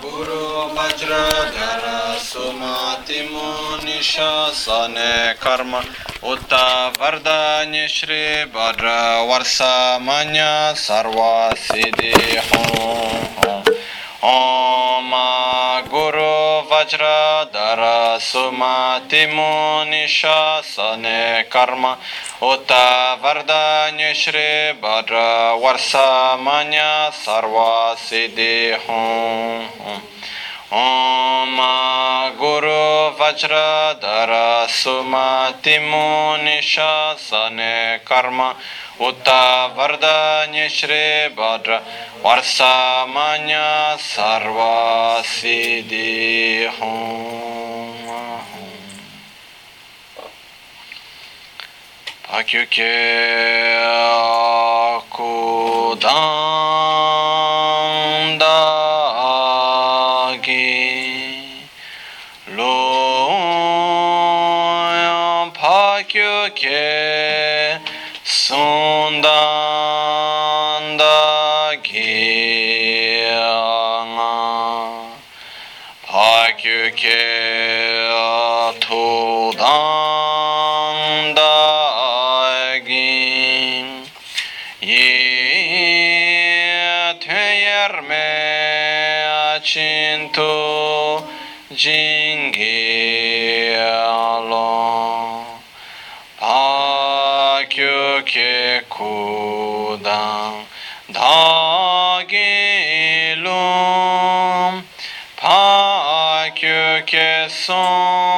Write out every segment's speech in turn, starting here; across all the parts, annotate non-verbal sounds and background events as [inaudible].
Guru Vajradhara Sumati Nishasane Karma Utta Vardanya Shri Bhadra Varsa Manya Sarva Siddhi Hum Om Guru Vajradhara Utta Vardanya Shri Bhadra Varsa Manya Sarva Siddhi Hum Om Guru Vajradhara Sumati Nishasane Karma. Utta Vardanya Shri Bhadra Varsamanya Sarva Siddhi Hum Akyu ke akudan. ento jingi alo pakyo ke kudan dagi lom pakyo ke son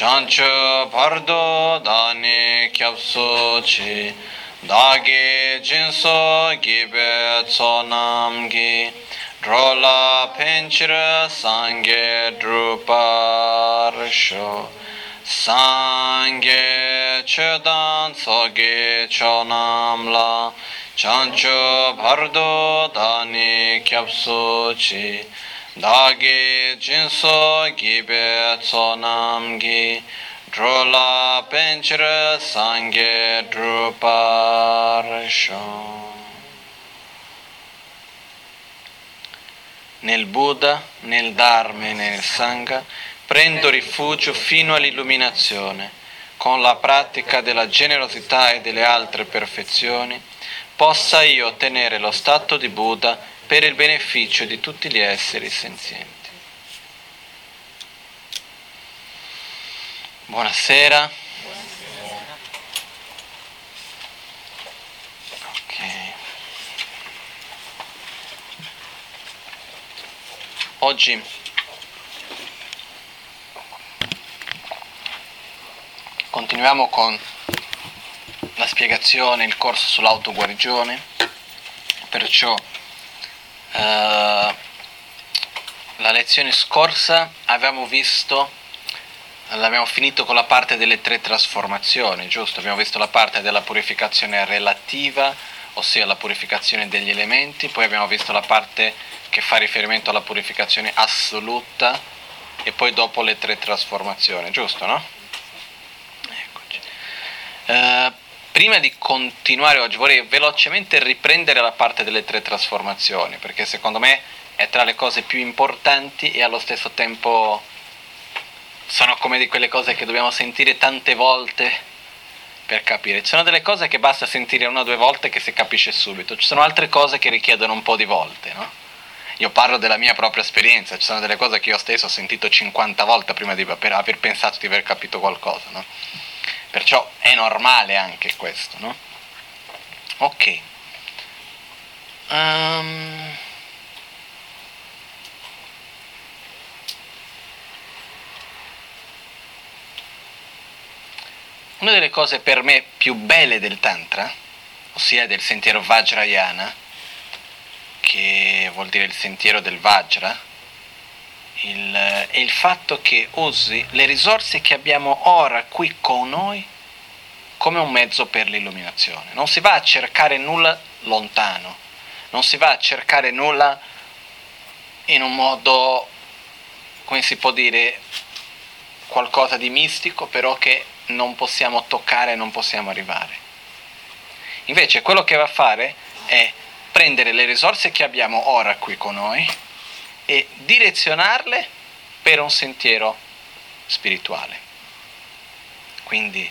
chancho pardo dani kyapso chi dagi jinso gibe tsonam gi drola penchira sangye druparsho sangye chedan tsoge chonam la chancho pardo dani kyapso chi Dagi Jinso Gibe Tsonamgi Drola Penchira Sangye Druparsho Nel Buddha, nel Dharma e nel Sangha prendo rifugio fino all'illuminazione. Con la pratica della generosità e delle altre perfezioni possa io ottenere lo stato di Buddha per il beneficio di tutti gli esseri senzienti. Buonasera. Oggi continuiamo con la spiegazione, il corso sull'autoguarigione, perciò eh, la lezione scorsa abbiamo visto, l'abbiamo finito con la parte delle tre trasformazioni, giusto? Abbiamo visto la parte della purificazione relativa, ossia la purificazione degli elementi, poi abbiamo visto la parte che fa riferimento alla purificazione assoluta e poi dopo le tre trasformazioni, giusto, no? Eccoci. Uh, prima di continuare oggi vorrei velocemente riprendere la parte delle tre trasformazioni, perché secondo me è tra le cose più importanti e allo stesso tempo sono come di quelle cose che dobbiamo sentire tante volte per capire. Ci sono delle cose che basta sentire una o due volte che si capisce subito, ci sono altre cose che richiedono un po' di volte, no? Io parlo della mia propria esperienza, ci sono delle cose che io stesso ho sentito 50 volte prima di aver pensato di aver capito qualcosa, no? Perciò è normale anche questo, no? Ok. Um... Una delle cose per me più belle del Tantra, ossia del sentiero Vajrayana, che vuol dire il sentiero del Vajra, il, è il fatto che usi le risorse che abbiamo ora qui con noi come un mezzo per l'illuminazione. Non si va a cercare nulla lontano, non si va a cercare nulla in un modo, come si può dire, qualcosa di mistico, però che non possiamo toccare, non possiamo arrivare. Invece quello che va a fare è prendere le risorse che abbiamo ora qui con noi e direzionarle per un sentiero spirituale. Quindi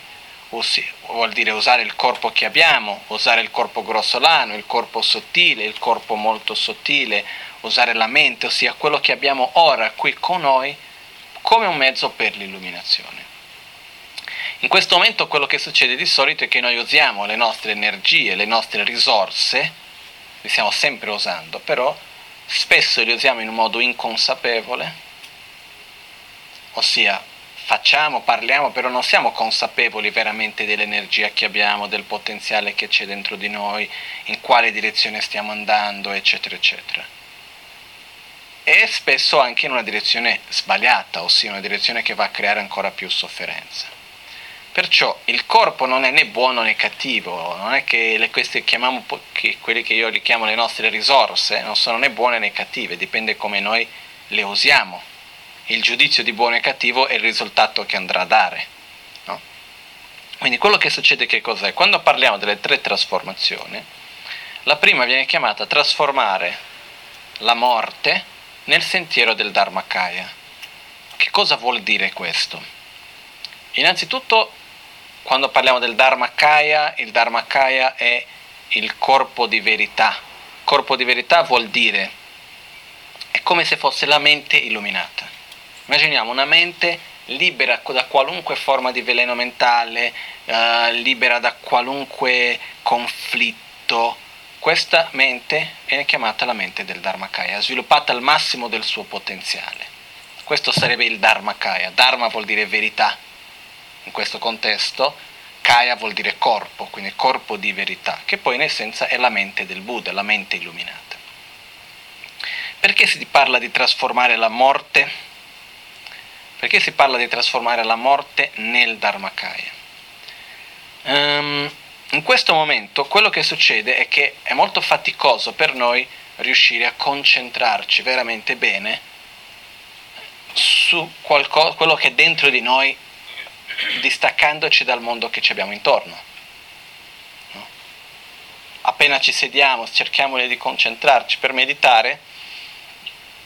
vuol dire usare il corpo che abbiamo, usare il corpo grossolano, il corpo sottile, il corpo molto sottile, usare la mente, ossia quello che abbiamo ora qui con noi come un mezzo per l'illuminazione. In questo momento quello che succede di solito è che noi usiamo le nostre energie, le nostre risorse, le stiamo sempre usando, però spesso le usiamo in un modo inconsapevole, ossia facciamo, parliamo, però non siamo consapevoli veramente dell'energia che abbiamo, del potenziale che c'è dentro di noi, in quale direzione stiamo andando, eccetera, eccetera. E spesso anche in una direzione sbagliata, ossia una direzione che va a creare ancora più sofferenza. Perciò il corpo non è né buono né cattivo, non è che le, queste chiamiamo, che quelle che io li chiamo le nostre risorse, non sono né buone né cattive, dipende come noi le usiamo. Il giudizio di buono e cattivo è il risultato che andrà a dare. No? Quindi quello che succede che cos'è? Quando parliamo delle tre trasformazioni, la prima viene chiamata trasformare la morte nel sentiero del Dharmakaya. Che cosa vuol dire questo? Innanzitutto quando parliamo del Dharmakaya, il Dharmakaya è il corpo di verità. Corpo di verità vuol dire, è come se fosse la mente illuminata. Immaginiamo una mente libera da qualunque forma di veleno mentale, eh, libera da qualunque conflitto. Questa mente viene chiamata la mente del Dharmakaya, sviluppata al massimo del suo potenziale. Questo sarebbe il Dharmakaya. Dharma vuol dire verità, in questo contesto, Kaya vuol dire corpo, quindi corpo di verità, che poi in essenza è la mente del Buddha, la mente illuminata. Perché si parla di trasformare la morte? Perché si parla di trasformare la morte nel Dharmakaya? Um, in questo momento quello che succede è che è molto faticoso per noi riuscire a concentrarci veramente bene su qualcosa, quello che dentro di noi distaccandoci dal mondo che ci abbiamo intorno. No? Appena ci sediamo, cerchiamo di concentrarci per meditare,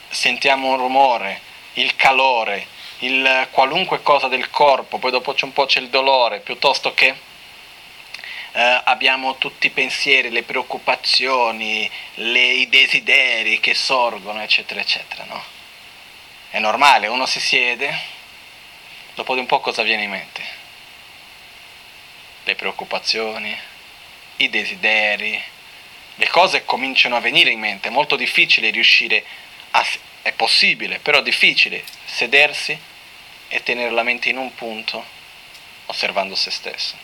sentiamo un rumore, il calore, il qualunque cosa del corpo, poi dopo c'è un po' c'è il dolore, piuttosto che eh, abbiamo tutti i pensieri, le preoccupazioni, le, i desideri che sorgono, eccetera, eccetera. No? È normale, uno si siede, dopo di un po' cosa viene in mente? Le preoccupazioni, i desideri, le cose cominciano a venire in mente, è molto difficile riuscire a... è possibile, però difficile sedersi e tenere la mente in un punto osservando se stesso.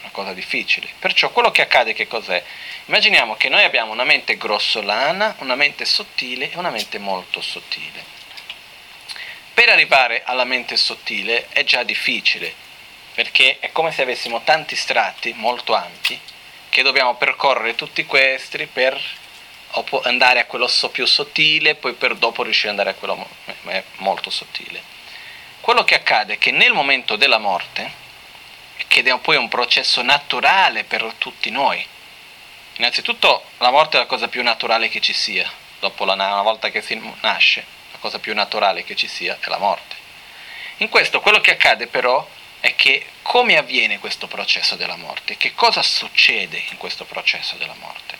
una cosa difficile. Perciò quello che accade che cos'è? Immaginiamo che noi abbiamo una mente grossolana, una mente sottile e una mente molto sottile. Per arrivare alla mente sottile è già difficile, perché è come se avessimo tanti strati molto ampi che dobbiamo percorrere tutti questi per andare a quello più sottile, poi per dopo riuscire ad andare a quello molto sottile. Quello che accade è che nel momento della morte, che è poi un processo naturale per tutti noi, innanzitutto la morte è la cosa più naturale che ci sia, dopo la, una volta che si nasce, cosa più naturale che ci sia è la morte. In questo quello che accade però è che come avviene questo processo della morte? Che cosa succede in questo processo della morte?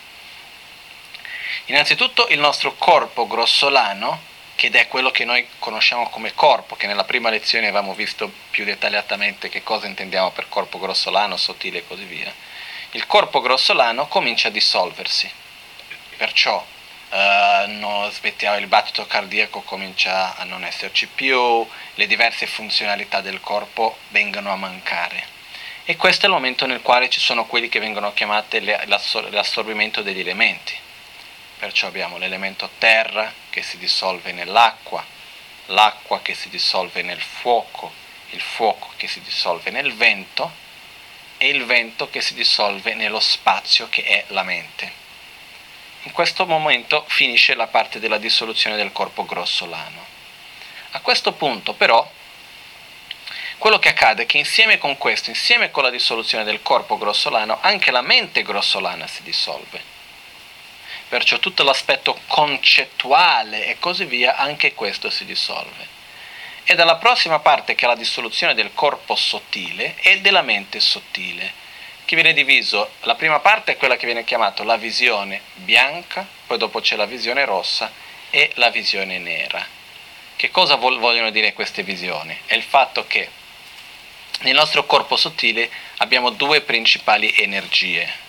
Innanzitutto il nostro corpo grossolano, che è quello che noi conosciamo come corpo, che nella prima lezione avevamo visto più dettagliatamente che cosa intendiamo per corpo grossolano, sottile e così via, il corpo grossolano comincia a dissolversi. Perciò Uh, no, smettiamo, il battito cardiaco comincia a non esserci più, le diverse funzionalità del corpo vengono a mancare. E questo è il momento nel quale ci sono quelli che vengono chiamati l'assorbimento degli elementi. Perciò abbiamo l'elemento terra che si dissolve nell'acqua, l'acqua che si dissolve nel fuoco, il fuoco che si dissolve nel vento e il vento che si dissolve nello spazio che è la mente. In questo momento finisce la parte della dissoluzione del corpo grossolano. A questo punto però quello che accade è che insieme con questo, insieme con la dissoluzione del corpo grossolano, anche la mente grossolana si dissolve. Perciò tutto l'aspetto concettuale e così via, anche questo si dissolve. E dalla prossima parte che è la dissoluzione del corpo sottile e della mente sottile che viene diviso, la prima parte è quella che viene chiamata la visione bianca, poi dopo c'è la visione rossa e la visione nera. Che cosa vogliono dire queste visioni? È il fatto che nel nostro corpo sottile abbiamo due principali energie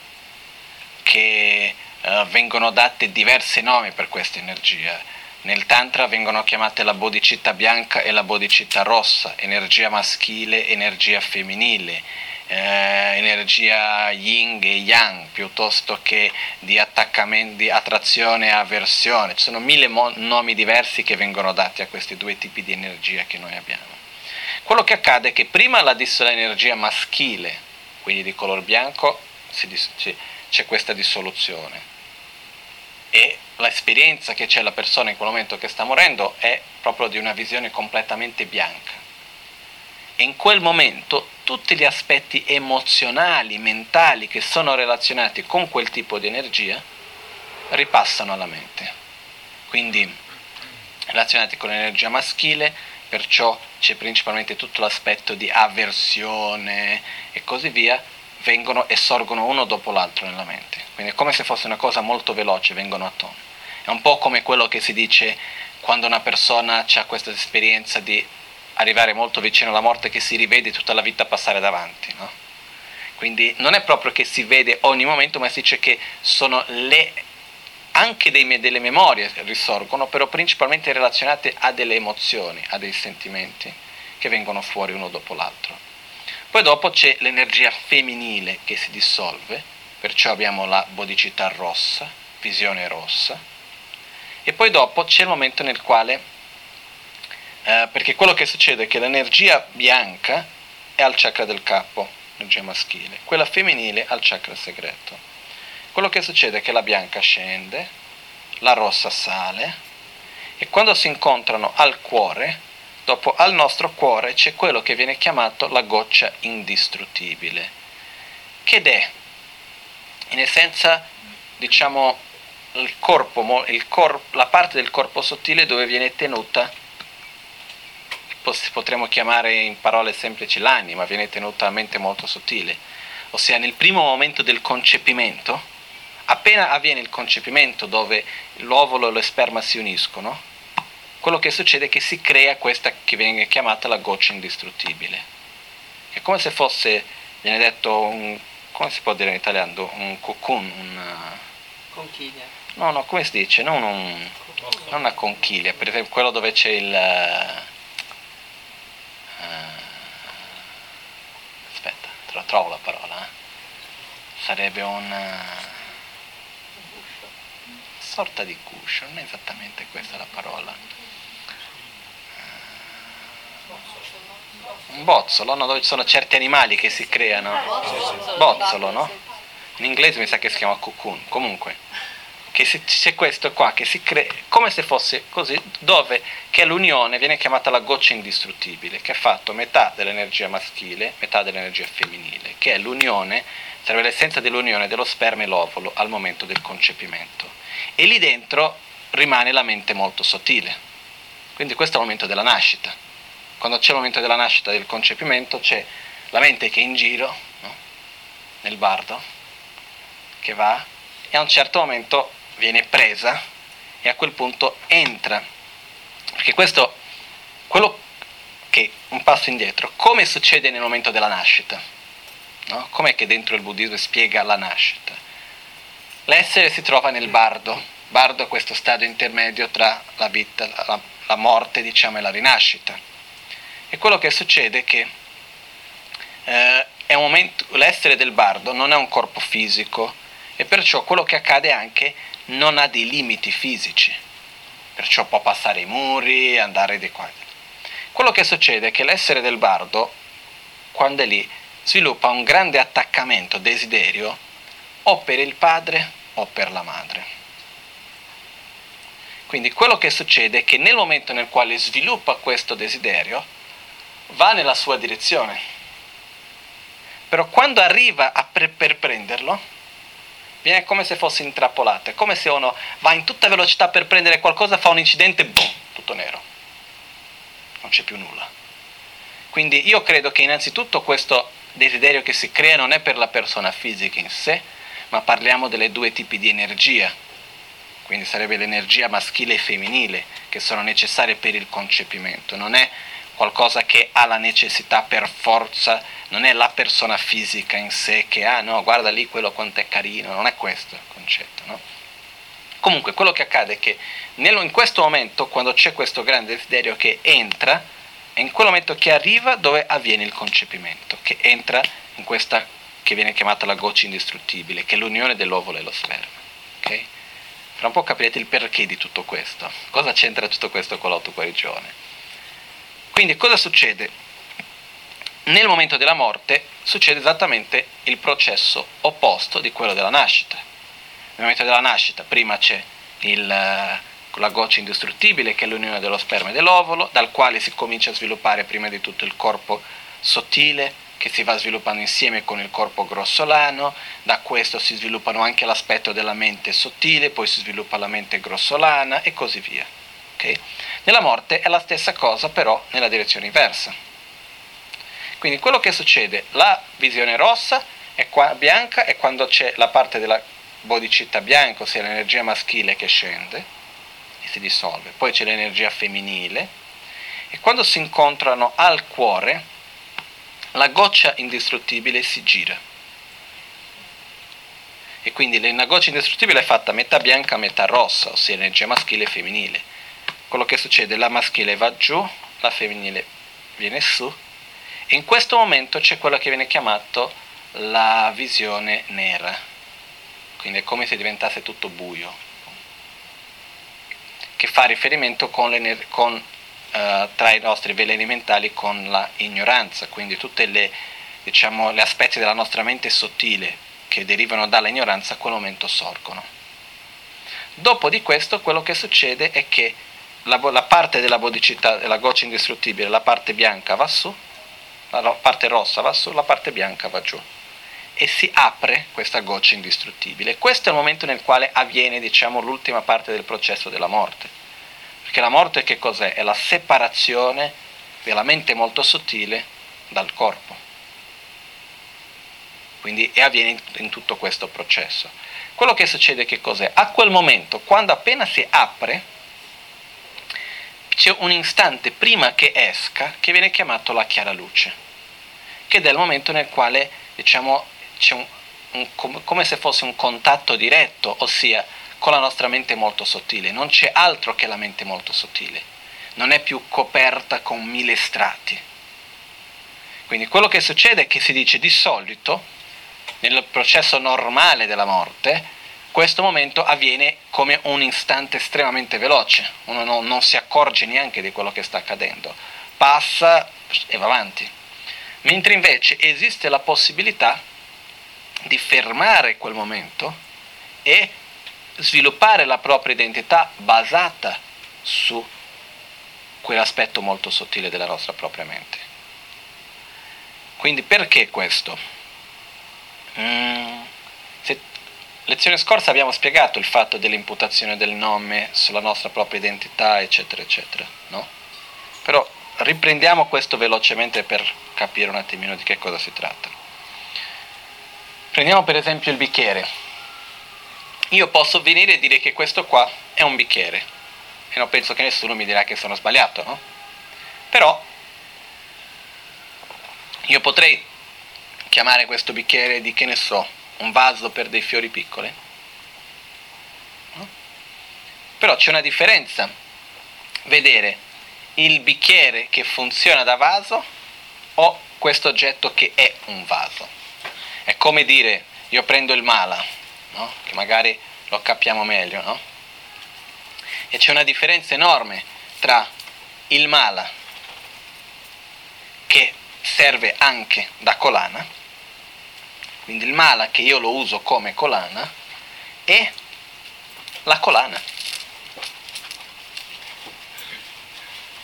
che uh, vengono date diversi nomi per queste energie. Nel Tantra vengono chiamate la bodhicitta bianca e la bodhicitta rossa, energia maschile, energia femminile eh, energia yin e yang piuttosto che di attaccamento, di attrazione e avversione. Ci sono mille mo- nomi diversi che vengono dati a questi due tipi di energia che noi abbiamo. Quello che accade è che prima la l'energia maschile, quindi di color bianco, dis- c'è questa dissoluzione e l'esperienza che c'è la persona in quel momento che sta morendo è proprio di una visione completamente bianca e in quel momento tutti gli aspetti emozionali, mentali che sono relazionati con quel tipo di energia ripassano alla mente. Quindi relazionati con l'energia maschile, perciò c'è principalmente tutto l'aspetto di avversione e così via, vengono e sorgono uno dopo l'altro nella mente. Quindi è come se fosse una cosa molto veloce, vengono a tono. È un po' come quello che si dice quando una persona ha questa esperienza di arrivare molto vicino alla morte che si rivede tutta la vita passare davanti. No? Quindi non è proprio che si vede ogni momento, ma si dice che sono le, anche dei, delle memorie risorgono, però principalmente relazionate a delle emozioni, a dei sentimenti che vengono fuori uno dopo l'altro. Poi dopo c'è l'energia femminile che si dissolve, perciò abbiamo la bodicità rossa, visione rossa, e poi dopo c'è il momento nel quale eh, perché quello che succede è che l'energia bianca è al chakra del capo, energia maschile, quella femminile al chakra segreto. Quello che succede è che la bianca scende, la rossa sale e quando si incontrano al cuore, dopo al nostro cuore c'è quello che viene chiamato la goccia indistruttibile, che è in essenza diciamo il corpo, il cor- la parte del corpo sottile dove viene tenuta potremmo chiamare in parole semplici l'anima, viene tenuta a mente molto sottile. Ossia nel primo momento del concepimento, appena avviene il concepimento dove l'ovolo e lo sperma si uniscono, quello che succede è che si crea questa che viene chiamata la goccia indistruttibile. È come se fosse, viene detto, un, come si può dire in italiano, un cocoon, una... Conchiglia. No, no, come si dice? Non, un, non una conchiglia, per esempio quello dove c'è il aspetta, te la trovo la parola. Eh? sarebbe una sorta di cuscio, non è esattamente questa la parola. Un bozzolo, no? dove ci sono certi animali che si creano. Bozzolo, no? In inglese mi sa che si chiama cocoon, comunque. Che si, c'è questo qua che si crea come se fosse così, dove che l'unione viene chiamata la goccia indistruttibile, che ha fatto metà dell'energia maschile, metà dell'energia femminile, che è l'unione, sarebbe l'essenza dell'unione dello sperma e l'ovolo al momento del concepimento. E lì dentro rimane la mente molto sottile. Quindi questo è il momento della nascita. Quando c'è il momento della nascita del concepimento c'è la mente che è in giro, no? nel bardo, che va e a un certo momento viene presa e a quel punto entra. Perché questo, quello che un passo indietro, come succede nel momento della nascita? No? Com'è che dentro il buddismo spiega la nascita? L'essere si trova nel bardo, bardo è questo stadio intermedio tra la vita, la, la morte diciamo, e la rinascita. E quello che succede è che eh, è momento, l'essere del bardo non è un corpo fisico e perciò quello che accade anche non ha dei limiti fisici, perciò può passare i muri, andare di qua. Quello che succede è che l'essere del bardo, quando è lì, sviluppa un grande attaccamento, desiderio, o per il padre o per la madre. Quindi quello che succede è che nel momento nel quale sviluppa questo desiderio, va nella sua direzione. Però quando arriva pre- per prenderlo, viene come se fosse intrappolato, è come se uno va in tutta velocità per prendere qualcosa, fa un incidente, boom, tutto nero. Non c'è più nulla. Quindi io credo che innanzitutto questo desiderio che si crea non è per la persona fisica in sé, ma parliamo delle due tipi di energia. Quindi sarebbe l'energia maschile e femminile che sono necessarie per il concepimento. Non è qualcosa che ha la necessità per forza, non è la persona fisica in sé che ha, ah, no, guarda lì quello quanto è carino, non è questo il concetto, no? Comunque quello che accade è che nello, in questo momento, quando c'è questo grande desiderio che entra, è in quel momento che arriva dove avviene il concepimento, che entra in questa che viene chiamata la goccia indistruttibile, che è l'unione dell'ovolo e lo sperma. Okay? Fra un po' capirete il perché di tutto questo, cosa c'entra tutto questo con l'autoguarigione. Quindi cosa succede? Nel momento della morte succede esattamente il processo opposto di quello della nascita. Nel momento della nascita prima c'è il, eh, la goccia indistruttibile che è l'unione dello sperma e dell'ovolo, dal quale si comincia a sviluppare prima di tutto il corpo sottile che si va sviluppando insieme con il corpo grossolano, da questo si sviluppano anche l'aspetto della mente sottile, poi si sviluppa la mente grossolana e così via. Okay? Nella morte è la stessa cosa, però nella direzione inversa. Quindi quello che succede, la visione rossa è qua, bianca è quando c'è la parte della bodicità bianca, ossia l'energia maschile che scende e si dissolve. Poi c'è l'energia femminile e quando si incontrano al cuore, la goccia indistruttibile si gira. E quindi la goccia indistruttibile è fatta metà bianca, metà rossa, ossia energia maschile e femminile quello che succede, la maschile va giù, la femminile viene su e in questo momento c'è quello che viene chiamato la visione nera, quindi è come se diventasse tutto buio, che fa riferimento con, con, eh, tra i nostri veleni mentali con la ignoranza, quindi tutti diciamo, gli aspetti della nostra mente sottile che derivano dalla ignoranza a quel momento sorgono. Dopo di questo quello che succede è che la, la parte della bodicità, della goccia indistruttibile, la parte bianca va su, la parte rossa va su, la parte bianca va giù. E si apre questa goccia indistruttibile. Questo è il momento nel quale avviene, diciamo, l'ultima parte del processo della morte. Perché la morte che cos'è? È la separazione della mente molto sottile dal corpo. Quindi e avviene in, in tutto questo processo. Quello che succede che cos'è? A quel momento, quando appena si apre, c'è un istante prima che esca che viene chiamato la chiara luce, che è il momento nel quale diciamo, c'è un, un, come se fosse un contatto diretto, ossia con la nostra mente molto sottile, non c'è altro che la mente molto sottile, non è più coperta con mille strati. Quindi quello che succede è che si dice di solito nel processo normale della morte, questo momento avviene come un istante estremamente veloce, uno non, non si accorge neanche di quello che sta accadendo, passa e va avanti. Mentre invece esiste la possibilità di fermare quel momento e sviluppare la propria identità basata su quell'aspetto molto sottile della nostra propria mente. Quindi perché questo? Mm, lezione scorsa abbiamo spiegato il fatto dell'imputazione del nome sulla nostra propria identità, eccetera, eccetera, no? Però riprendiamo questo velocemente per capire un attimino di che cosa si tratta. Prendiamo per esempio il bicchiere. Io posso venire e dire che questo qua è un bicchiere e non penso che nessuno mi dirà che sono sbagliato, no? Però io potrei chiamare questo bicchiere di che ne so, un vaso per dei fiori piccoli. No? Però c'è una differenza. Vedere il bicchiere che funziona da vaso o questo oggetto che è un vaso. È come dire io prendo il mala, no? che magari lo capiamo meglio, no? E c'è una differenza enorme tra il mala, che serve anche da colana, quindi il mala che io lo uso come colana, e la colana.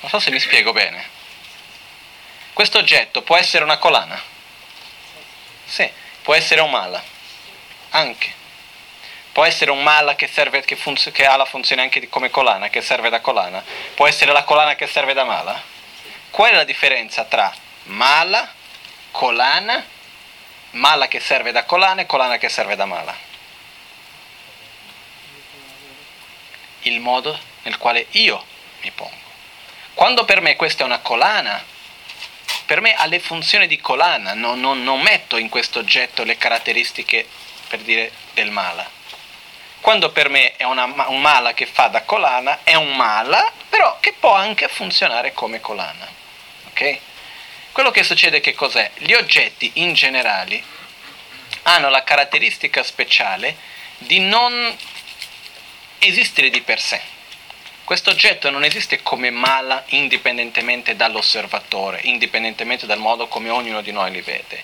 Non so se mi spiego bene. Questo oggetto può essere una colana? Sì, può essere un mala, anche. Può essere un mala che, serve, che, funz- che ha la funzione anche come colana, che serve da colana. Può essere la colana che serve da mala. Qual è la differenza tra mala, colana, mala che serve da colana e colana che serve da mala? Il modo nel quale io mi pongo. Quando per me questa è una colana, per me ha le funzioni di colana, non, non, non metto in questo oggetto le caratteristiche, per dire, del mala. Quando per me è una, un mala che fa da colana, è un mala, però che può anche funzionare come colana. Ok? Quello che succede che cos'è? Gli oggetti in generale hanno la caratteristica speciale di non esistere di per sé questo oggetto non esiste come mala indipendentemente dall'osservatore, indipendentemente dal modo come ognuno di noi li vede.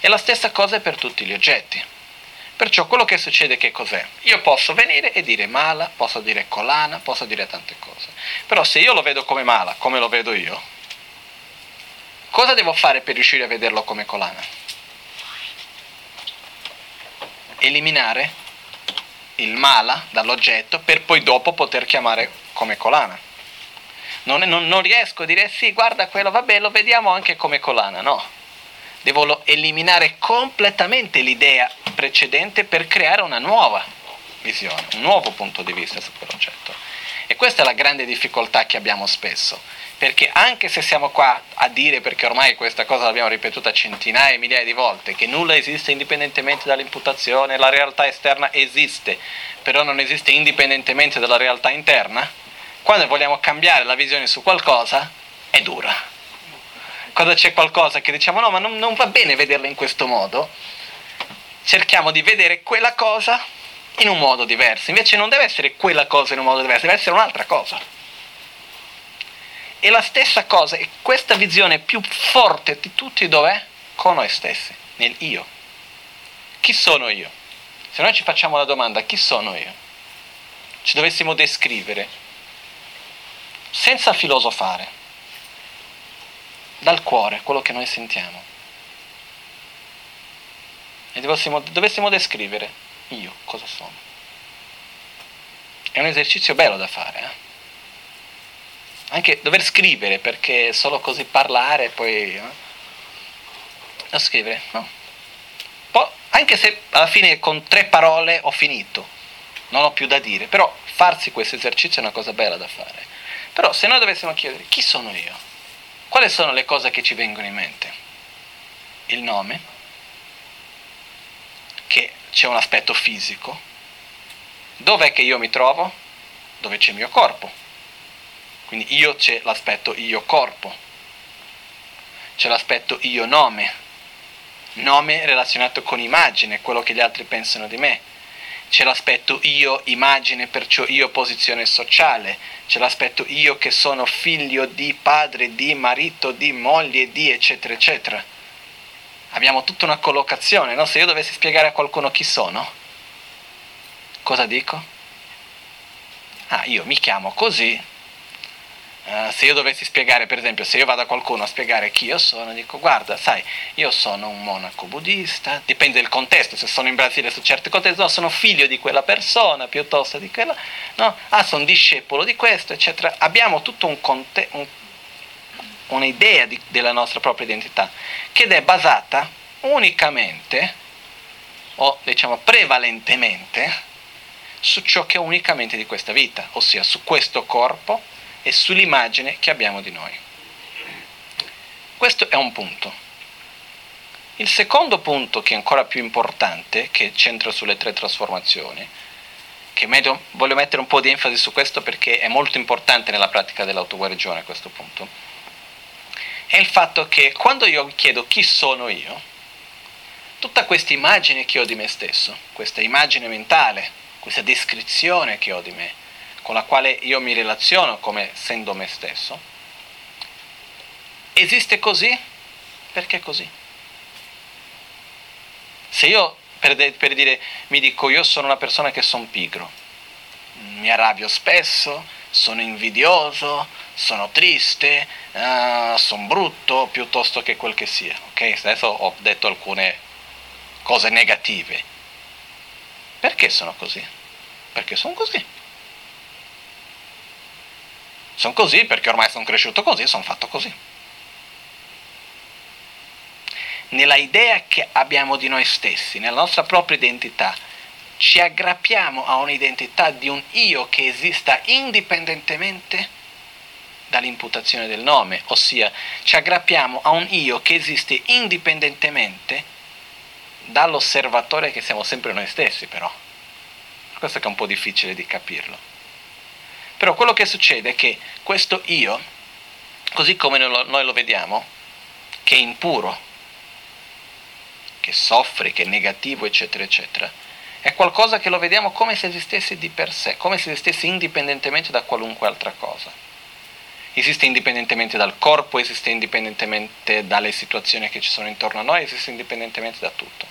E la stessa cosa è per tutti gli oggetti. Perciò quello che succede che cos'è? Io posso venire e dire mala, posso dire colana, posso dire tante cose. Però se io lo vedo come mala, come lo vedo io, cosa devo fare per riuscire a vederlo come colana? Eliminare il mala dall'oggetto per poi dopo poter chiamare come colana. Non, non, non, riesco a dire sì, guarda quello, vabbè, lo vediamo anche come colana, no. Devo eliminare completamente l'idea precedente per creare una nuova visione, un nuovo punto di vista su quell'oggetto. E questa è la grande difficoltà che abbiamo spesso, perché anche se siamo qua a dire, perché ormai questa cosa l'abbiamo ripetuta centinaia e migliaia di volte, che nulla esiste indipendentemente dall'imputazione, la realtà esterna esiste, però non esiste indipendentemente dalla realtà interna, quando vogliamo cambiare la visione su qualcosa, è dura. Quando c'è qualcosa che diciamo no, ma non, non va bene vederla in questo modo, cerchiamo di vedere quella cosa in un modo diverso. Invece non deve essere quella cosa in un modo diverso, deve essere un'altra cosa. E la stessa cosa, e questa visione più forte di tutti dov'è? Con noi stessi, nel io. Chi sono io? Se noi ci facciamo la domanda chi sono io? Ci dovessimo descrivere senza filosofare, dal cuore, quello che noi sentiamo. E dovessimo, dovessimo descrivere io cosa sono. È un esercizio bello da fare. Eh? Anche dover scrivere, perché solo così parlare poi... Eh? Da scrivere, no. Poi, anche se alla fine con tre parole ho finito, non ho più da dire, però farsi questo esercizio è una cosa bella da fare. Però se noi dovessimo chiedere chi sono io, quali sono le cose che ci vengono in mente? Il nome, che c'è un aspetto fisico. Dov'è che io mi trovo? Dove c'è il mio corpo. Quindi io c'è l'aspetto io corpo. C'è l'aspetto io nome. nome relazionato con immagine, quello che gli altri pensano di me. C'è l'aspetto io, immagine, perciò io, posizione sociale. C'è l'aspetto io che sono figlio di padre, di marito, di moglie, di eccetera, eccetera. Abbiamo tutta una collocazione, no? Se io dovessi spiegare a qualcuno chi sono, cosa dico? Ah, io mi chiamo così, Uh, se io dovessi spiegare, per esempio, se io vado a qualcuno a spiegare chi io sono, dico guarda, sai, io sono un monaco buddista, dipende dal contesto, se sono in Brasile su certi contesti, no, sono figlio di quella persona piuttosto di quella, no, ah, sono discepolo di questo, eccetera. Abbiamo tutto un contesto, un, un'idea di, della nostra propria identità, che è basata unicamente, o diciamo prevalentemente, su ciò che è unicamente di questa vita, ossia su questo corpo, e sull'immagine che abbiamo di noi. Questo è un punto. Il secondo punto, che è ancora più importante, che c'entra sulle tre trasformazioni, che meglio, voglio mettere un po' di enfasi su questo perché è molto importante nella pratica dell'autoguarigione questo punto, è il fatto che quando io chiedo chi sono io, tutta questa immagine che ho di me stesso, questa immagine mentale, questa descrizione che ho di me, con la quale io mi relaziono come essendo me stesso, esiste così perché così. Se io per, de- per, dire mi dico io sono una persona che sono pigro, mi arrabbio spesso, sono invidioso, sono triste, uh, sono brutto piuttosto che quel che sia. Ok? Adesso ho detto alcune cose negative. Perché sono così? Perché sono così. Sono così perché ormai sono cresciuto così, sono fatto così. Nella idea che abbiamo di noi stessi, nella nostra propria identità, ci aggrappiamo a un'identità di un io che esista indipendentemente dall'imputazione del nome, ossia ci aggrappiamo a un io che esiste indipendentemente dall'osservatore che siamo sempre noi stessi però. Questo è che è un po' difficile di capirlo. Però quello che succede è che questo io, così come noi lo vediamo, che è impuro, che soffre, che è negativo, eccetera, eccetera, è qualcosa che lo vediamo come se esistesse di per sé, come se esistesse indipendentemente da qualunque altra cosa. Esiste indipendentemente dal corpo, esiste indipendentemente dalle situazioni che ci sono intorno a noi, esiste indipendentemente da tutto.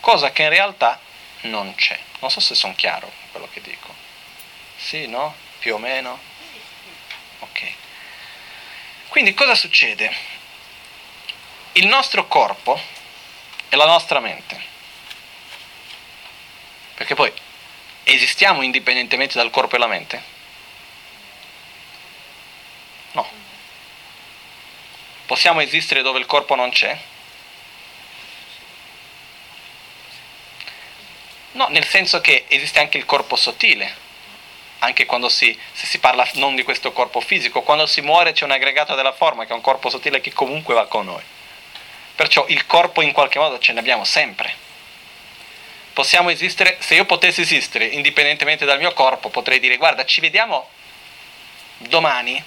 Cosa che in realtà non c'è. Non so se sono chiaro quello che dico. Sì, no? Più o meno? Ok. Quindi cosa succede? Il nostro corpo è la nostra mente. Perché poi esistiamo indipendentemente dal corpo e la mente? No. Possiamo esistere dove il corpo non c'è? No, nel senso che esiste anche il corpo sottile anche quando si, si, parla non di questo corpo fisico, quando si muore c'è un aggregato della forma che è un corpo sottile che comunque va con noi. Perciò il corpo in qualche modo ce l'abbiamo sempre. Possiamo esistere, se io potessi esistere indipendentemente dal mio corpo, potrei dire guarda ci vediamo domani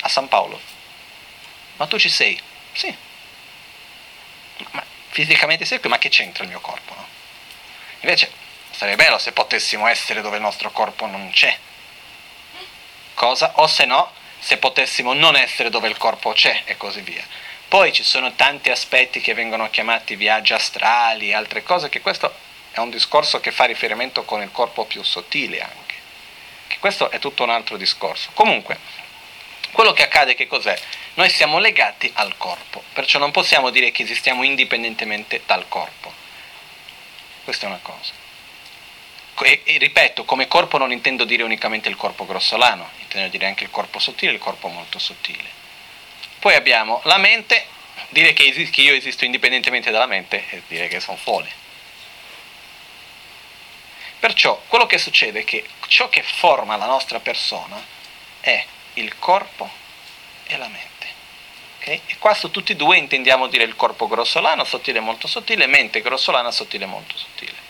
a San Paolo. Ma tu ci sei? Sì. Ma fisicamente sei qui, ma che c'entra il mio corpo? No? Invece Sarebbe bello se potessimo essere dove il nostro corpo non c'è. Cosa? O se no, se potessimo non essere dove il corpo c'è e così via. Poi ci sono tanti aspetti che vengono chiamati viaggi astrali, altre cose, che questo è un discorso che fa riferimento con il corpo più sottile anche. Che questo è tutto un altro discorso. Comunque, quello che accade che cos'è? Noi siamo legati al corpo, perciò non possiamo dire che esistiamo indipendentemente dal corpo. Questa è una cosa e, e, ripeto, come corpo non intendo dire unicamente il corpo grossolano, intendo dire anche il corpo sottile e il corpo molto sottile. Poi abbiamo la mente, dire che, esist- che io esisto indipendentemente dalla mente è dire che sono folle. Perciò quello che succede è che ciò che forma la nostra persona è il corpo e la mente. Okay? E qua su tutti e due intendiamo dire il corpo grossolano, sottile molto sottile, mente grossolana, sottile molto sottile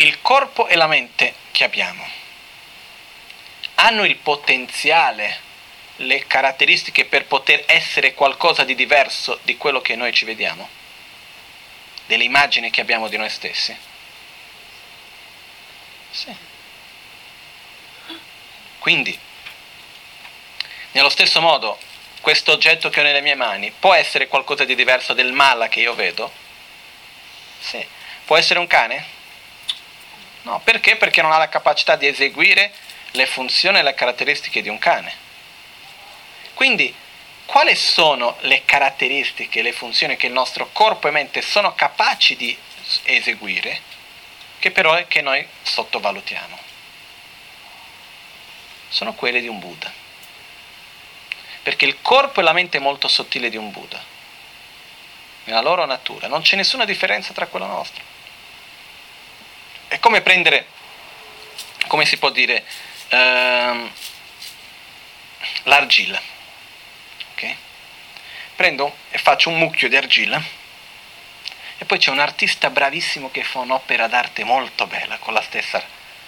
il corpo e la mente che abbiamo hanno il potenziale le caratteristiche per poter essere qualcosa di diverso di quello che noi ci vediamo? Delle immagini che abbiamo di noi stessi? Sì. Quindi, nello stesso modo, questo oggetto che ho nelle mie mani può essere qualcosa di diverso del mala che io vedo? Sì. Può essere un cane? No, perché? Perché non ha la capacità di eseguire le funzioni e le caratteristiche di un cane. Quindi, quali sono le caratteristiche, le funzioni che il nostro corpo e mente sono capaci di eseguire, che però è che noi sottovalutiamo? Sono quelle di un Buddha. Perché il corpo e la mente molto sottile di un Buddha, nella loro natura, non c'è nessuna differenza tra quella nostra. È come prendere, come si può dire, ehm, l'argilla. Okay? Prendo e faccio un mucchio di argilla e poi c'è un artista bravissimo che fa un'opera d'arte molto bella con la stessa,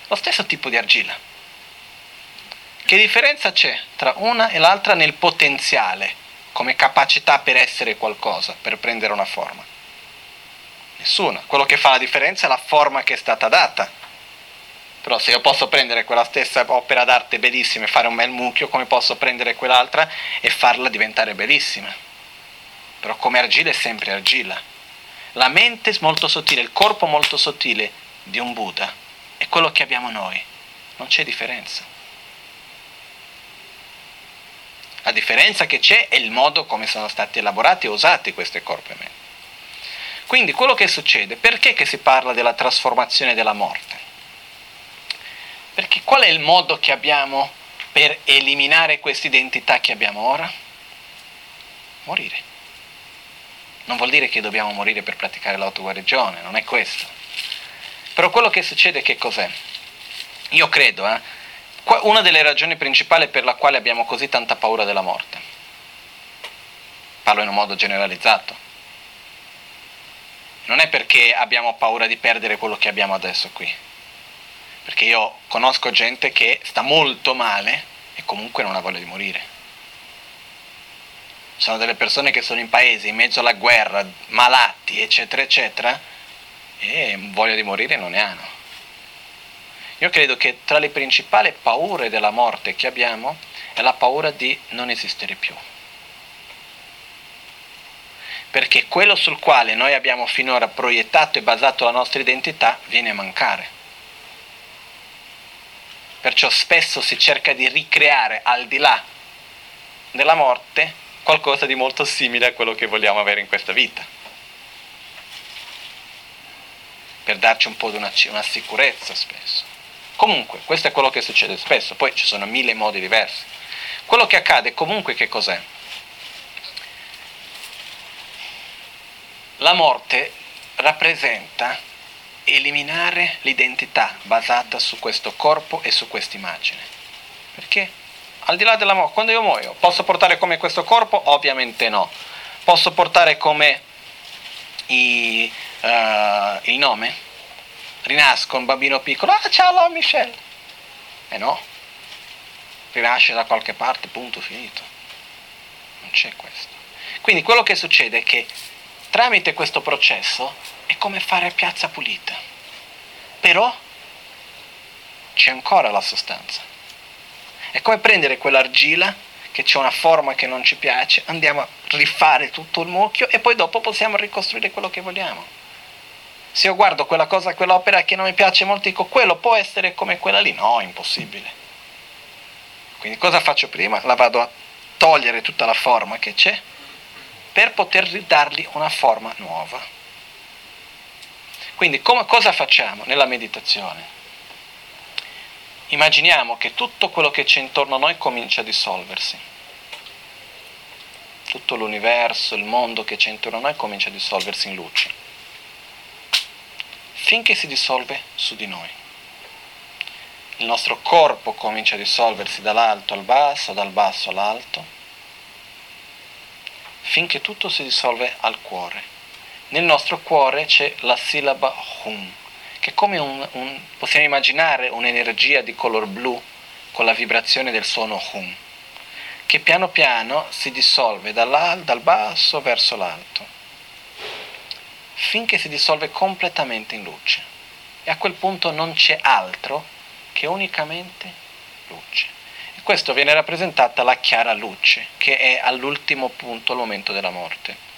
lo stesso tipo di argilla. Che differenza c'è tra una e l'altra nel potenziale, come capacità per essere qualcosa, per prendere una forma? Nessuna. Quello che fa la differenza è la forma che è stata data. Però se io posso prendere quella stessa opera d'arte bellissima e fare un bel mucchio, come posso prendere quell'altra e farla diventare bellissima? Però come argilla è sempre argilla. La mente molto sottile, il corpo molto sottile di un Buddha è quello che abbiamo noi. Non c'è differenza. La differenza che c'è è il modo come sono stati elaborati e usati questi corpi e mente. Quindi quello che succede, perché che si parla della trasformazione della morte? Perché qual è il modo che abbiamo per eliminare questa identità che abbiamo ora? Morire. Non vuol dire che dobbiamo morire per praticare l'autoguarigione, non è questo. Però quello che succede che cos'è? Io credo, eh, una delle ragioni principali per la quale abbiamo così tanta paura della morte, parlo in un modo generalizzato, non è perché abbiamo paura di perdere quello che abbiamo adesso qui, perché io conosco gente che sta molto male e comunque non ha voglia di morire. Sono delle persone che sono in paesi in mezzo alla guerra, malati, eccetera, eccetera, e voglia di morire non ne hanno. Io credo che tra le principali paure della morte che abbiamo è la paura di non esistere più perché quello sul quale noi abbiamo finora proiettato e basato la nostra identità viene a mancare. Perciò spesso si cerca di ricreare al di là della morte qualcosa di molto simile a quello che vogliamo avere in questa vita. Per darci un po' di una, una sicurezza spesso. Comunque, questo è quello che succede spesso, poi ci sono mille modi diversi. Quello che accade comunque che cos'è? La morte rappresenta eliminare l'identità basata su questo corpo e su questa immagine. Perché al di là della morte, quando io muoio, posso portare come questo corpo? Ovviamente no. Posso portare come i, uh, il nome? Rinasco un bambino piccolo, ah ciao Michelle. Eh no, rinasce da qualche parte, punto finito. Non c'è questo. Quindi quello che succede è che tramite questo processo è come fare piazza pulita. Però c'è ancora la sostanza. È come prendere quell'argilla che c'è una forma che non ci piace, andiamo a rifare tutto il mucchio e poi dopo possiamo ricostruire quello che vogliamo. Se io guardo quella cosa, quell'opera che non mi piace molto, dico quello può essere come quella lì? No, impossibile. Quindi cosa faccio prima? La vado a togliere tutta la forma che c'è per poter ridargli una forma nuova. Quindi come, cosa facciamo nella meditazione? Immaginiamo che tutto quello che c'è intorno a noi comincia a dissolversi. Tutto l'universo, il mondo che c'è intorno a noi comincia a dissolversi in luce. Finché si dissolve su di noi. Il nostro corpo comincia a dissolversi dall'alto al basso, dal basso all'alto finché tutto si dissolve al cuore. Nel nostro cuore c'è la sillaba Hum, che è come un, un, possiamo immaginare un'energia di color blu con la vibrazione del suono Hum, che piano piano si dissolve dal basso verso l'alto, finché si dissolve completamente in luce. E a quel punto non c'è altro che unicamente luce. E questo viene rappresentata la chiara luce, che è all'ultimo punto, al momento della morte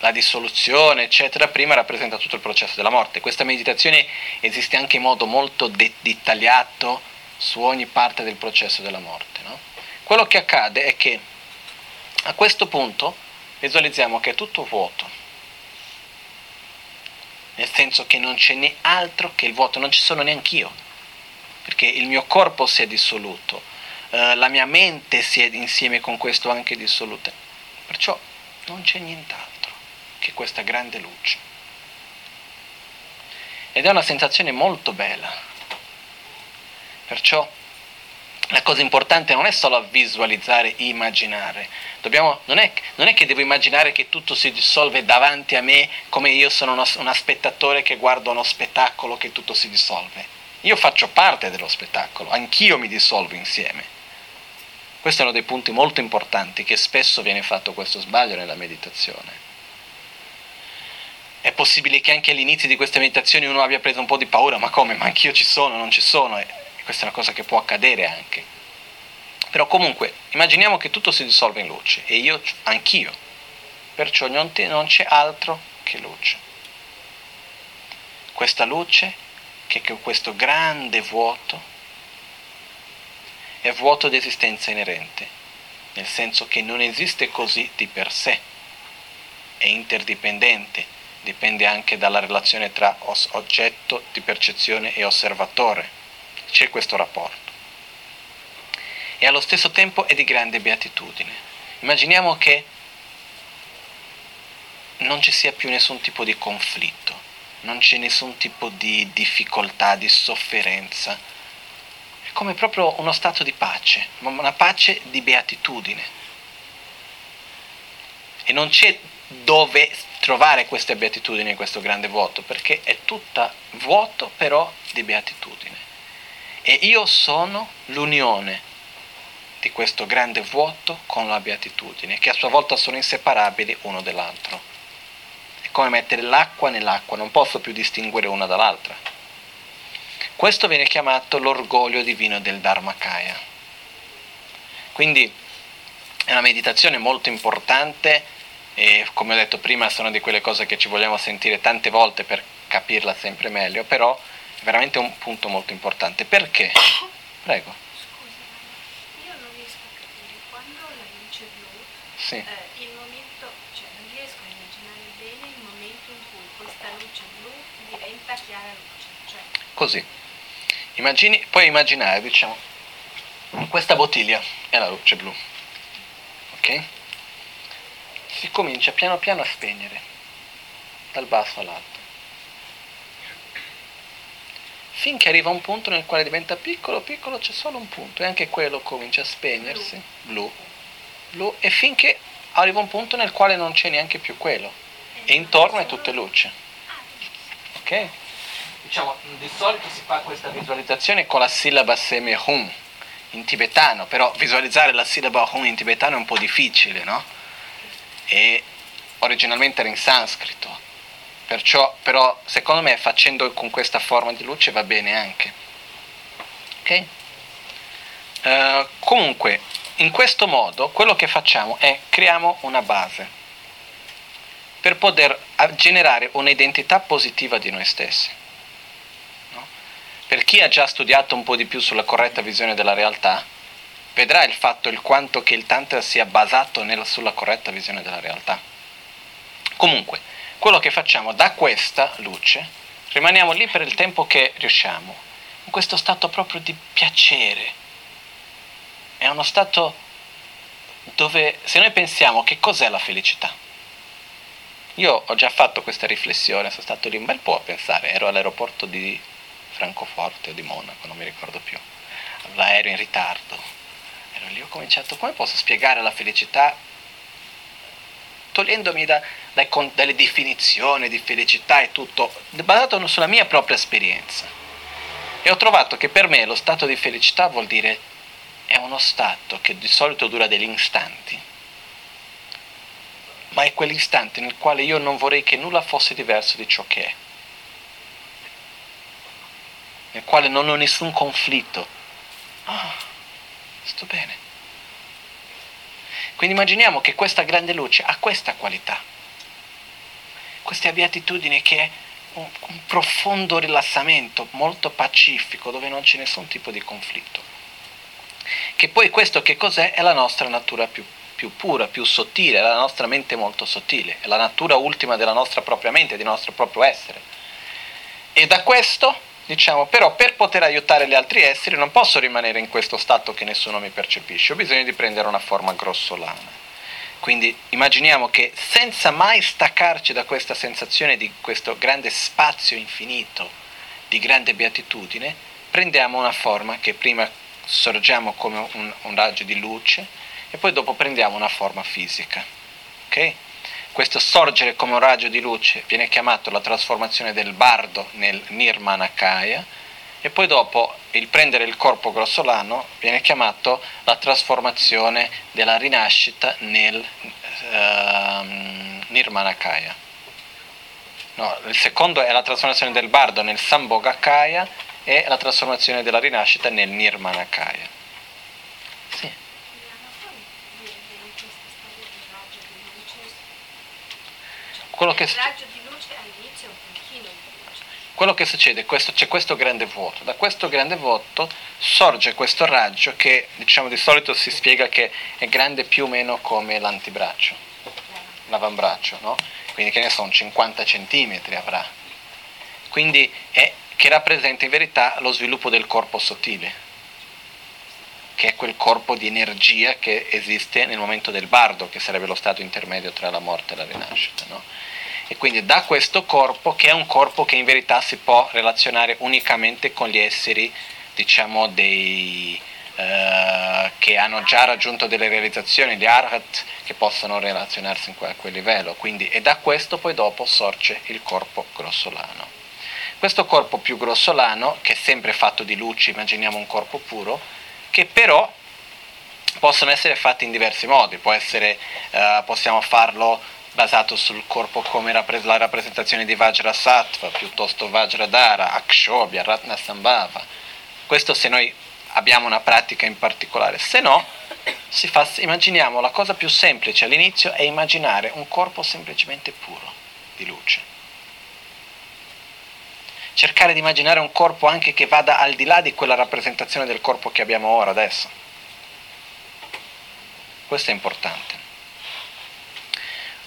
la dissoluzione, eccetera, prima rappresenta tutto il processo della morte. Questa meditazione esiste anche in modo molto dettagliato su ogni parte del processo della morte. No? Quello che accade è che a questo punto visualizziamo che è tutto vuoto, nel senso che non c'è né altro che il vuoto, non ci sono neanche io, perché il mio corpo si è dissoluto, eh, la mia mente si è insieme con questo anche dissoluta, perciò non c'è nient'altro che questa grande luce. Ed è una sensazione molto bella. Perciò la cosa importante non è solo visualizzare, immaginare. Dobbiamo, non, è, non, è, che devo immaginare che tutto si dissolve davanti a me come io sono uno, uno spettatore che guarda uno spettacolo che tutto si dissolve. Io faccio parte dello spettacolo, anch'io mi dissolvo insieme. Questo è uno dei punti molto importanti che spesso viene fatto questo sbaglio nella meditazione. È possibile che anche all'inizio di queste meditazioni uno abbia preso un po' di paura, ma come? Ma anch'io ci sono, non ci sono, e questa è una cosa che può accadere anche. Però comunque, immaginiamo che tutto si dissolve in luce, e io anch'io, perciò non c'è altro che luce. Questa luce, che questo grande vuoto, è vuoto di esistenza inerente, nel senso che non esiste così di per sé, è interdipendente, dipende anche dalla relazione tra oggetto di percezione e osservatore. C'è questo rapporto. E allo stesso tempo è di grande beatitudine. Immaginiamo che non ci sia più nessun tipo di conflitto, non c'è nessun tipo di difficoltà, di sofferenza. È come proprio uno stato di pace, una pace di beatitudine. E non c'è dove trovare queste beatitudini in questo grande vuoto, perché è tutta vuoto però di beatitudine. E io sono l'unione di questo grande vuoto con la beatitudine, che a sua volta sono inseparabili uno dall'altro. Come mettere l'acqua nell'acqua, non posso più distinguere una dall'altra. Questo viene chiamato l'orgoglio divino del Dharmakaya. Quindi è una meditazione molto importante e come ho detto prima sono di quelle cose che ci vogliamo sentire tante volte per capirla sempre meglio, però è veramente un punto molto importante. Perché? Prego. Scusa, io non riesco a capire quando la luce blu, sì. eh, il momento, cioè non riesco a immaginare bene il momento in cui questa luce blu diventa chiara luce. Cioè. Così. Immagini, puoi immaginare, diciamo, questa bottiglia è la luce blu. Ok? si comincia piano piano a spegnere, dal basso all'alto, finché arriva un punto nel quale diventa piccolo, piccolo, c'è solo un punto e anche quello comincia a spegnersi, blu, blu, e finché arriva un punto nel quale non c'è neanche più quello e intorno è tutte luce. Ok? Diciamo, di solito si fa questa visualizzazione con la sillaba seme hum in tibetano, però visualizzare la sillaba hum in tibetano è un po' difficile, no? e originalmente era in sanscrito, perciò però secondo me facendo con questa forma di luce va bene anche. Ok? Uh, comunque, in questo modo quello che facciamo è creiamo una base per poter generare un'identità positiva di noi stessi. Per chi ha già studiato un po' di più sulla corretta visione della realtà, vedrà il fatto il quanto che il Tantra sia basato nella, sulla corretta visione della realtà. Comunque, quello che facciamo da questa luce, rimaniamo lì per il tempo che riusciamo, in questo stato proprio di piacere. È uno stato dove, se noi pensiamo che cos'è la felicità, io ho già fatto questa riflessione, sono stato lì un bel po' a pensare, ero all'aeroporto di Francoforte o di Monaco, non mi ricordo più, l'aereo in ritardo, ero lì, ho cominciato, come posso spiegare la felicità? Togliendomi da, dai, dalle definizioni di felicità e tutto, basato sulla mia propria esperienza. E ho trovato che per me lo stato di felicità vuol dire è uno stato che di solito dura degli istanti, ma è quell'istante nel quale io non vorrei che nulla fosse diverso di ciò che è, nel quale non ho nessun conflitto. Ah, sto bene. Quindi immaginiamo che questa grande luce ha questa qualità, queste beatitudini che è un, un profondo rilassamento, molto pacifico, dove non c'è nessun tipo di conflitto. Che poi questo che cos'è? È la nostra natura più, più pura, più sottile, è la nostra mente molto sottile, è la natura ultima della nostra propria mente, del nostro proprio essere. E da questo, diciamo, però per poter aiutare gli altri esseri non posso rimanere in questo stato che nessuno mi percepisce, ho bisogno di prendere una forma grossolana. Quindi immaginiamo che senza mai staccarci da questa sensazione di questo grande spazio infinito, di grande beatitudine, prendiamo una forma che prima sorgiamo come un, un raggio di luce e poi dopo prendiamo una forma fisica. Okay? Questo sorgere come un raggio di luce viene chiamato la trasformazione del bardo nel Nirmanakaya e poi dopo il prendere il corpo grossolano viene chiamato la trasformazione della rinascita nel uh, Nirmanakaya. No, il secondo è la trasformazione del bardo nel Sambhogakaya e la trasformazione della rinascita nel Nirmanakaya. Sì. Quello che... Il raggio di luce all'inizio è un pochino di luce. Quello che succede, questo, c'è questo grande vuoto. Da questo grande vuoto sorge questo raggio che diciamo di solito si spiega che è grande più o meno come l'antibraccio, l'avambraccio, no? Quindi che ne so, 50 centimetri avrà. Quindi è che rappresenta in verità lo sviluppo del corpo sottile, che è quel corpo di energia che esiste nel momento del bardo, che sarebbe lo stato intermedio tra la morte e la rinascita. No? E quindi da questo corpo, che è un corpo che in verità si può relazionare unicamente con gli esseri, diciamo, dei, eh, che hanno già raggiunto delle realizzazioni, di arhat, che possono relazionarsi a quel livello. Quindi, e da questo poi dopo sorge il corpo grossolano. Questo corpo più grossolano, che è sempre fatto di luci, immaginiamo un corpo puro, che però possono essere fatti in diversi modi, essere, eh, possiamo farlo basato sul corpo come la rappresentazione di Vajrasattva, piuttosto Vajradhara, Akshobhya, Ratnasambhava. Questo se noi abbiamo una pratica in particolare, se no fa, immaginiamo la cosa più semplice all'inizio è immaginare un corpo semplicemente puro di luce cercare di immaginare un corpo anche che vada al di là di quella rappresentazione del corpo che abbiamo ora adesso. Questo è importante.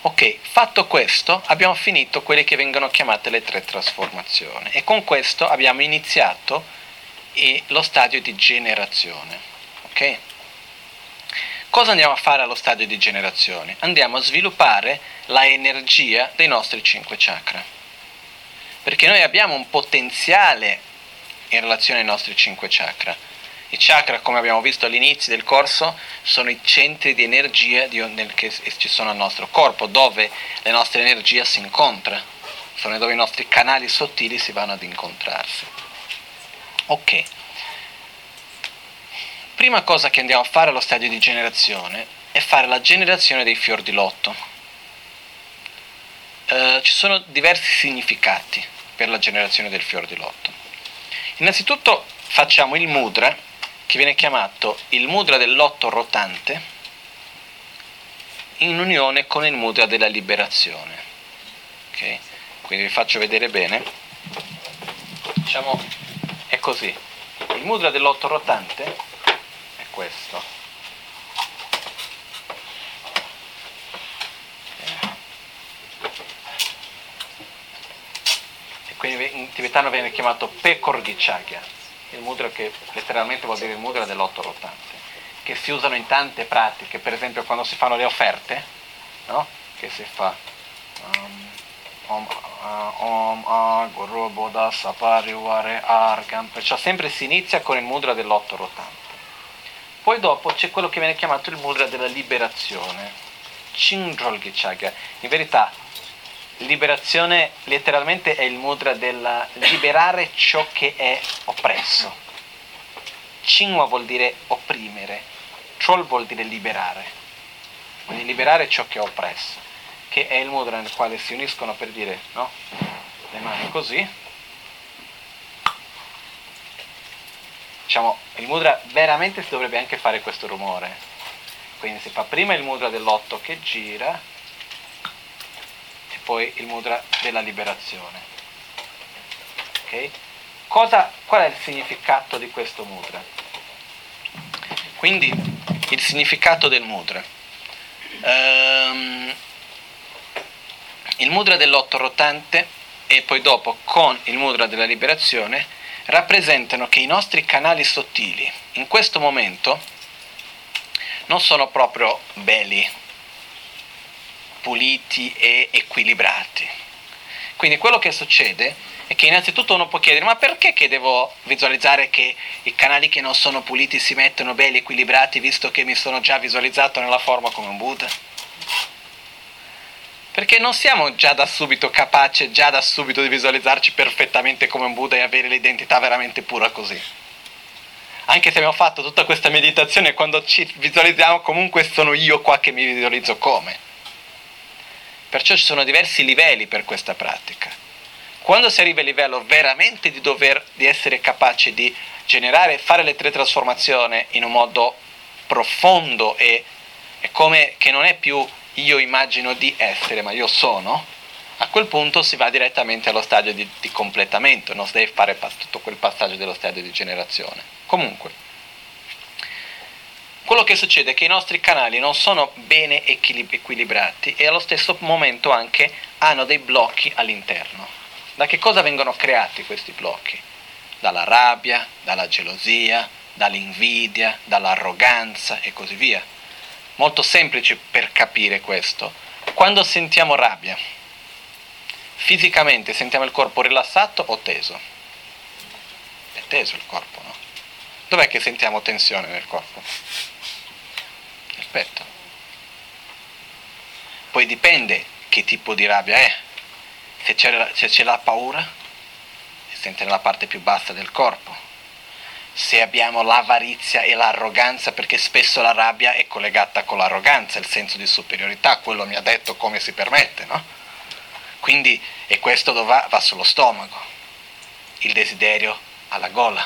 Ok, fatto questo abbiamo finito quelle che vengono chiamate le tre trasformazioni e con questo abbiamo iniziato lo stadio di generazione. Ok? Cosa andiamo a fare allo stadio di generazione? Andiamo a sviluppare la energia dei nostri cinque chakra perché noi abbiamo un potenziale in relazione ai nostri cinque chakra. I chakra, come abbiamo visto all'inizio del corso, sono i centri di energia che ci sono al nostro corpo, dove la nostra energia si incontra, sono dove i nostri canali sottili si vanno ad incontrarsi. Ok. Prima cosa che andiamo a fare allo stadio di generazione è fare la generazione dei fior di lotto. Uh, ci sono diversi significati per la generazione del fior di lotto. Innanzitutto facciamo il mudra, che viene chiamato il mudra del lotto rotante, in unione con il mudra della liberazione. Okay? Quindi vi faccio vedere bene. Diciamo, è così. Il mudra del lotto rotante è questo. quindi in tibetano viene chiamato Pekor Gichagya, il mudra che letteralmente vuol dire il mudra dell'otto rotante, che si usano in tante pratiche, per esempio quando si fanno le offerte, no? che si fa um, Om, uh, om a Guru Bodha Sapariware Argam, perciò sempre si inizia con il mudra dell'otto rotante. Poi dopo c'è quello che viene chiamato il mudra della liberazione, Chingrol Gichagya. In verità liberazione letteralmente è il mudra del liberare ciò che è oppresso. Cinghua vuol dire opprimere, chol vuol dire liberare. Quindi liberare ciò che è oppresso, che è il mudra nel quale si uniscono per dire, no? Le mani così. Diciamo, il mudra veramente si dovrebbe anche fare questo rumore. Quindi si fa prima il mudra dell'otto che gira poi il mudra della liberazione. Ok? Cosa, qual è il significato di questo mudra? Quindi il significato del mudra. Um, il mudra dell'otto rotante e poi dopo con il mudra della liberazione rappresentano che i nostri canali sottili in questo momento non sono proprio belli, puliti e equilibrati. Quindi quello che succede è che innanzitutto uno può chiedere ma perché che devo visualizzare che i canali che non sono puliti si mettono belli, equilibrati, visto che mi sono già visualizzato nella forma come un Buddha? Perché non siamo già da subito capaci, già da subito di visualizzarci perfettamente come un Buddha e avere l'identità veramente pura così. Anche se abbiamo fatto tutta questa meditazione, quando ci visualizziamo comunque sono io qua che mi visualizzo come. Perciò ci sono diversi livelli per questa pratica quando si arriva al livello veramente di dover, di essere capace di generare e fare le tre trasformazioni in un modo profondo e, e come che non è più io immagino di essere, ma io sono, a quel punto si va direttamente allo stadio di, di completamento, non si deve fare tutto quel passaggio dello stadio di generazione. Comunque, quello che succede è che i nostri canali non sono bene equilibrati e allo stesso momento anche hanno dei blocchi all'interno. Da che cosa vengono creati questi blocchi? Dalla rabbia, dalla gelosia, dall'invidia, dall'arroganza e così via. Molto semplice per capire questo. Quando sentiamo rabbia, fisicamente sentiamo il corpo rilassato o teso? È teso il corpo, no? Dov'è che sentiamo tensione nel corpo? Nel petto. Poi dipende che tipo di rabbia è se c'è, se c'è la paura, si sente nella parte più bassa del corpo. Se abbiamo l'avarizia e l'arroganza, perché spesso la rabbia è collegata con l'arroganza, il senso di superiorità, quello mi ha detto come si permette, no? Quindi, e questo dove va? Va sullo stomaco, il desiderio alla gola,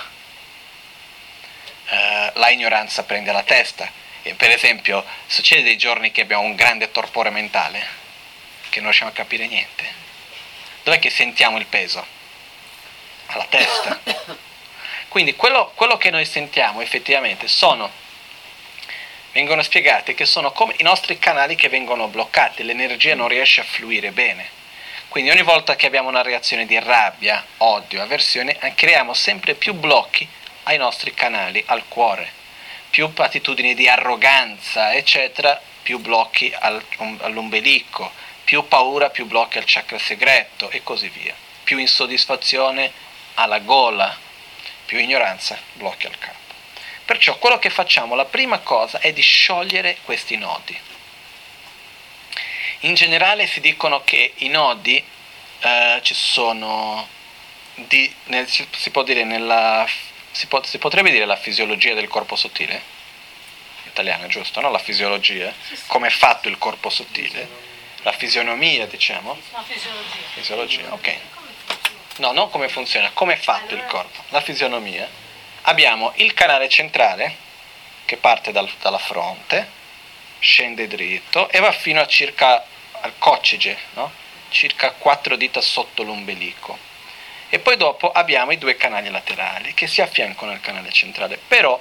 uh, la ignoranza prende la testa. Per esempio, succede dei giorni che abbiamo un grande torpore mentale, che non riusciamo a capire niente dov'è che sentiamo il peso? Alla testa. [coughs] Quindi quello, quello che noi sentiamo effettivamente sono, vengono spiegati che sono come i nostri canali che vengono bloccati, l'energia non riesce a fluire bene. Quindi ogni volta che abbiamo una reazione di rabbia, odio, avversione, creiamo sempre più blocchi ai nostri canali, al cuore, più attitudini di arroganza, eccetera, più blocchi all'ombelico, più paura, più blocchi al chakra segreto e così via. Più insoddisfazione alla gola, più ignoranza, blocchi al capo. Perciò quello che facciamo, la prima cosa è di sciogliere questi nodi. In generale si dicono che i nodi eh, ci sono, di, nel, si può dire nella, si, po, si potrebbe dire la fisiologia del corpo sottile? Italiana, giusto? No? La fisiologia, come è fatto il corpo sottile la fisionomia, diciamo? No, fisiologia. Fisiologia, ok. No, non come funziona, come è fatto il corpo. La fisionomia. Abbiamo il canale centrale che parte dal, dalla fronte, scende dritto e va fino a circa al coccige, no? circa quattro dita sotto l'ombelico. E poi dopo abbiamo i due canali laterali che si affiancano al canale centrale. Però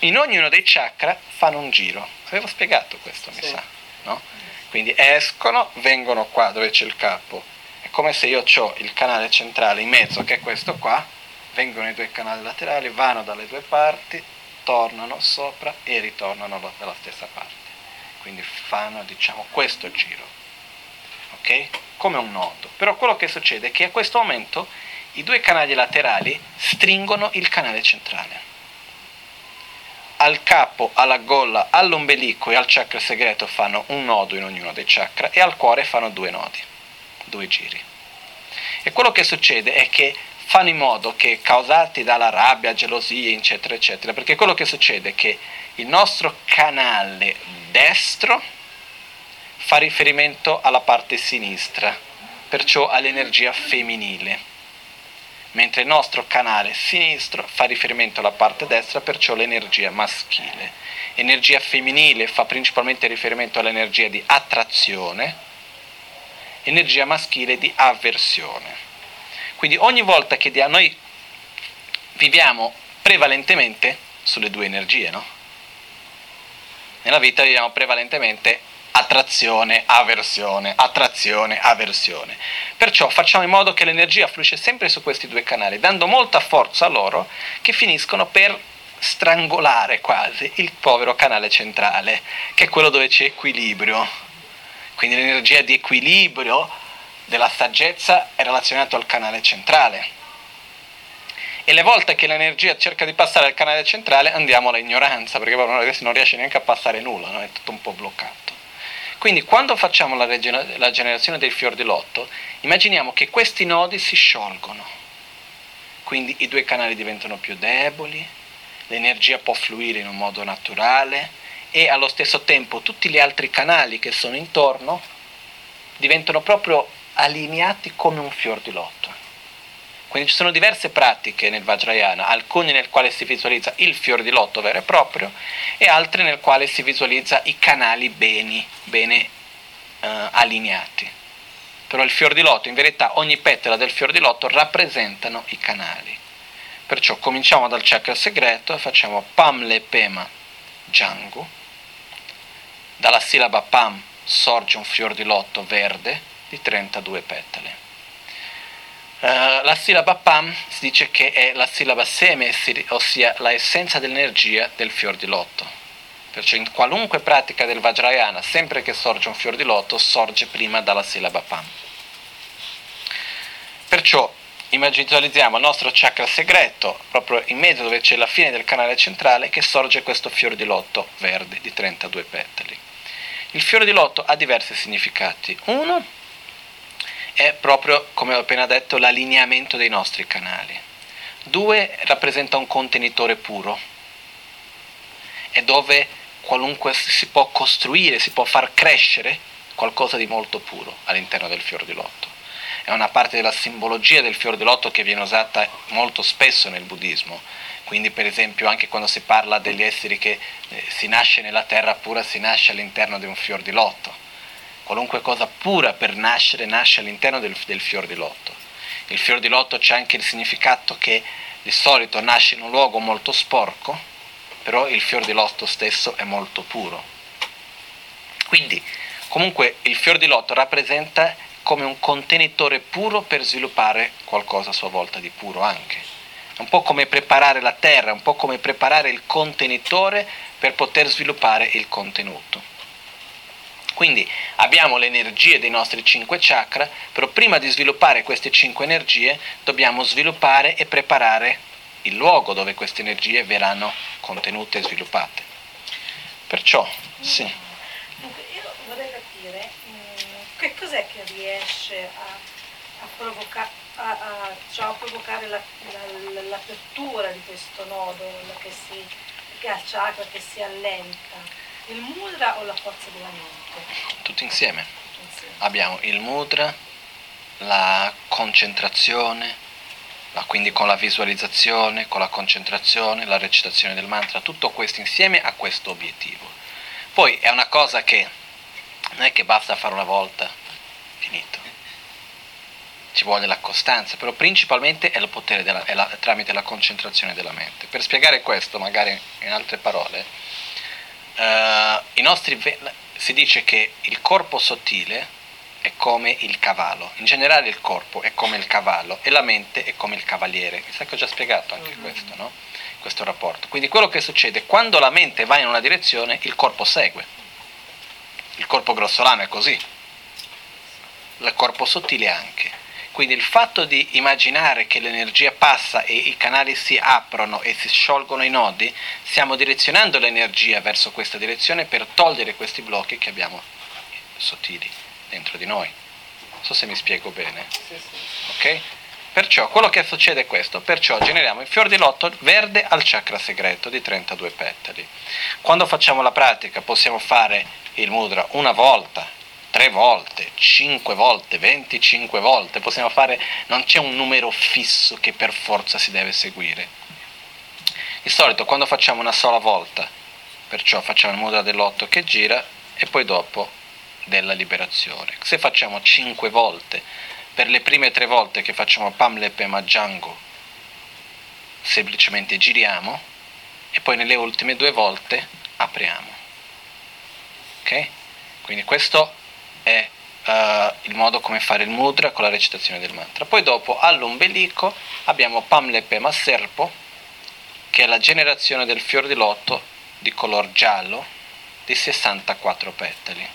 in ognuno dei chakra fanno un giro. Avevo spiegato questo, mi sì. sa, no? Quindi escono, vengono qua dove c'è il capo. È come se io ho il canale centrale in mezzo, che è questo qua, vengono i due canali laterali, vanno dalle due parti, tornano sopra e ritornano dalla stessa parte. Quindi fanno, diciamo, questo giro. Ok? Come un nodo. Però quello che succede è che a questo momento i due canali laterali stringono il canale centrale al capo, alla gola, all'ombelico e al chakra segreto fanno un nodo in ognuno dei chakra e al cuore fanno due nodi, due giri. E quello che succede è che fanno in modo che causati dalla rabbia, gelosia, eccetera, eccetera, perché quello che succede è che il nostro canale destro fa riferimento alla parte sinistra, perciò all'energia femminile, mentre il nostro canale sinistro fa riferimento alla parte destra, perciò all'energia maschile. Energia femminile fa principalmente riferimento all'energia di attrazione, energia maschile di avversione. Quindi ogni volta che noi viviamo prevalentemente sulle due energie, no? Nella vita viviamo prevalentemente attrazione, avversione, attrazione, avversione. Perciò facciamo in modo che l'energia fluisce sempre su questi due canali, dando molta forza a loro che finiscono per strangolare quasi il povero canale centrale, che è quello dove c'è equilibrio. Quindi l'energia di equilibrio della saggezza è relazionata al canale centrale e le volte che l'energia cerca di passare al canale centrale andiamo all'ignoranza, perché poi non riesce neanche a passare nulla, no? è tutto un po' bloccato. Quindi quando facciamo la, regen- la generazione del fior di lotto, immaginiamo che questi nodi si sciolgono, quindi i due canali diventano più deboli, l'energia può fluire in un modo naturale e allo stesso tempo tutti gli altri canali che sono intorno diventano proprio allineati come un fior di lotto. Quindi ci sono diverse pratiche nel Vajrayana, alcune nel quale si visualizza il fior di lotto vero e proprio e altre nel quale si visualizza i canali beni, bene uh, allineati. Però il fior di lotto, in verità ogni petala del fior di lotto rappresentano i canali. Perciò cominciamo dal chakra segreto e facciamo Pam le Pema Jangu. Dalla sillaba Pam sorge un fior di lotto verde di 32 petale. Uh, la sillaba PAM si dice che è la sillaba seme, ossia la essenza dell'energia del fior di lotto. Perciò in qualunque pratica del Vajrayana, sempre che sorge un fior di lotto, sorge prima dalla sillaba PAM. Perciò visualizziamo il nostro chakra segreto, proprio in mezzo dove c'è la fine del canale centrale, che sorge questo fior di lotto verde di 32 petali. Il fiore di lotto ha diversi significati. Uno è proprio, come ho appena detto, l'allineamento dei nostri canali. Due, rappresenta un contenitore puro, è dove qualunque si può costruire, si può far crescere qualcosa di molto puro all'interno del fior di lotto. È una parte della simbologia del fior di lotto che viene usata molto spesso nel buddismo. Quindi, per esempio, anche quando si parla degli esseri che eh, si nasce nella terra pura, si nasce all'interno di un fior di lotto qualunque cosa pura per nascere nasce all'interno del, del fior di lotto. Il fior di lotto c'è anche il significato che di solito nasce in un luogo molto sporco, però il fior di lotto stesso è molto puro. Quindi, comunque, il fior di lotto rappresenta come un contenitore puro per sviluppare qualcosa a sua volta di puro anche. È un po' come preparare la terra, un po' come preparare il contenitore per poter sviluppare il contenuto. Quindi abbiamo le energie dei nostri cinque chakra, però prima di sviluppare queste cinque energie dobbiamo sviluppare e preparare il luogo dove queste energie verranno contenute e sviluppate. Perciò, sì. Dunque, io vorrei capire mm, che cos'è che riesce a, a, provoca, a, a, cioè provocare la, la, l'apertura di questo nodo che, si, che al chakra che si allenta il mudra o la forza della mente? Tutti insieme. insieme. Abbiamo il mudra, la concentrazione, quindi con la visualizzazione, con la concentrazione, la recitazione del mantra, tutto questo insieme a questo obiettivo. Poi è una cosa che non è che basta fare una volta, finito. Ci vuole la costanza, però principalmente è il potere della, è la, tramite la concentrazione della mente. Per spiegare questo, magari in altre parole, uh, nostri, si dice che il corpo sottile è come il cavallo, in generale il corpo è come il cavallo e la mente è come il cavaliere. Mi sa che ho già spiegato anche mm-hmm. questo, no? questo rapporto. Quindi quello che succede, quando la mente va in una direzione, il corpo segue. Il corpo grossolano è così, il corpo sottile anche. Quindi il fatto di immaginare che l'energia passa e i canali si aprono e si sciolgono i nodi, stiamo direzionando l'energia verso questa direzione per togliere questi blocchi che abbiamo sottili dentro di noi. Non so se mi spiego bene. Ok? Perciò quello che succede è questo, perciò generiamo il fior di lotto verde al chakra segreto di 32 petali. Quando facciamo la pratica possiamo fare il mudra una volta, tre volte, cinque volte, 25 volte, possiamo fare, non c'è un numero fisso che per forza si deve seguire. Di solito quando facciamo una sola volta, perciò facciamo il mudra dell'otto che gira e poi dopo della liberazione. Se facciamo cinque volte, per le prime tre volte che facciamo Pamlep e Majango, semplicemente giriamo e poi nelle ultime due volte apriamo. Ok? Quindi questo è uh, il modo come fare il mudra con la recitazione del mantra. Poi dopo all'ombelico abbiamo Pamlepe Maserpo, che è la generazione del fior di lotto di color giallo di 64 petali.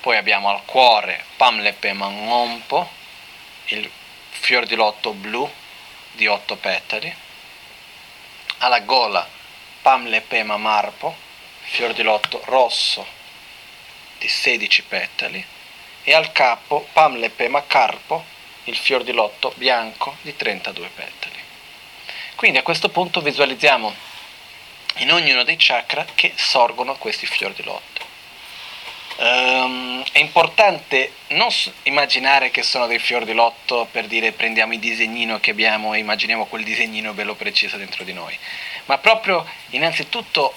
Poi abbiamo al cuore Pamlepe Mangompo, il fior di lotto blu di 8 petali. Alla gola Pamlepe Mamarpo, fior di lotto rosso di 16 petali e al capo Pamlepema carpo, il fior di lotto bianco di 32 petali. Quindi a questo punto visualizziamo in ognuno dei chakra che sorgono questi fior di lotto. Um, è importante non immaginare che sono dei fior di lotto per dire prendiamo il disegnino che abbiamo e immaginiamo quel disegnino bello preciso dentro di noi, ma proprio innanzitutto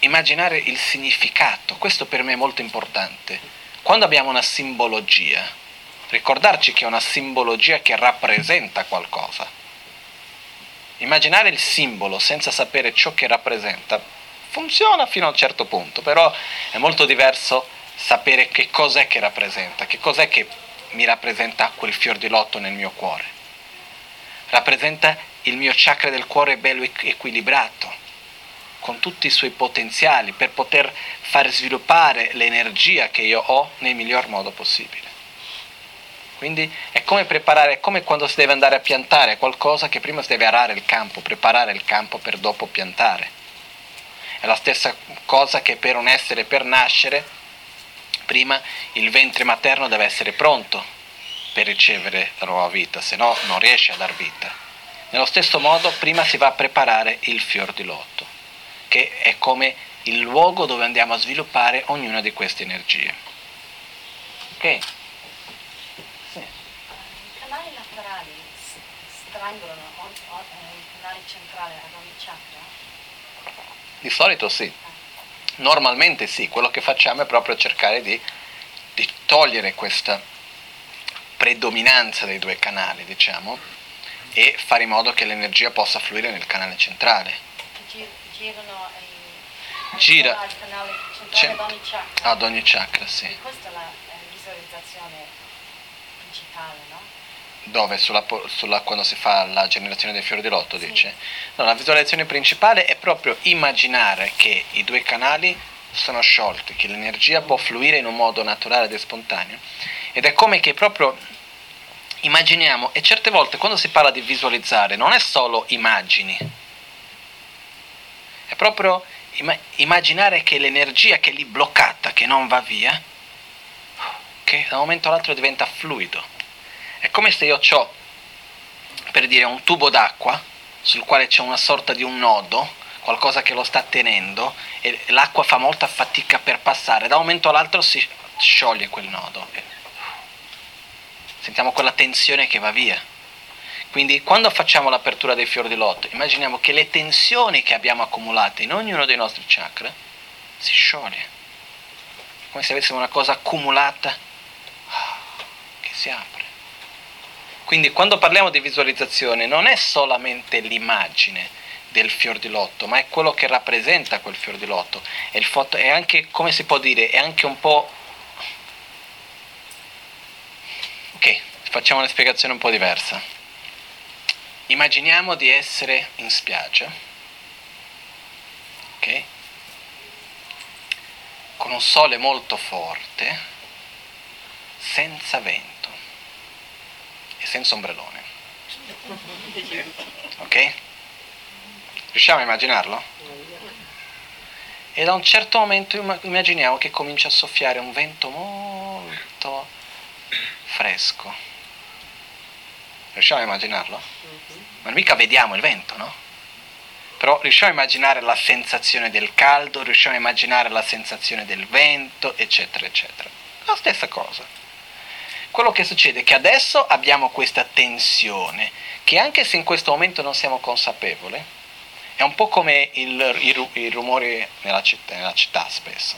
immaginare il significato, questo per me è molto importante. Quando abbiamo una simbologia, ricordarci che è una simbologia che rappresenta qualcosa. Immaginare il simbolo senza sapere ciò che rappresenta funziona fino a un certo punto, però è molto diverso sapere che cos'è che rappresenta, che cos'è che mi rappresenta quel fior di lotto nel mio cuore. Rappresenta il mio chakra del cuore bello equilibrato, con tutti i suoi potenziali per poter far sviluppare l'energia che io ho nel miglior modo possibile. Quindi è come preparare, è come quando si deve andare a piantare qualcosa che prima si deve arare il campo, preparare il campo per dopo piantare. È la stessa cosa che per un essere per nascere, prima il ventre materno deve essere pronto per ricevere la nuova vita, se no non riesce a dar vita. Nello stesso modo prima si va a preparare il fior di lotto che è come il luogo dove andiamo a sviluppare ognuna di queste energie. Ok? Sì. I canali laterali strangolano il canale centrale ad ogni chakra? Di solito sì. Normalmente sì, quello che facciamo è proprio cercare di, di togliere questa predominanza dei due canali, diciamo, e fare in modo che l'energia possa fluire nel canale centrale girano gira al canale centrale ad ogni chakra. Ad ogni chakra, sì. E questa è la visualizzazione principale, no? Dove? Sulla, sulla, quando si fa la generazione dei fiori di lotto, sì. dice? No, la visualizzazione principale è proprio immaginare che i due canali sono sciolti, che l'energia può fluire in un modo naturale ed spontaneo. Ed è come che proprio immaginiamo, e certe volte quando si parla di visualizzare non è solo immagini, è proprio immaginare che l'energia che è lì bloccata, che non va via, che da un momento all'altro diventa fluido. È come se io ho, per dire, un tubo d'acqua sul quale c'è una sorta di un nodo, qualcosa che lo sta tenendo, e l'acqua fa molta fatica per passare, da un momento all'altro si scioglie quel nodo. Sentiamo quella tensione che va via. Quindi quando facciamo l'apertura dei fiori di lotto, immaginiamo che le tensioni che abbiamo accumulate in ognuno dei nostri chakra si scioglie. Come se avessimo una cosa accumulata che si apre. Quindi quando parliamo di visualizzazione non è solamente l'immagine del fior di lotto, ma è quello che rappresenta quel fior di lotto. È, foto, è anche, come si può dire, è anche un po'... Ok, facciamo una spiegazione un po' diversa. Immaginiamo di essere in spiaggia, ok? Con un sole molto forte, senza vento e senza ombrellone. Ok? Riusciamo a immaginarlo? E da un certo momento immaginiamo che comincia a soffiare un vento molto fresco Riusciamo a immaginarlo? Ma mica vediamo il vento, no? Però riusciamo a immaginare la sensazione del caldo, riusciamo a immaginare la sensazione del vento, eccetera, eccetera. La stessa cosa. Quello che succede è che adesso abbiamo questa tensione, che anche se in questo momento non siamo consapevoli, è un po' come il, i, i, rumori nella città, nella città spesso.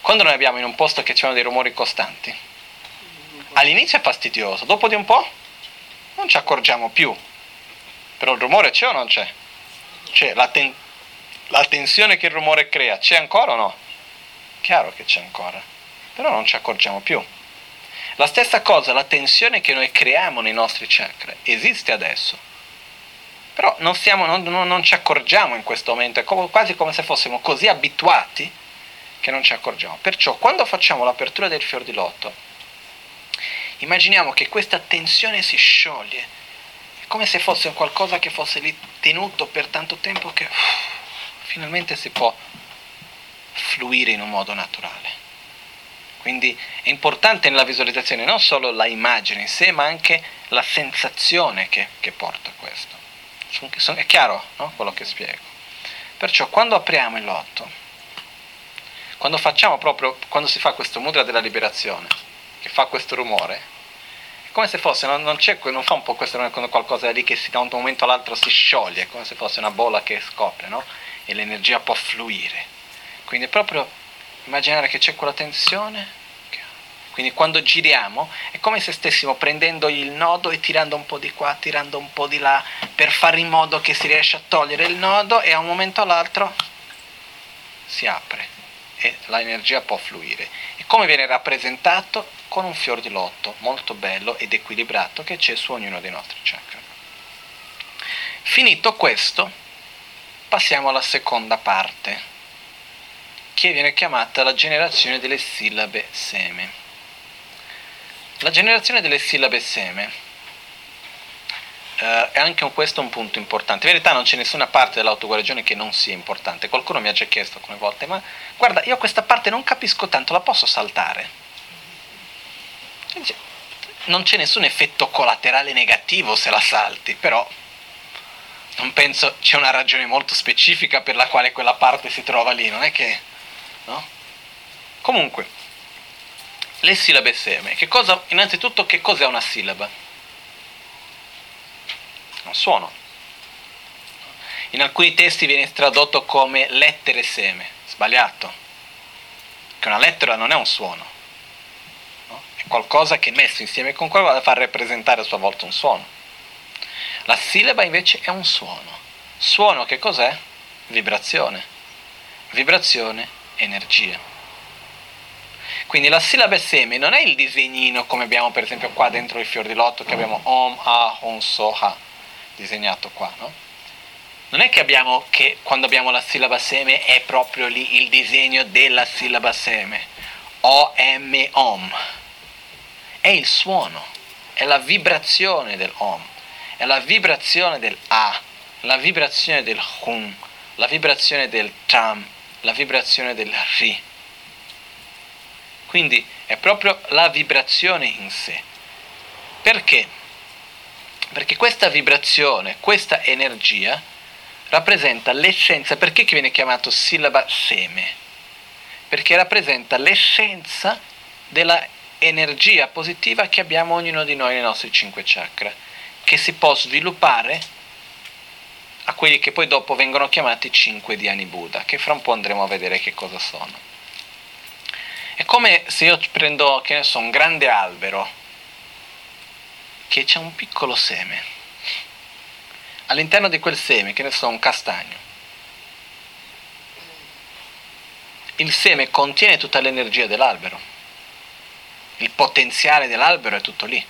Quando noi abbiamo in un posto che ci sono dei rumori costanti, all'inizio è fastidioso, dopo di un po' non ci accorgiamo più. Però il rumore c'è o non c'è? C'è la, ten- la tensione che il rumore crea, c'è ancora o no? Chiaro che c'è ancora, però non ci accorgiamo più. La stessa cosa, la tensione che noi creiamo nei nostri chakra, esiste adesso. Però non, siamo, non, non ci accorgiamo in questo momento, è come, quasi come se fossimo così abituati che non ci accorgiamo. Perciò quando facciamo l'apertura del fior di lotto, immaginiamo che questa tensione si scioglie, come se fosse qualcosa che fosse lì tenuto per tanto tempo che uff, finalmente si può fluire in un modo naturale. Quindi è importante nella visualizzazione non solo la immagine in sé, ma anche la sensazione che, che porta questo. È chiaro no? quello che spiego? Perciò quando apriamo il lotto, quando facciamo proprio, quando si fa questo mudra della liberazione, che fa questo rumore, come se fosse, non, non, non fa un po' questo rumore quando qualcosa è lì che si, da un momento all'altro si scioglie, è come se fosse una bolla che scopre, no? E l'energia può fluire. Quindi è proprio immaginare che c'è quella tensione quindi quando giriamo è come se stessimo prendendo il nodo e tirando un po' di qua, tirando un po' di là, per fare in modo che si riesca a togliere il nodo e a un momento all'altro si apre e l'energia può fluire. E come viene rappresentato? Con un fior di lotto molto bello ed equilibrato che c'è su ognuno dei nostri chakra. Finito questo, passiamo alla seconda parte, che viene chiamata la generazione delle sillabe seme. La generazione delle sillabe seme eh, è anche un, questo un punto importante. In verità non c'è nessuna parte dell'autoguarigione che non sia importante. Qualcuno mi ha già chiesto alcune volte, ma guarda, io questa parte non capisco tanto, la posso saltare? Non c'è nessun effetto collaterale negativo se la salti, però non penso c'è una ragione molto specifica per la quale quella parte si trova lì, non è che... No? Comunque, le sillabe seme. Che cosa, innanzitutto, che cos'è una sillaba? Un suono. In alcuni testi viene tradotto come lettere seme, sbagliato. Che una lettera non è un suono, no? è qualcosa che messo insieme con qualcosa fa rappresentare a sua volta un suono. La sillaba invece è un suono. Suono che cos'è? Vibrazione. Vibrazione, energia. Quindi la sillaba seme non è il disegnino come abbiamo per esempio qua dentro il fior di lotto che abbiamo Om, Ah, On, So, Ha disegnato qua, no? Non è che abbiamo che quando abbiamo la sillaba seme è proprio lì il disegno della sillaba seme. O, M, Om. È il suono, è la vibrazione del Om, è la vibrazione del A, la vibrazione del Hum, la vibrazione del Tam, la vibrazione del Ri quindi è proprio la vibrazione in sé. Perché? Perché questa vibrazione, questa energia rappresenta l'essenza, perché viene chiamato sillaba seme? Perché rappresenta l'essenza della energia positiva che abbiamo ognuno di noi nei nostri cinque chakra, che si può sviluppare a quelli che poi dopo vengono chiamati cinque Dhyani Buddha, che fra un po' andremo a vedere che cosa sono. È come se io prendo, che ne so, un grande albero che c'è un piccolo seme. All'interno di quel seme, che ne so, un castagno. Il seme contiene tutta l'energia dell'albero. Il potenziale dell'albero è tutto lì.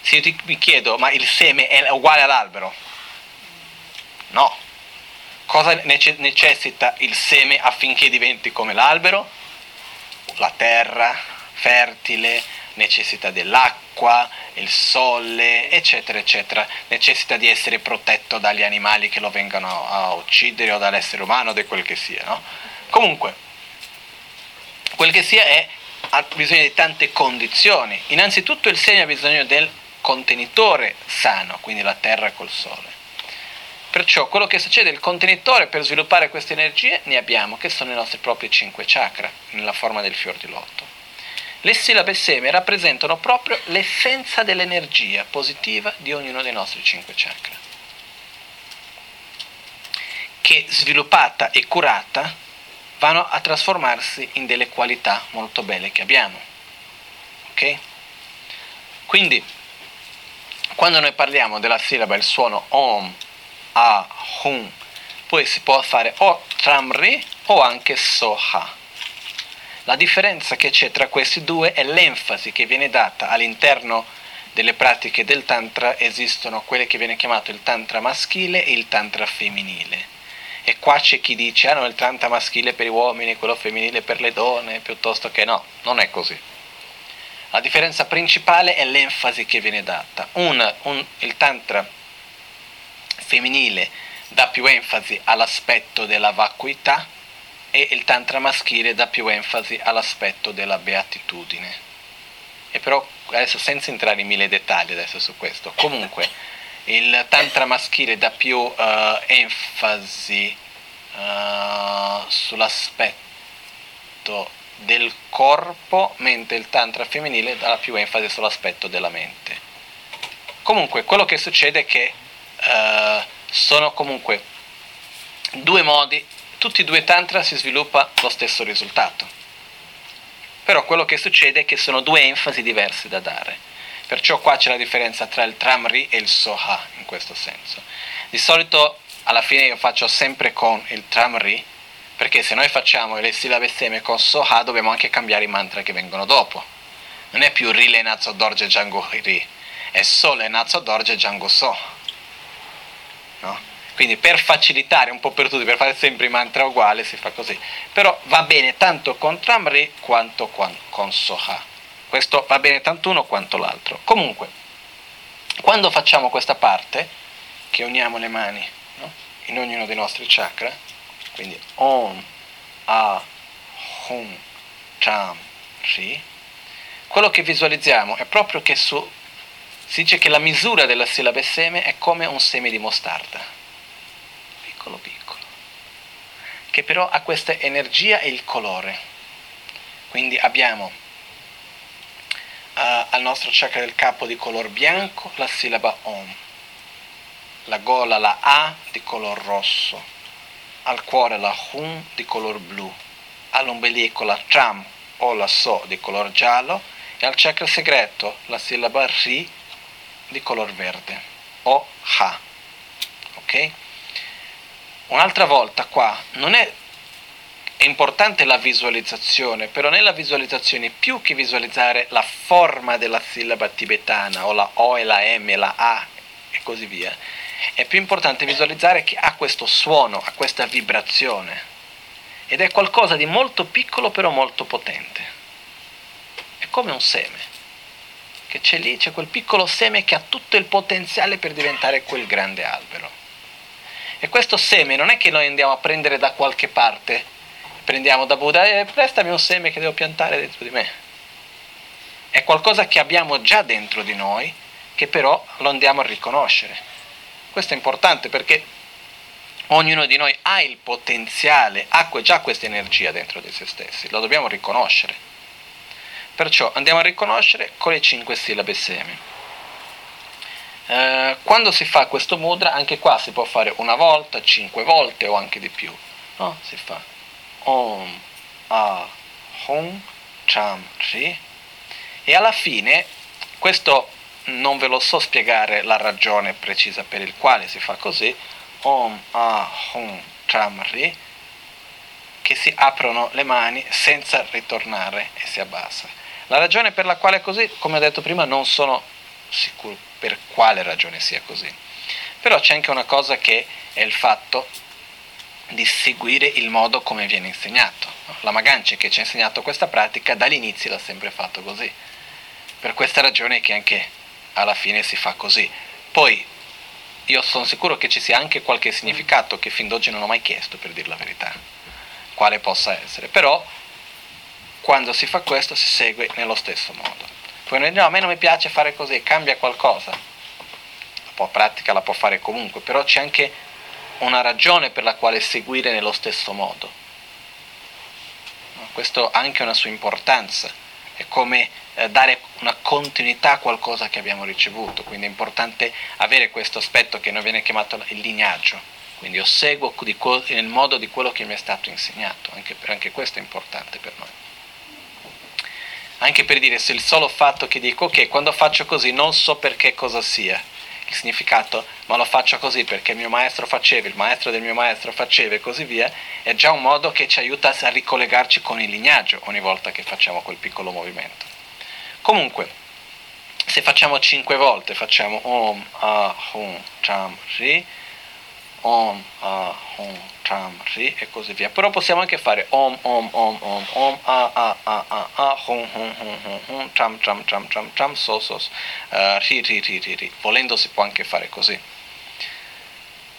Se io ti, mi chiedo, ma il seme è uguale all'albero? No. Cosa necessita il seme affinché diventi come l'albero? la terra fertile, necessita dell'acqua, il sole, eccetera, eccetera, necessita di essere protetto dagli animali che lo vengano a uccidere o dall'essere umano di quel che sia. No? Comunque, quel che sia è, ha bisogno di tante condizioni. Innanzitutto il segno ha bisogno del contenitore sano, quindi la terra col sole. Perciò quello che succede, il contenitore per sviluppare queste energie ne abbiamo, che sono i nostri propri cinque chakra, nella forma del fior di lotto. Le sillabe seme rappresentano proprio l'essenza dell'energia positiva di ognuno dei nostri cinque chakra, che sviluppata e curata vanno a trasformarsi in delle qualità molto belle che abbiamo. Ok? Quindi, quando noi parliamo della sillaba, il suono Om, A, Hum, poi si può fare o Tramri o anche Soha la differenza che c'è tra questi due è l'enfasi che viene data all'interno delle pratiche del Tantra, esistono quelle che viene chiamato il Tantra maschile e il Tantra femminile. E qua c'è chi dice, ah no, il Tantra maschile per gli uomini quello femminile per le donne, piuttosto che no, non è così. La differenza principale è l'enfasi che viene data. Un, un, il Tantra femminile dà più enfasi all'aspetto della vacuità, e il tantra maschile dà più enfasi all'aspetto della beatitudine. E però adesso senza entrare in mille dettagli adesso su questo, comunque [laughs] il tantra maschile dà più uh, enfasi uh, sull'aspetto del corpo, mentre il tantra femminile dà più enfasi sull'aspetto della mente. Comunque quello che succede è che uh, sono comunque due modi tutti e due i tantra si sviluppa lo stesso risultato. Però quello che succede è che sono due enfasi diverse da dare. Perciò qua c'è la differenza tra il tramri e il soha in questo senso. Di solito alla fine io faccio sempre con il tramri, perché se noi facciamo le sillabe seme con soha dobbiamo anche cambiare i mantra che vengono dopo. Non è più rile nazzo dorje jango ri, è sole nazzo dorje jango so. Quindi per facilitare un po' per tutti, per fare sempre i mantra uguali, si fa così. Però va bene tanto con Tramri quanto con Soha. Questo va bene tanto uno quanto l'altro. Comunque, quando facciamo questa parte, che uniamo le mani no? in ognuno dei nostri chakra, quindi Om, A, Hum, Cham, Ri, quello che visualizziamo è proprio che su, si dice che la misura della sillaba seme è come un seme di mostarda piccolo piccolo, che però ha questa energia e il colore. Quindi abbiamo uh, al nostro chakra del capo di color bianco la sillaba Om, la gola la A di color rosso, al cuore la Hum di color blu, all'ombelico la Tram o la So di color giallo e al chakra segreto la sillaba Ri di color verde o Ha. Ok? Un'altra volta qua non è, è importante la visualizzazione, però nella visualizzazione più che visualizzare la forma della sillaba tibetana o la O e la M la A e così via, è più importante visualizzare che ha questo suono, ha questa vibrazione ed è qualcosa di molto piccolo però molto potente. È come un seme che c'è lì, c'è quel piccolo seme che ha tutto il potenziale per diventare quel grande albero. E questo seme non è che noi andiamo a prendere da qualche parte, prendiamo da Buddha e eh, prestami un seme che devo piantare dentro di me. È qualcosa che abbiamo già dentro di noi, che però lo andiamo a riconoscere. Questo è importante perché ognuno di noi ha il potenziale, ha già questa energia dentro di se stessi, lo dobbiamo riconoscere. Perciò andiamo a riconoscere con le cinque sillabe seme. Eh, quando si fa questo mudra, anche qua si può fare una volta, cinque volte o anche di più. No? Si fa Om, A, Hum, Cham, Ri. E alla fine, questo non ve lo so spiegare la ragione precisa per il quale si fa così, Om, A, Hum, Cham, Ri, che si aprono le mani senza ritornare e si abbassa. La ragione per la quale è così, come ho detto prima, non sono sicuro per quale ragione sia così. Però c'è anche una cosa che è il fatto di seguire il modo come viene insegnato. La Magancia che ci ha insegnato questa pratica dall'inizio l'ha sempre fatto così. Per questa ragione che anche alla fine si fa così. Poi io sono sicuro che ci sia anche qualche significato che fin d'oggi non ho mai chiesto, per dire la verità, quale possa essere. Però quando si fa questo si segue nello stesso modo. Poi noi no, a me non mi piace fare così, cambia qualcosa. La pratica la può fare comunque, però c'è anche una ragione per la quale seguire nello stesso modo. Questo ha anche una sua importanza, è come eh, dare una continuità a qualcosa che abbiamo ricevuto, quindi è importante avere questo aspetto che non viene chiamato il lignaggio, quindi io seguo nel modo di quello che mi è stato insegnato, anche, anche questo è importante per noi anche per dire se il solo fatto che dico ok, quando faccio così non so perché cosa sia, il significato, ma lo faccio così perché il mio maestro faceva, il maestro del mio maestro faceva e così via, è già un modo che ci aiuta a ricollegarci con il lignaggio ogni volta che facciamo quel piccolo movimento. Comunque, se facciamo cinque volte, facciamo Om, Ah, Hum, Cham, Ri, Om, Ah, Hum, Cham, Ri e così via. Però possiamo anche fare Om, Om, Om, Om, Om, Ah, Ah, Ah, Ah, Ah, Hum, Hum, Hum, Hum, Hum, Cham, Cham, Cham, Cham, Cham, So, So, uh, Ri, Ri, Ri, Ri, Ri. Volendo si può anche fare così.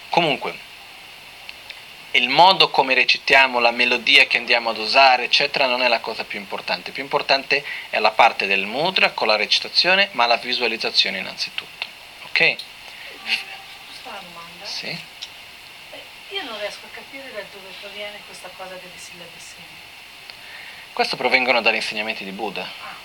Comunque, il modo come recitiamo, la melodia che andiamo ad usare, eccetera, non è la cosa più importante. Più importante è la parte del mudra con la recitazione, ma la visualizzazione innanzitutto. Ok? Questa una domanda. Sì? Io non riesco a capire da dove proviene questa cosa delle sillabe semi. Questo provengono dagli insegnamenti di Buddha. Ah,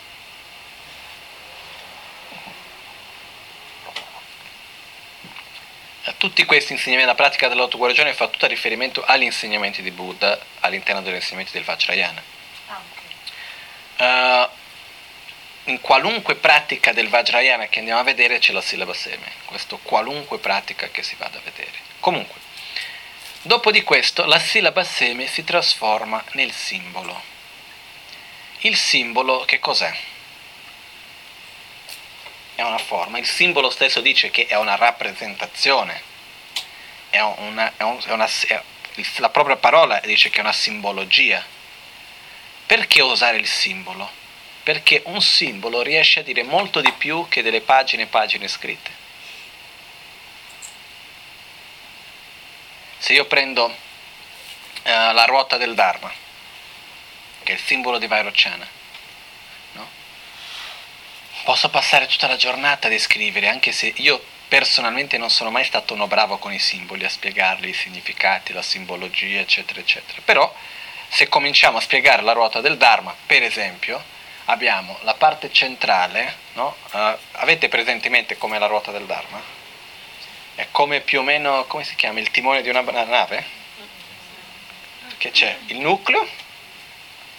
Tutti questi insegnamenti, la pratica dell'autoguarigione fa tutto riferimento agli insegnamenti di Buddha all'interno degli insegnamenti del Vajrayana. ah, ok. Uh, in qualunque pratica del Vajrayana che andiamo a vedere c'è la sillaba seme, questo qualunque pratica che si vada a vedere. Comunque, dopo di questo la sillaba seme si trasforma nel simbolo. Il simbolo che cos'è? È una forma, il simbolo stesso dice che è una rappresentazione, è una, è un, è una, è, la propria parola dice che è una simbologia. Perché usare il simbolo? Perché un simbolo riesce a dire molto di più che delle pagine e pagine scritte. Se io prendo eh, la ruota del Dharma, che è il simbolo di Vairocana, no? posso passare tutta la giornata a descrivere, anche se io personalmente non sono mai stato uno bravo con i simboli, a spiegarli i significati, la simbologia, eccetera, eccetera. Però se cominciamo a spiegare la ruota del Dharma, per esempio, abbiamo la parte centrale, no? uh, avete presente in mente come la ruota del Dharma? È come più o meno, come si chiama, il timone di una nave? Che c'è il nucleo,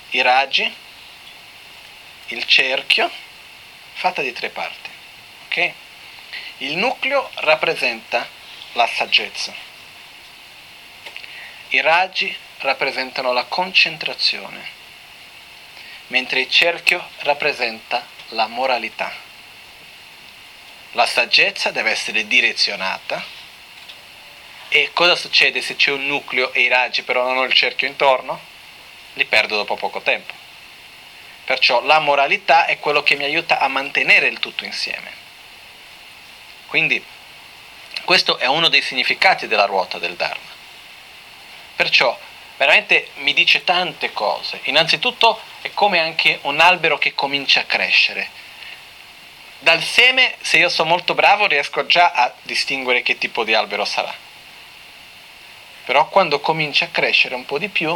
i raggi, il cerchio, fatta di tre parti. ok? Il nucleo rappresenta la saggezza, i raggi rappresentano la concentrazione, mentre il cerchio rappresenta la moralità. La saggezza deve essere direzionata e cosa succede se c'è un nucleo e i raggi però non ho il cerchio intorno? Li perdo dopo poco tempo. Perciò la moralità è quello che mi aiuta a mantenere il tutto insieme. Quindi questo è uno dei significati della ruota del Dharma. Perciò veramente mi dice tante cose. Innanzitutto è come anche un albero che comincia a crescere. Dal seme, se io sono molto bravo, riesco già a distinguere che tipo di albero sarà. Però quando comincia a crescere un po' di più,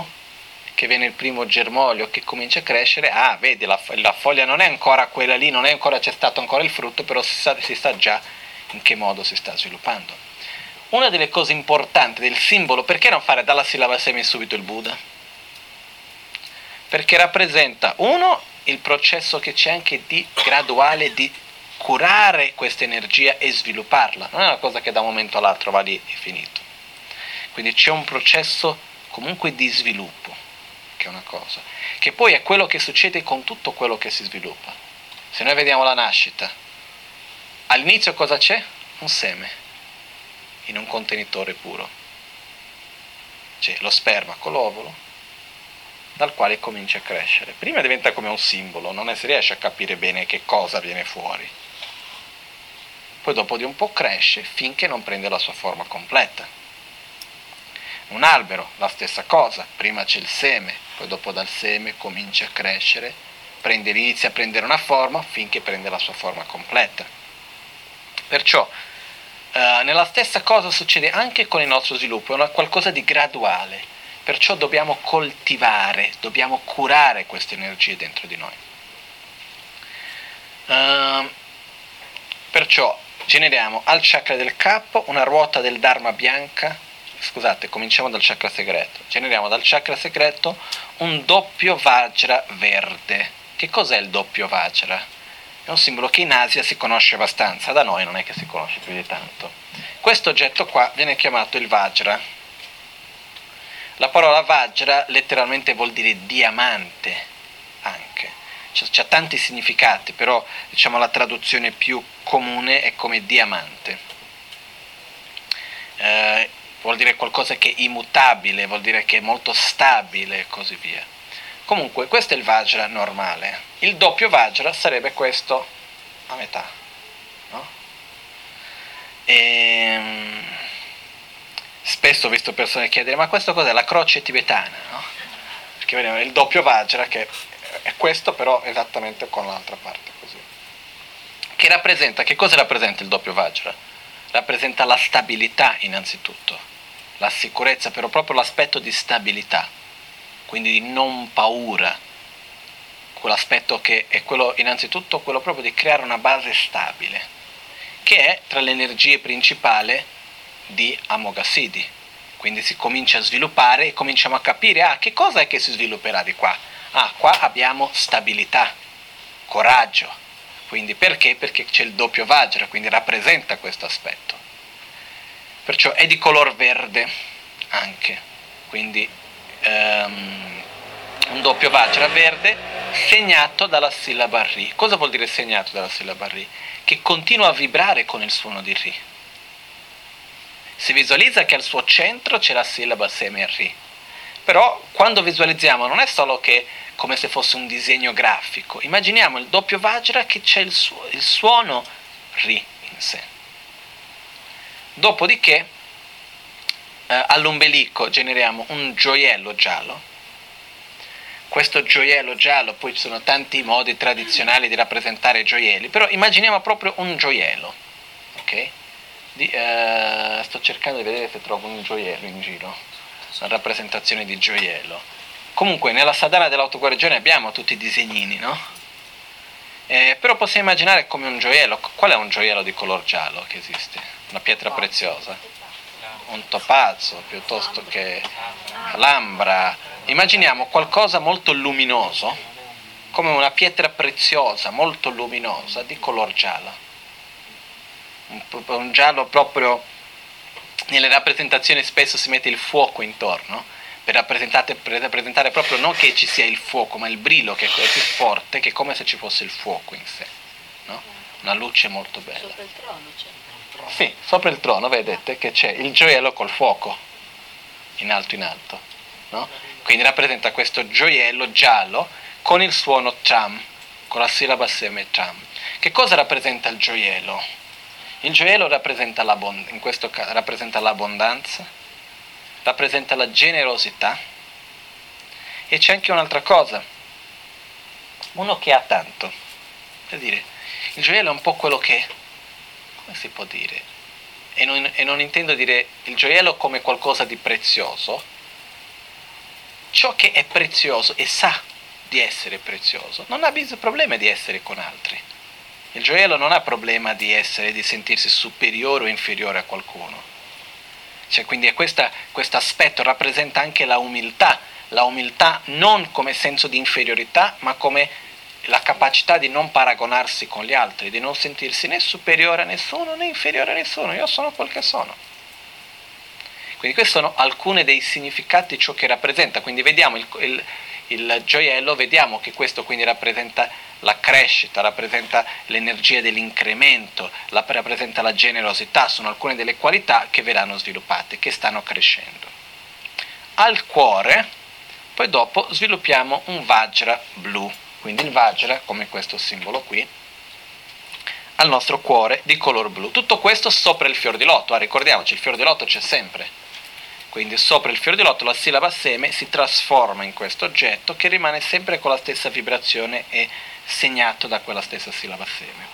che viene il primo germoglio che comincia a crescere, ah, vedi, la, la foglia non è ancora quella lì, non è ancora, c'è stato ancora il frutto, però si sa, si sa già in che modo si sta sviluppando. Una delle cose importanti del simbolo, perché non fare dalla sillaba semi subito il Buddha? Perché rappresenta, uno, il processo che c'è anche di graduale di curare questa energia e svilupparla, non è una cosa che da un momento all'altro va lì e finito. Quindi c'è un processo comunque di sviluppo, che è una cosa, che poi è quello che succede con tutto quello che si sviluppa. Se noi vediamo la nascita, all'inizio cosa c'è? Un seme in un contenitore puro. C'è lo sperma con l'ovulo, dal quale comincia a crescere. Prima diventa come un simbolo, non si riesce a capire bene che cosa viene fuori. Poi dopo di un po' cresce finché non prende la sua forma completa. Un albero, la stessa cosa, prima c'è il seme, poi dopo dal seme comincia a crescere prende, inizia a prendere una forma finché prende la sua forma completa. Perciò eh, nella stessa cosa succede anche con il nostro sviluppo, è una qualcosa di graduale, perciò dobbiamo coltivare, dobbiamo curare queste energie dentro di noi. Uh, perciò generiamo al chakra del capo una ruota del Dharma bianca, scusate, cominciamo dal chakra segreto, generiamo dal chakra segreto un doppio Vajra verde. Che cos'è il doppio Vajra? È un simbolo che in Asia si conosce abbastanza, da noi non è che si conosce più di tanto. Questo oggetto qua viene chiamato il Vajra. La parola Vajra letteralmente vuol dire diamante anche. C'è, tanti significati, però diciamo la traduzione più comune è come diamante. Eh, vuol dire qualcosa che è immutabile, vuol dire che è molto stabile e così via. Comunque, questo è il Vajra normale. Il doppio Vajra sarebbe questo a metà. No? E, ehm, spesso ho visto persone chiedere, ma questo cos'è? La croce tibetana, no? Perché vediamo il doppio Vajra che è questo però esattamente con l'altra parte così. Che rappresenta, che cosa rappresenta il doppio Vajra? Rappresenta la stabilità innanzitutto, la sicurezza, però proprio l'aspetto di stabilità quindi di non paura, quell'aspetto che è quello, innanzitutto quello proprio di creare una base stabile, che è tra le energie principali di Amoghasiddhi. Quindi si comincia a sviluppare e cominciamo a capire, ah, che cosa è che si svilupperà di qua? Ah, qua abbiamo stabilità, coraggio. Quindi perché? Perché c'è il doppio Vajra, quindi rappresenta questo aspetto. Perciò è di color verde anche, quindi um, un doppio Vajra verde segnato dalla sillaba Ri. Cosa vuol dire segnato dalla sillaba Ri? Che continua a vibrare con il suono di Ri. Si visualizza che al suo centro c'è la sillaba seme Ri. Però quando visualizziamo non è solo che come se fosse un disegno grafico, immaginiamo il doppio Vajra che c'è il, su- il suono Ri in sé. Dopodiché eh, all'ombelico generiamo un gioiello giallo. Questo gioiello giallo, poi ci sono tanti modi tradizionali di rappresentare gioielli, però immaginiamo proprio un gioiello. Okay? Di, eh, sto cercando di vedere se trovo un gioiello in giro, una rappresentazione di gioiello. Comunque nella sadhana dell'autoguarigione abbiamo tutti i disegnini, no? Eh, però possiamo immaginare come un gioiello. Qual è un gioiello di color giallo che esiste? Una pietra preziosa un topazzo piuttosto che l'ambra. Immaginiamo qualcosa molto luminoso, come una pietra preziosa, molto luminosa, di color giallo. Un, un giallo proprio, nelle rappresentazioni spesso si mette il fuoco intorno, per rappresentare, per rappresentare proprio non che ci sia il fuoco, ma il brillo che è così forte che è come se ci fosse il fuoco in sé. No? Una luce molto bella. Sopra il trono c'è. Sì, sopra il trono vedete che c'è il gioiello col fuoco, in alto in alto. No? Quindi rappresenta questo gioiello giallo con il suono tram, con la sillaba seme tram. Che cosa rappresenta il gioiello? Il gioiello rappresenta, in questo caso, rappresenta l'abbondanza, rappresenta la generosità e c'è anche un'altra cosa, uno che ha tanto. Per dire, il gioiello è un po' quello che come si può dire? E non, e non intendo dire il gioiello come qualcosa di prezioso, ciò che è prezioso e sa di essere prezioso non ha bisogno, problema di essere con altri. Il gioiello non ha problema di essere, di sentirsi superiore o inferiore a qualcuno. Cioè, quindi questo aspetto rappresenta anche la umiltà, la umiltà non come senso di inferiorità, ma come la capacità di non paragonarsi con gli altri, di non sentirsi né superiore a nessuno né inferiore a nessuno, io sono quel che sono. Quindi questi sono alcuni dei significati di ciò che rappresenta, quindi vediamo il, il, il gioiello, vediamo che questo quindi rappresenta la crescita, rappresenta l'energia dell'incremento, rappresenta la generosità, sono alcune delle qualità che verranno sviluppate, che stanno crescendo. Al cuore, poi dopo sviluppiamo un Vajra blu quindi il Vajra, come questo simbolo qui, al nostro cuore di color blu. Tutto questo sopra il fior di lotto, ah, ricordiamoci, il fior di lotto c'è sempre. Quindi sopra il fiore di lotto la sillaba seme si trasforma in questo oggetto che rimane sempre con la stessa vibrazione e segnato da quella stessa sillaba seme.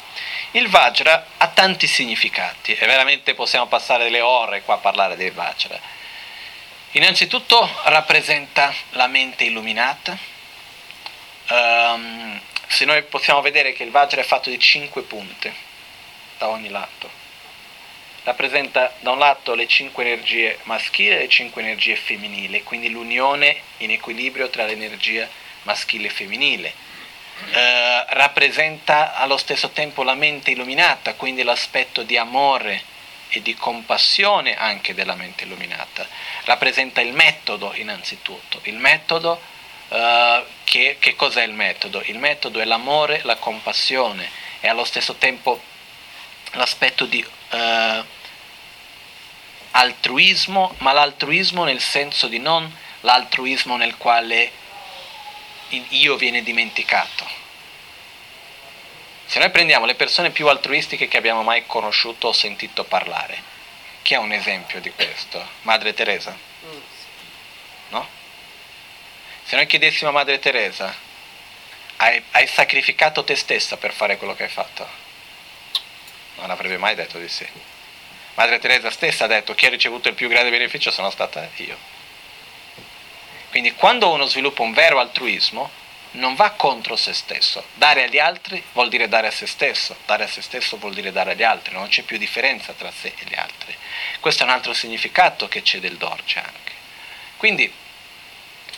Il Vajra ha tanti significati e veramente possiamo passare delle ore qua a parlare del Vajra. Innanzitutto rappresenta la mente illuminata. Um, se noi possiamo vedere che il Vajra è fatto di cinque punte da ogni lato, rappresenta da un lato le cinque energie maschili e le cinque energie femminili, quindi l'unione in equilibrio tra l'energia maschile e femminile. Eh, rappresenta allo stesso tempo la mente illuminata, quindi l'aspetto di amore e di compassione anche della mente illuminata. Rappresenta il metodo innanzitutto. Il metodo, eh, che, che cos'è il metodo? Il metodo è l'amore, la compassione e allo stesso tempo l'aspetto di eh, altruismo, ma l'altruismo nel senso di non l'altruismo nel quale io viene dimenticato. Se noi prendiamo le persone più altruistiche che abbiamo mai conosciuto o sentito parlare, chi è un esempio di questo? Madre Teresa? No? Se noi chiedessimo a Madre Teresa, hai, hai sacrificato te stessa per fare quello che hai fatto? Non avrebbe mai detto di sì. Madre Teresa stessa ha detto chi ha ricevuto il più grande beneficio sono stata io. Quindi quando uno sviluppa un vero altruismo, non va contro se stesso. Dare agli altri vuol dire dare a se stesso, dare a se stesso vuol dire dare agli altri, non c'è più differenza tra sé e gli altri. Questo è un altro significato che c'è del Dorce anche. Quindi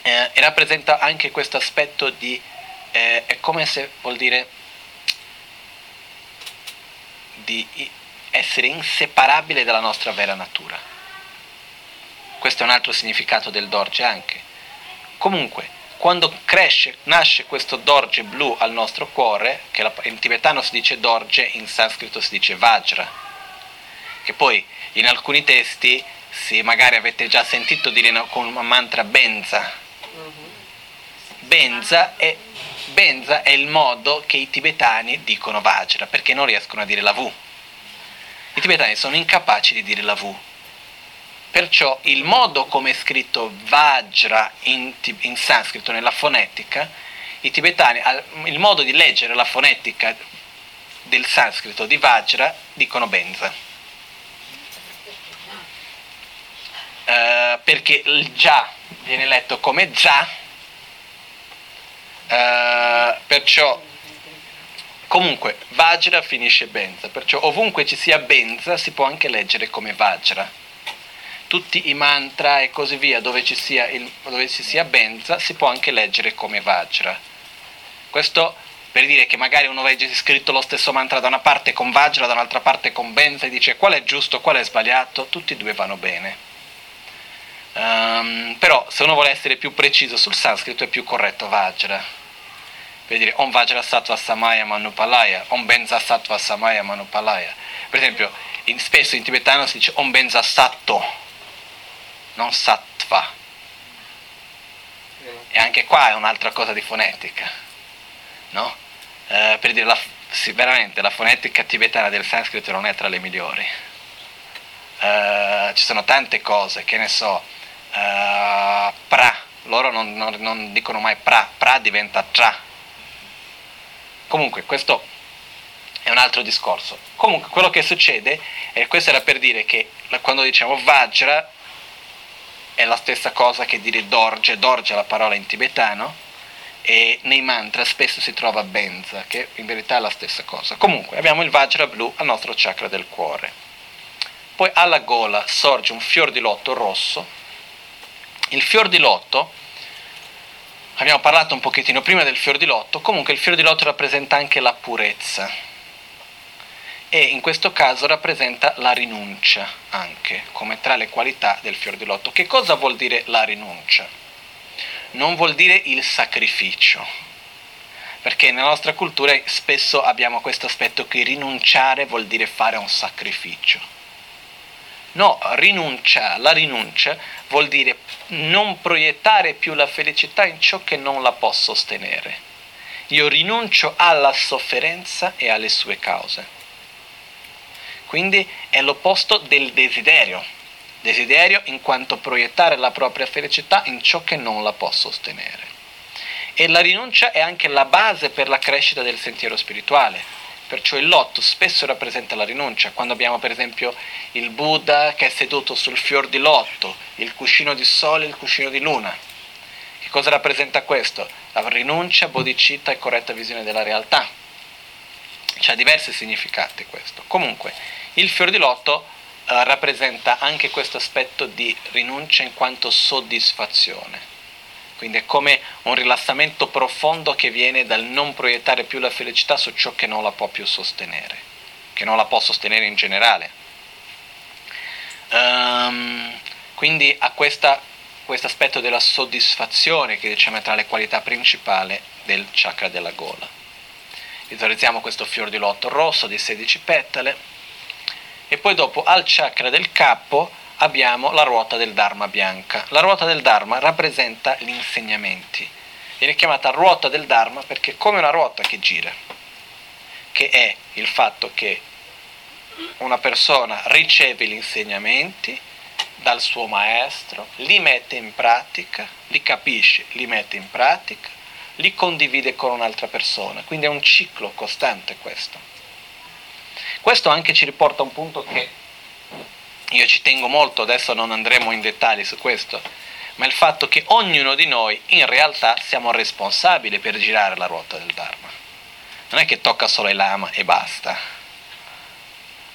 eh, rappresenta anche questo aspetto di, eh, è come se vuol dire di essere inseparabile dalla nostra vera natura. Questo è un altro significato del Dorje anche. Comunque, quando cresce, nasce questo Dorje blu al nostro cuore, che in tibetano si dice Dorje, in sanscrito si dice Vajra, che poi in alcuni testi, se magari avete già sentito dire con un mantra Benza, Benza è, Benza è il modo che i tibetani dicono Vajra, perché non riescono a dire la V i tibetani sono incapaci di dire la V. Perciò il modo come è scritto Vajra in, in sanscrito nella fonetica, i tibetani, il modo di leggere la fonetica del sanscrito di Vajra dicono Benza. Uh, perché il già viene letto come già, uh, perciò Comunque, Vajra finisce Benza, perciò ovunque ci sia Benza si può anche leggere come Vajra. Tutti i mantra e così via dove ci sia, il, dove ci sia Benza si può anche leggere come Vajra. Questo per dire che magari uno legge scritto lo stesso mantra da una parte con Vajra, da un'altra parte con Benza e dice qual è giusto, qual è sbagliato, tutti e due vanno bene. Um, però se uno vuole essere più preciso sul sanscrito è più corretto Vajra per dire Om Vajrasattva Samaya Manupalaya, Om Benza Sattva Samaya Manupalaya. Per esempio, in, spesso in tibetano si dice Om Benza Satto, non Sattva. E anche qua è un'altra cosa di fonetica, no? Eh, per dire, la, sì, veramente la fonetica tibetana del sanscrito non è tra le migliori. Eh, ci sono tante cose, che ne so, eh, pra, loro non, non, non dicono mai pra, pra diventa tra Comunque, questo è un altro discorso. Comunque, quello che succede, e questo era per dire che quando diciamo Vajra è la stessa cosa che dire Dorje, Dorje è la parola in tibetano, e nei mantra spesso si trova Benza, che in verità è la stessa cosa. Comunque, abbiamo il Vajra blu al nostro chakra del cuore. Poi alla gola sorge un fior di lotto rosso. Il fior di lotto Abbiamo parlato un pochettino prima del fior di lotto, comunque il fior di lotto rappresenta anche la purezza e in questo caso rappresenta la rinuncia anche come tra le qualità del fior di lotto. Che cosa vuol dire la rinuncia? Non vuol dire il sacrificio, perché nella nostra cultura spesso abbiamo questo aspetto che rinunciare vuol dire fare un sacrificio. No, rinuncia, la rinuncia vuol dire non proiettare più la felicità in ciò che non la può sostenere. Io rinuncio alla sofferenza e alle sue cause. Quindi è l'opposto del desiderio. Desiderio in quanto proiettare la propria felicità in ciò che non la può sostenere. E la rinuncia è anche la base per la crescita del sentiero spirituale. Perciò il lotto spesso rappresenta la rinuncia. Quando abbiamo per esempio il Buddha che è seduto sul fior di lotto, il cuscino di sole e il cuscino di luna. Che cosa rappresenta questo? La rinuncia, bodhicitta e corretta visione della realtà. C'ha diversi significati questo. Comunque, il fior di lotto eh, rappresenta anche questo aspetto di rinuncia in quanto soddisfazione quindi è come un rilassamento profondo che viene dal non proiettare più la felicità su ciò che non la può più sostenere, che non la può sostenere in generale. Um, quindi ha questo aspetto della soddisfazione che diciamo è tra le qualità principali del chakra della gola. Visualizziamo questo fior di lotto rosso di 16 petale e poi dopo al chakra del capo abbiamo la ruota del Dharma bianca. La ruota del Dharma rappresenta gli insegnamenti. Viene chiamata ruota del Dharma perché è come una ruota che gira, che è il fatto che una persona riceve gli insegnamenti dal suo maestro, li mette in pratica, li capisce, li mette in pratica, li condivide con un'altra persona. Quindi è un ciclo costante questo. Questo anche ci riporta a un punto che io ci tengo molto, adesso non andremo in dettagli su questo, ma il fatto che ognuno di noi in realtà siamo responsabili per girare la ruota del Dharma. Non è che tocca solo ai lama e basta.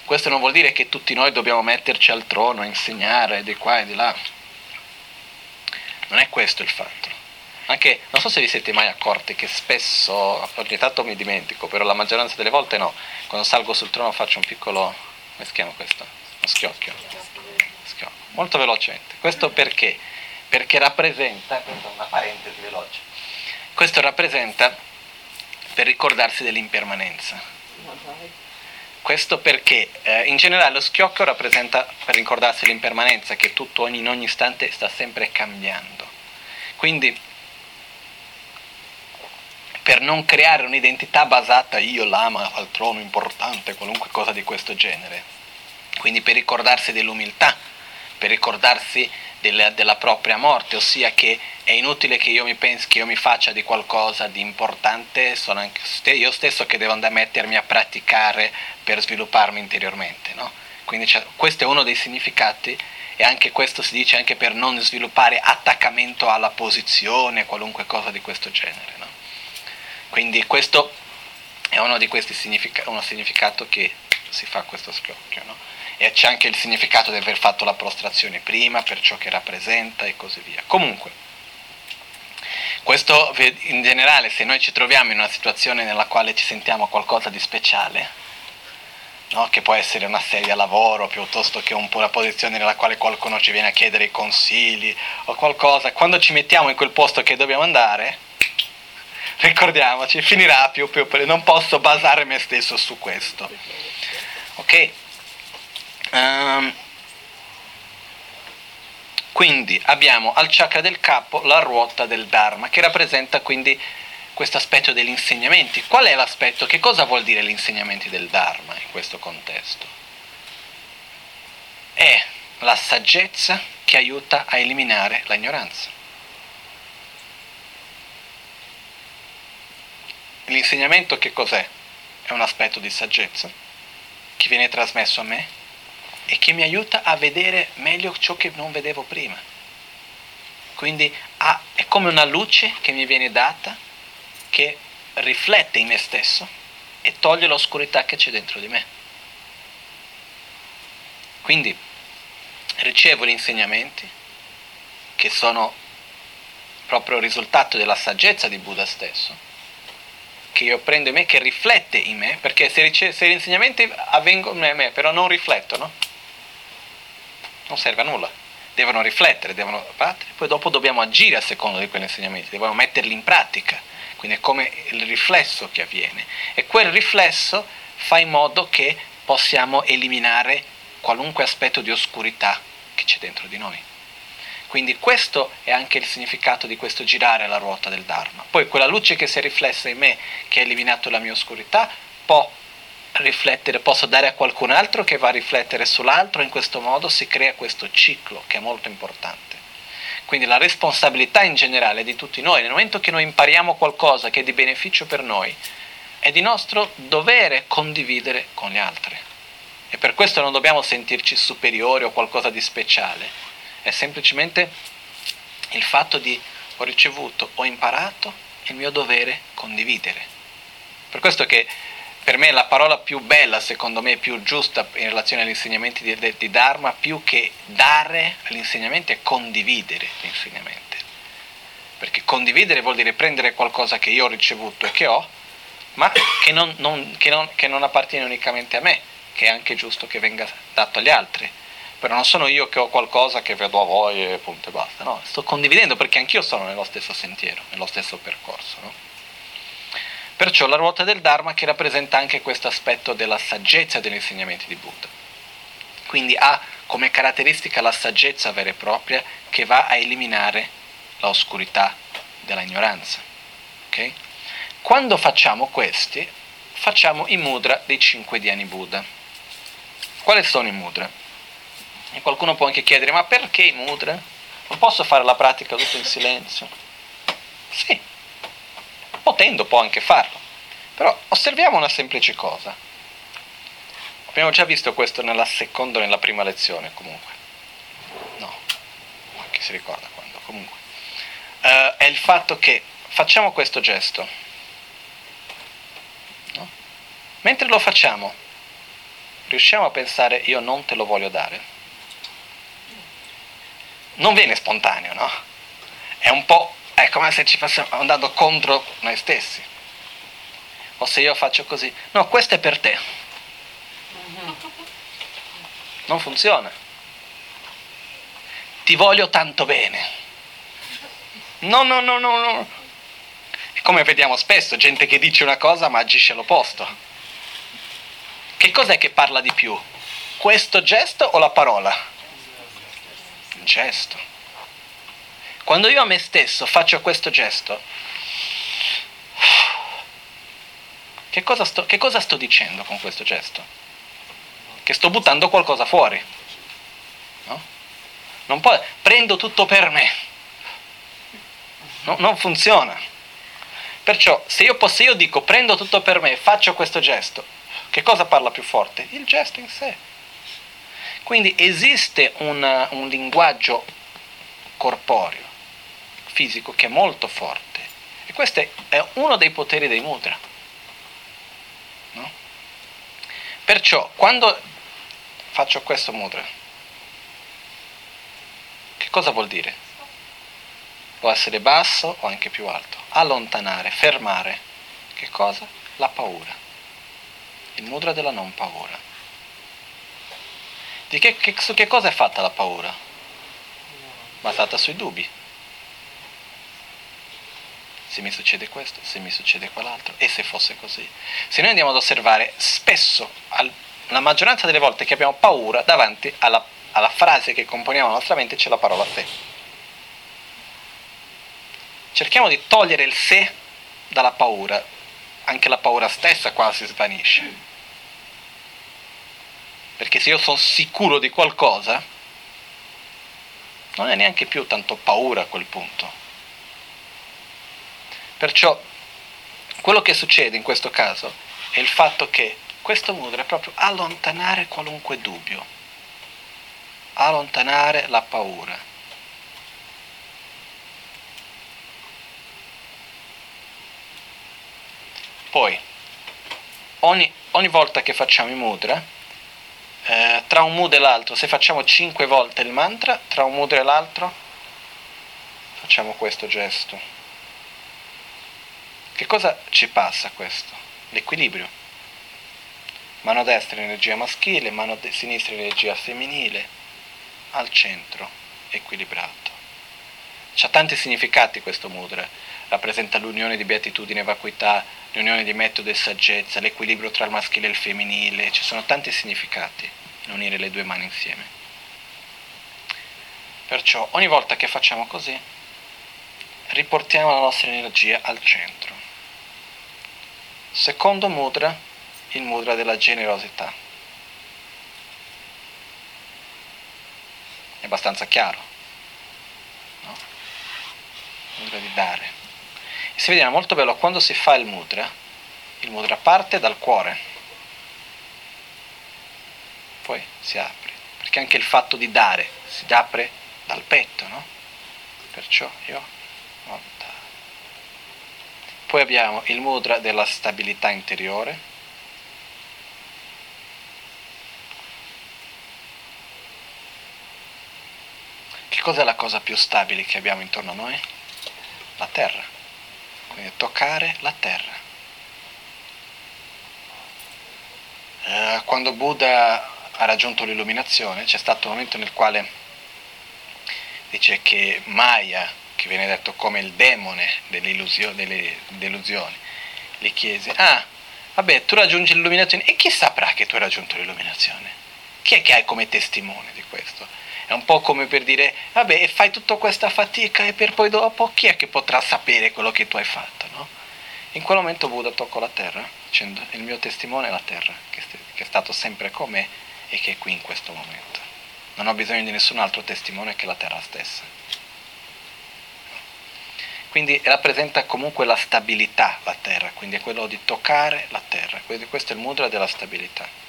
Questo non vuol dire che tutti noi dobbiamo metterci al trono, insegnare di qua e di là. Non è questo il fatto. Anche, non so se vi siete mai accorti che spesso, ogni tanto mi dimentico, però la maggioranza delle volte no, quando salgo sul trono faccio un piccolo, come si chiama questo? schiocchio. schiocchio. Molto velocemente. Questo perché? Perché rappresenta, questa è una parentesi veloce, questo rappresenta per ricordarsi dell'impermanenza. Questo perché eh, in generale lo schiocchio rappresenta per ricordarsi l'impermanenza, che tutto in ogni istante sta sempre cambiando. Quindi per non creare un'identità basata io, l'ama, al trono importante, qualunque cosa di questo genere, quindi per ricordarsi dell'umiltà, per ricordarsi della, della, propria morte, ossia che è inutile che io mi pensi, che io mi faccia di qualcosa di importante, sono anche io stesso che devo andare a mettermi a praticare per svilupparmi interiormente. No? Quindi questo è uno dei significati e anche questo si dice anche per non sviluppare attaccamento alla posizione, qualunque cosa di questo genere. Quindi questo è uno di questi significati, uno significato che si fa questo schiocchio. No? e c'è anche il significato di aver fatto la prostrazione prima per ciò che rappresenta e così via. Comunque, questo in generale, se noi ci troviamo in una situazione nella quale ci sentiamo qualcosa di speciale, no? che può essere una sedia a lavoro piuttosto che un una posizione nella quale qualcuno ci viene a chiedere i consigli o qualcosa, quando ci mettiamo in quel posto che dobbiamo andare, ricordiamoci, finirà più, più, non posso basare me stesso su questo. Ok? Um, quindi abbiamo al chakra del capo la ruota del Dharma, che rappresenta quindi questo aspetto degli insegnamenti. Qual è l'aspetto? Che cosa vuol dire gli insegnamenti del Dharma in questo contesto? È la saggezza che aiuta a eliminare l'ignoranza. L'insegnamento che cos'è? È un aspetto di saggezza che viene trasmesso a me e che mi aiuta a vedere meglio ciò che non vedevo prima. Quindi ah, è come una luce che mi viene data che riflette in me stesso e toglie l'oscurità che c'è dentro di me. Quindi ricevo gli insegnamenti che sono proprio il risultato della saggezza di Buddha stesso, che io prendo in me, che riflette in me, perché se, rice- se gli insegnamenti avvengono in me, però non riflettono, non serve a nulla. Devono riflettere, devono battere, poi dopo dobbiamo agire a seconda di quegli insegnamenti, dobbiamo metterli in pratica. Quindi è come il riflesso che avviene. E quel riflesso fa in modo che possiamo eliminare qualunque aspetto di oscurità che c'è dentro di noi. Quindi questo è anche il significato di questo girare la ruota del Dharma. Poi quella luce che si è riflessa in me, che ha eliminato la mia oscurità, può riflettere, posso dare a qualcun altro che va a riflettere sull'altro, in questo modo si crea questo ciclo che è molto importante. Quindi la responsabilità in generale di tutti noi, nel momento che noi impariamo qualcosa che è di beneficio per noi, è di nostro dovere condividere con gli altri. E per questo non dobbiamo sentirci superiori o qualcosa di speciale, è semplicemente il fatto di ho ricevuto, ho imparato, è il mio dovere condividere. Per questo che per me la parola più bella, secondo me, più giusta in relazione agli insegnamenti di, di Dharma, più che dare gli insegnamenti, è condividere gli insegnamenti. Perché condividere vuol dire prendere qualcosa che io ho ricevuto e che ho, ma che non, non, che non, che non appartiene unicamente a me, che è anche giusto che venga dato agli altri. Però non sono io che ho qualcosa che vedo a voi e punto e basta, no, sto condividendo perché anch'io sono nello stesso sentiero, nello stesso percorso. No? Perciò la ruota del Dharma che rappresenta anche questo aspetto della saggezza degli insegnamenti di Buddha. Quindi ha come caratteristica la saggezza vera e propria che va a eliminare l'oscurità della ignoranza. Okay? Quando facciamo questi, facciamo i mudra dei cinque Dhyani Buddha. Quali sono i mudra? E qualcuno può anche chiedere, ma perché mudra? Non posso fare la pratica tutto in silenzio? Sì, potendo può anche farlo. Però osserviamo una semplice cosa. Abbiamo già visto questo nella seconda o nella prima lezione comunque. No, chi si ricorda quando comunque. Uh, è il fatto che facciamo questo gesto. No? Mentre lo facciamo, riusciamo a pensare io non te lo voglio dare. Non viene spontaneo, no? È un po' È come se ci fossimo andando contro noi stessi. O se io faccio così, no, questo è per te. Non funziona. Ti voglio tanto bene. No, no, no, no, no. Come vediamo spesso, gente che dice una cosa ma agisce all'opposto. Che cos'è che parla di più? Questo gesto o la parola? Gesto. Quando io a me stesso faccio questo gesto, che cosa sto, che cosa sto dicendo con questo gesto? Che sto buttando qualcosa fuori. No? Non può, prendo tutto per me. No, non funziona. Perciò se io, posso, io dico prendo tutto per me, faccio questo gesto, che cosa parla più forte? Il gesto in sé. Quindi esiste una, un linguaggio corporeo fisico che è molto forte. E questo è uno dei poteri dei mudra. No? Perciò, quando faccio questo mudra, che cosa vuol dire? Può essere basso o anche più alto. Allontanare, fermare. Che cosa? La paura. Il mudra della non paura. Di che, che, su che cosa è fatta la paura? Basata sui dubbi se mi succede questo, se mi succede quell'altro, e se fosse così. Se noi andiamo ad osservare spesso, la maggioranza delle volte che abbiamo paura, davanti alla, alla frase che componiamo la nostra mente c'è la parola se. Cerchiamo di togliere il se dalla paura, anche la paura stessa quasi svanisce. Perché se io sono sicuro di qualcosa, non è neanche più tanto paura a quel punto Perciò quello che succede in questo caso è il fatto che questo mudra è proprio allontanare qualunque dubbio, allontanare la paura. Poi, ogni, ogni volta che facciamo i mudra, eh, tra un mudra e l'altro, se facciamo 5 volte il mantra, tra un mudra e l'altro, facciamo questo gesto. Che cosa ci passa questo? L'equilibrio. Mano destra energia maschile, mano de- sinistra energia femminile, al centro, equilibrato. C'ha tanti significati questo mudra. Rappresenta l'unione di beatitudine e vacuità, l'unione di metodo e saggezza, l'equilibrio tra il maschile e il femminile. Ci sono tanti significati in unire le due mani insieme. Perciò ogni volta che facciamo così, riportiamo la nostra energia al centro. Secondo mudra, il mudra della generosità. È abbastanza chiaro, no? Mudra di dare. Si vediamo molto bello quando si fa il mudra, il mudra parte dal cuore, poi si apre, perché anche il fatto di dare si apre dal petto, no? Perciò io poi abbiamo il mudra della stabilità interiore. Che cos'è la cosa più stabile che abbiamo intorno a noi? La terra. Quindi toccare la terra. Eh, quando Buddha ha raggiunto l'illuminazione c'è stato un momento nel quale dice che Maya che viene detto come il demone delle, delle delusioni, gli chiese, ah, vabbè, tu raggiungi l'illuminazione e chi saprà che tu hai raggiunto l'illuminazione? Chi è che hai come testimone di questo? È un po' come per dire, vabbè, fai tutta questa fatica e per poi dopo chi è che potrà sapere quello che tu hai fatto, no? In quel momento Buddha toccò la terra, dicendo, il mio testimone è la terra, che è stato sempre con me e che è qui in questo momento. Non ho bisogno di nessun altro testimone che la terra stessa. Quindi rappresenta comunque la stabilità la terra, quindi è quello di toccare la terra. Questo è il mudra della stabilità.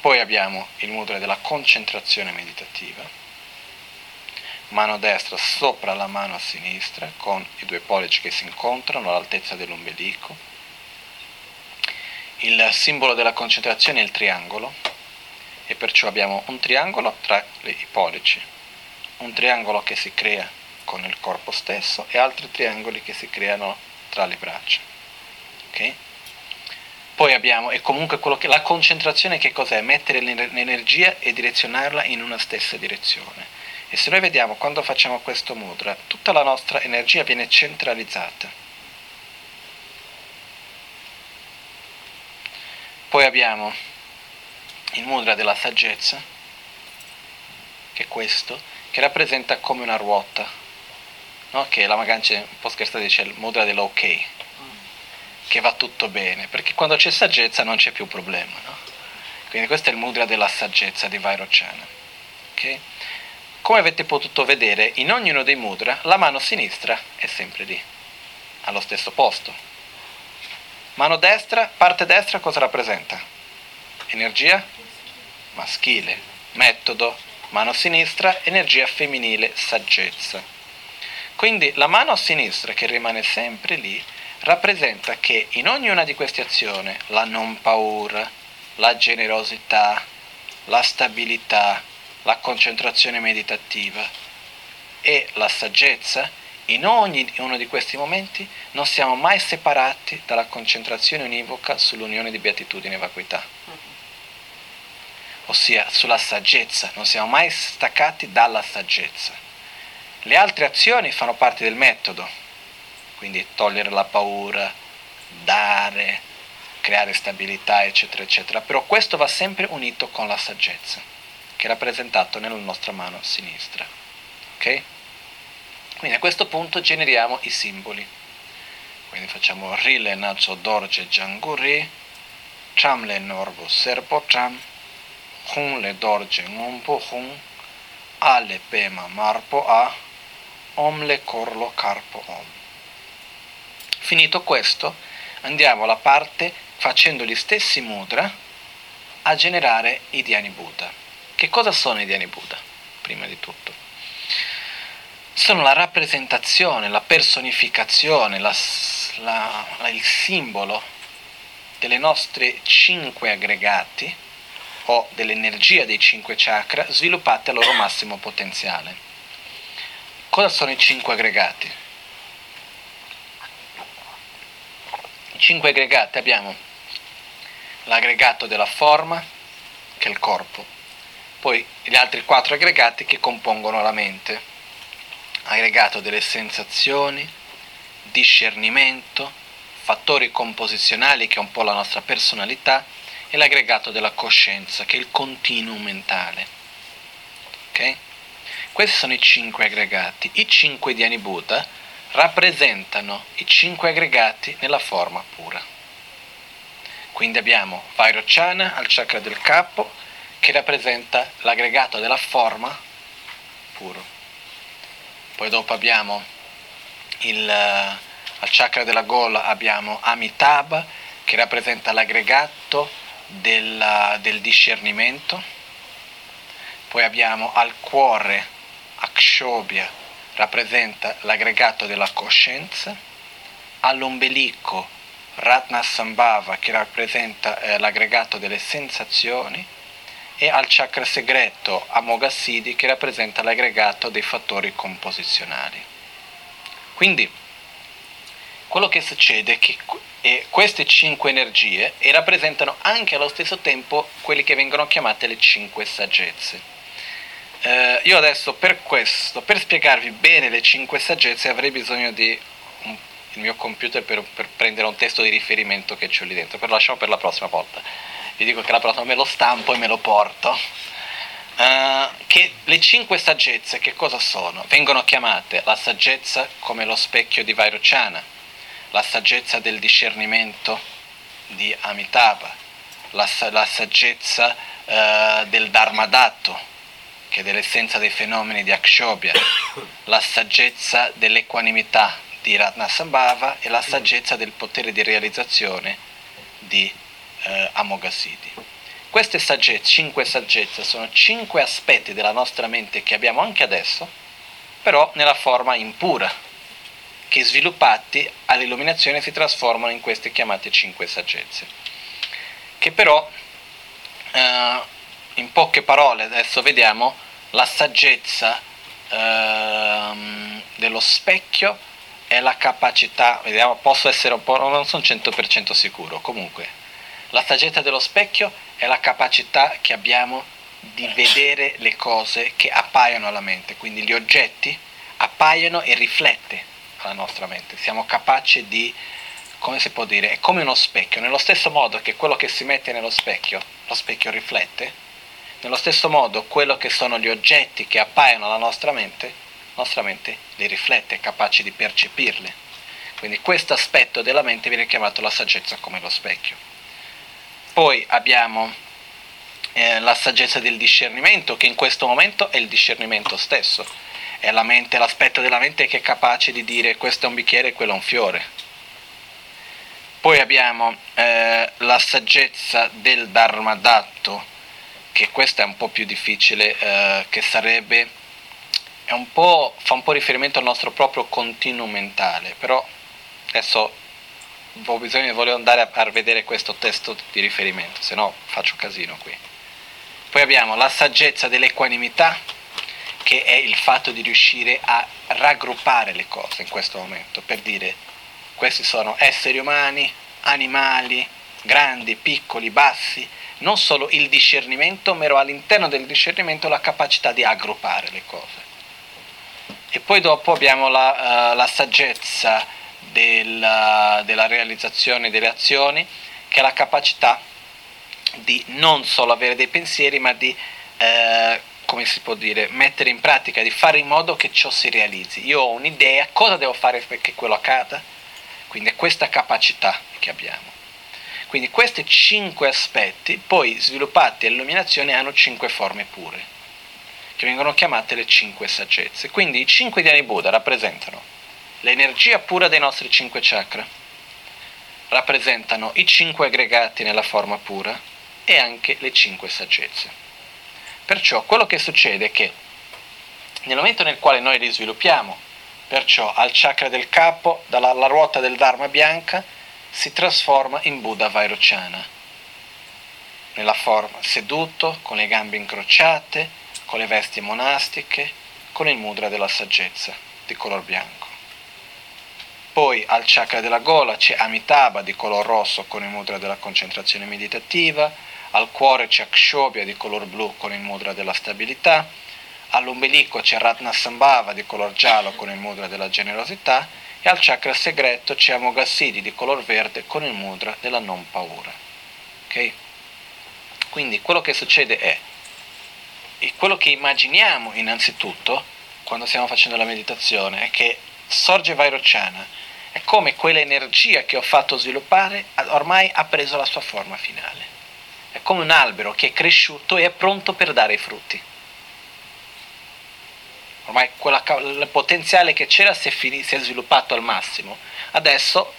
Poi abbiamo il mudra della concentrazione meditativa. Mano destra sopra la mano sinistra con i due pollici che si incontrano all'altezza dell'ombelico. Il simbolo della concentrazione è il triangolo e perciò abbiamo un triangolo tra i pollici un triangolo che si crea con il corpo stesso e altri triangoli che si creano tra le braccia. Okay? Poi abbiamo, e comunque che, la concentrazione che cos'è? Mettere l'energia e direzionarla in una stessa direzione. E se noi vediamo quando facciamo questo mudra, tutta la nostra energia viene centralizzata. Poi abbiamo il mudra della saggezza, che è questo, che rappresenta come una ruota, no? che la Magancia un po' scherzata dice il mudra dell'ok, che va tutto bene, perché quando c'è saggezza non c'è più problema. No? Quindi questo è il mudra della saggezza di Vairocana. Okay? Come avete potuto vedere, in ognuno dei mudra la mano sinistra è sempre lì, allo stesso posto. Mano destra, parte destra cosa rappresenta? Energia maschile, metodo mano sinistra, energia femminile, saggezza. Quindi la mano sinistra che rimane sempre lì rappresenta che in ognuna di queste azioni la non paura, la generosità, la stabilità, la concentrazione meditativa e la saggezza, in ognuno di questi momenti non siamo mai separati dalla concentrazione univoca sull'unione di beatitudine e vacuità. Ossia sulla saggezza, non siamo mai staccati dalla saggezza. Le altre azioni fanno parte del metodo, quindi togliere la paura, dare, creare stabilità, eccetera, eccetera, però questo va sempre unito con la saggezza, che è rappresentato nella nostra mano sinistra. Ok? Quindi a questo punto generiamo i simboli. Quindi facciamo Rile Nacho Dorje Janguri, Chamle Norvo Serpo Cham, Hung le dorje ngompo hung, a le pema marpo a, om le corlo carpo om. Finito questo, andiamo alla parte facendo gli stessi mudra a generare i Dhyani Buddha. Che cosa sono i Dhyani Buddha? Prima di tutto. Sono la rappresentazione, la personificazione, la, la, il simbolo delle nostre cinque aggregati o dell'energia dei cinque chakra sviluppate al loro massimo potenziale. Cosa sono i cinque aggregati? Cinque aggregati abbiamo l'aggregato della forma, che è il corpo, poi gli altri quattro aggregati che compongono la mente, aggregato delle sensazioni, discernimento, fattori composizionali che è un po' la nostra personalità, e l'aggregato della coscienza, che è il continuum mentale. Ok? Questi sono i cinque aggregati. I cinque Dhyani Buddha rappresentano i cinque aggregati nella forma pura. Quindi abbiamo Vairocana al chakra del capo che rappresenta l'aggregato della forma puro. Poi dopo abbiamo il, al chakra della gola abbiamo Amitabha che rappresenta l'aggregato della, del discernimento. Poi abbiamo al cuore Akshobhya rappresenta l'aggregato della coscienza, all'ombelico Ratnasambhava che rappresenta eh, l'aggregato delle sensazioni e al chakra segreto Amoghasiddhi che rappresenta l'aggregato dei fattori composizionali. Quindi quello che succede è che queste cinque energie rappresentano anche allo stesso tempo quelli che vengono chiamate le cinque saggezze. Eh, io adesso per questo, per spiegarvi bene le cinque saggezze, avrei bisogno di un, il mio computer per, per, prendere un testo di riferimento che c'ho lì dentro, però lasciamo per la prossima volta. Vi dico che la prossima me lo stampo e me lo porto. Uh, che le cinque saggezze che cosa sono? Vengono chiamate la saggezza come lo specchio di Vairocana, la saggezza del discernimento di Amitabha, la, la saggezza uh, del Dharmadatta, che è dell'essenza dei fenomeni di Akshobhya, [coughs] la saggezza dell'equanimità di Ratnasambhava e la saggezza del potere di realizzazione di eh, Amoghasiddhi. Queste saggezze, cinque saggezze, sono cinque aspetti della nostra mente che abbiamo anche adesso, però nella forma impura, che sviluppati all'illuminazione si trasformano in queste chiamate cinque saggezze, che però eh, in poche parole adesso vediamo la saggezza ehm, dello specchio è la capacità, vediamo, posso essere un po', non sono 100% sicuro, comunque, la saggezza dello specchio è la capacità che abbiamo di vedere le cose che appaiono alla mente, quindi gli oggetti appaiono e riflette alla nostra mente, siamo capaci di, come si può dire, è come uno specchio, nello stesso modo che quello che si mette nello specchio, lo specchio riflette, nello stesso modo, quello che sono gli oggetti che appaiono alla nostra mente, la nostra mente li riflette, è capace di percepirli. Quindi questo aspetto della mente viene chiamato la saggezza come lo specchio. Poi abbiamo eh, la saggezza del discernimento, che in questo momento è il discernimento stesso. È la mente, l'aspetto della mente che è capace di dire questo è un bicchiere e quello è un fiore. Poi abbiamo eh, la saggezza del Dharmadatto, che questa è un po' più difficile, eh, che sarebbe, un fa un po' riferimento al nostro proprio continuum mentale, però adesso ho bisogno, voglio andare a vedere questo testo di riferimento, se no faccio casino qui. Poi abbiamo la saggezza dell'equanimità, che è il fatto di riuscire a raggruppare le cose in questo momento, per dire questi sono esseri umani, animali, grandi, piccoli, bassi, non solo il discernimento, ma all'interno del discernimento la capacità di aggruppare le cose. E poi dopo abbiamo la, uh, la saggezza della, della realizzazione delle azioni, che è la capacità di non solo avere dei pensieri, ma di, eh, come si può dire, mettere in pratica, di fare in modo che ciò si realizzi. Io ho un'idea, cosa devo fare perché quello accada? Quindi è questa capacità che abbiamo. Quindi questi cinque aspetti, poi sviluppati all'illuminazione, hanno cinque forme pure, che vengono chiamate le cinque saggezze. Quindi i cinque Dhyani Buddha rappresentano l'energia pura dei nostri cinque chakra, rappresentano i cinque aggregati nella forma pura e anche le cinque saggezze. Perciò quello che succede è che nel momento nel quale noi li sviluppiamo, perciò al chakra del capo, dalla ruota del Dharma bianca, si trasforma in Buddha Vairocana, nella forma seduto, con le gambe incrociate, con le vesti monastiche, con il mudra della saggezza di color bianco. Poi al chakra della gola c'è Amitabha di color rosso con il mudra della concentrazione meditativa, al cuore c'è Akshobhya di color blu con il mudra della stabilità, all'ombelico c'è Ratnasambhava di color giallo con il mudra della generosità e al chakra segreto c'è Amoghasiddhi di color verde con il mudra della non paura. Okay? Quindi quello che succede è, quello che immaginiamo innanzitutto quando stiamo facendo la meditazione è che sorge Vairocciana, è come quell'energia che ho fatto sviluppare ormai ha preso la sua forma finale. È come un albero che è cresciuto e è pronto per dare i frutti. Ormai quella, il potenziale che c'era si è, finito, si è sviluppato al massimo. Adesso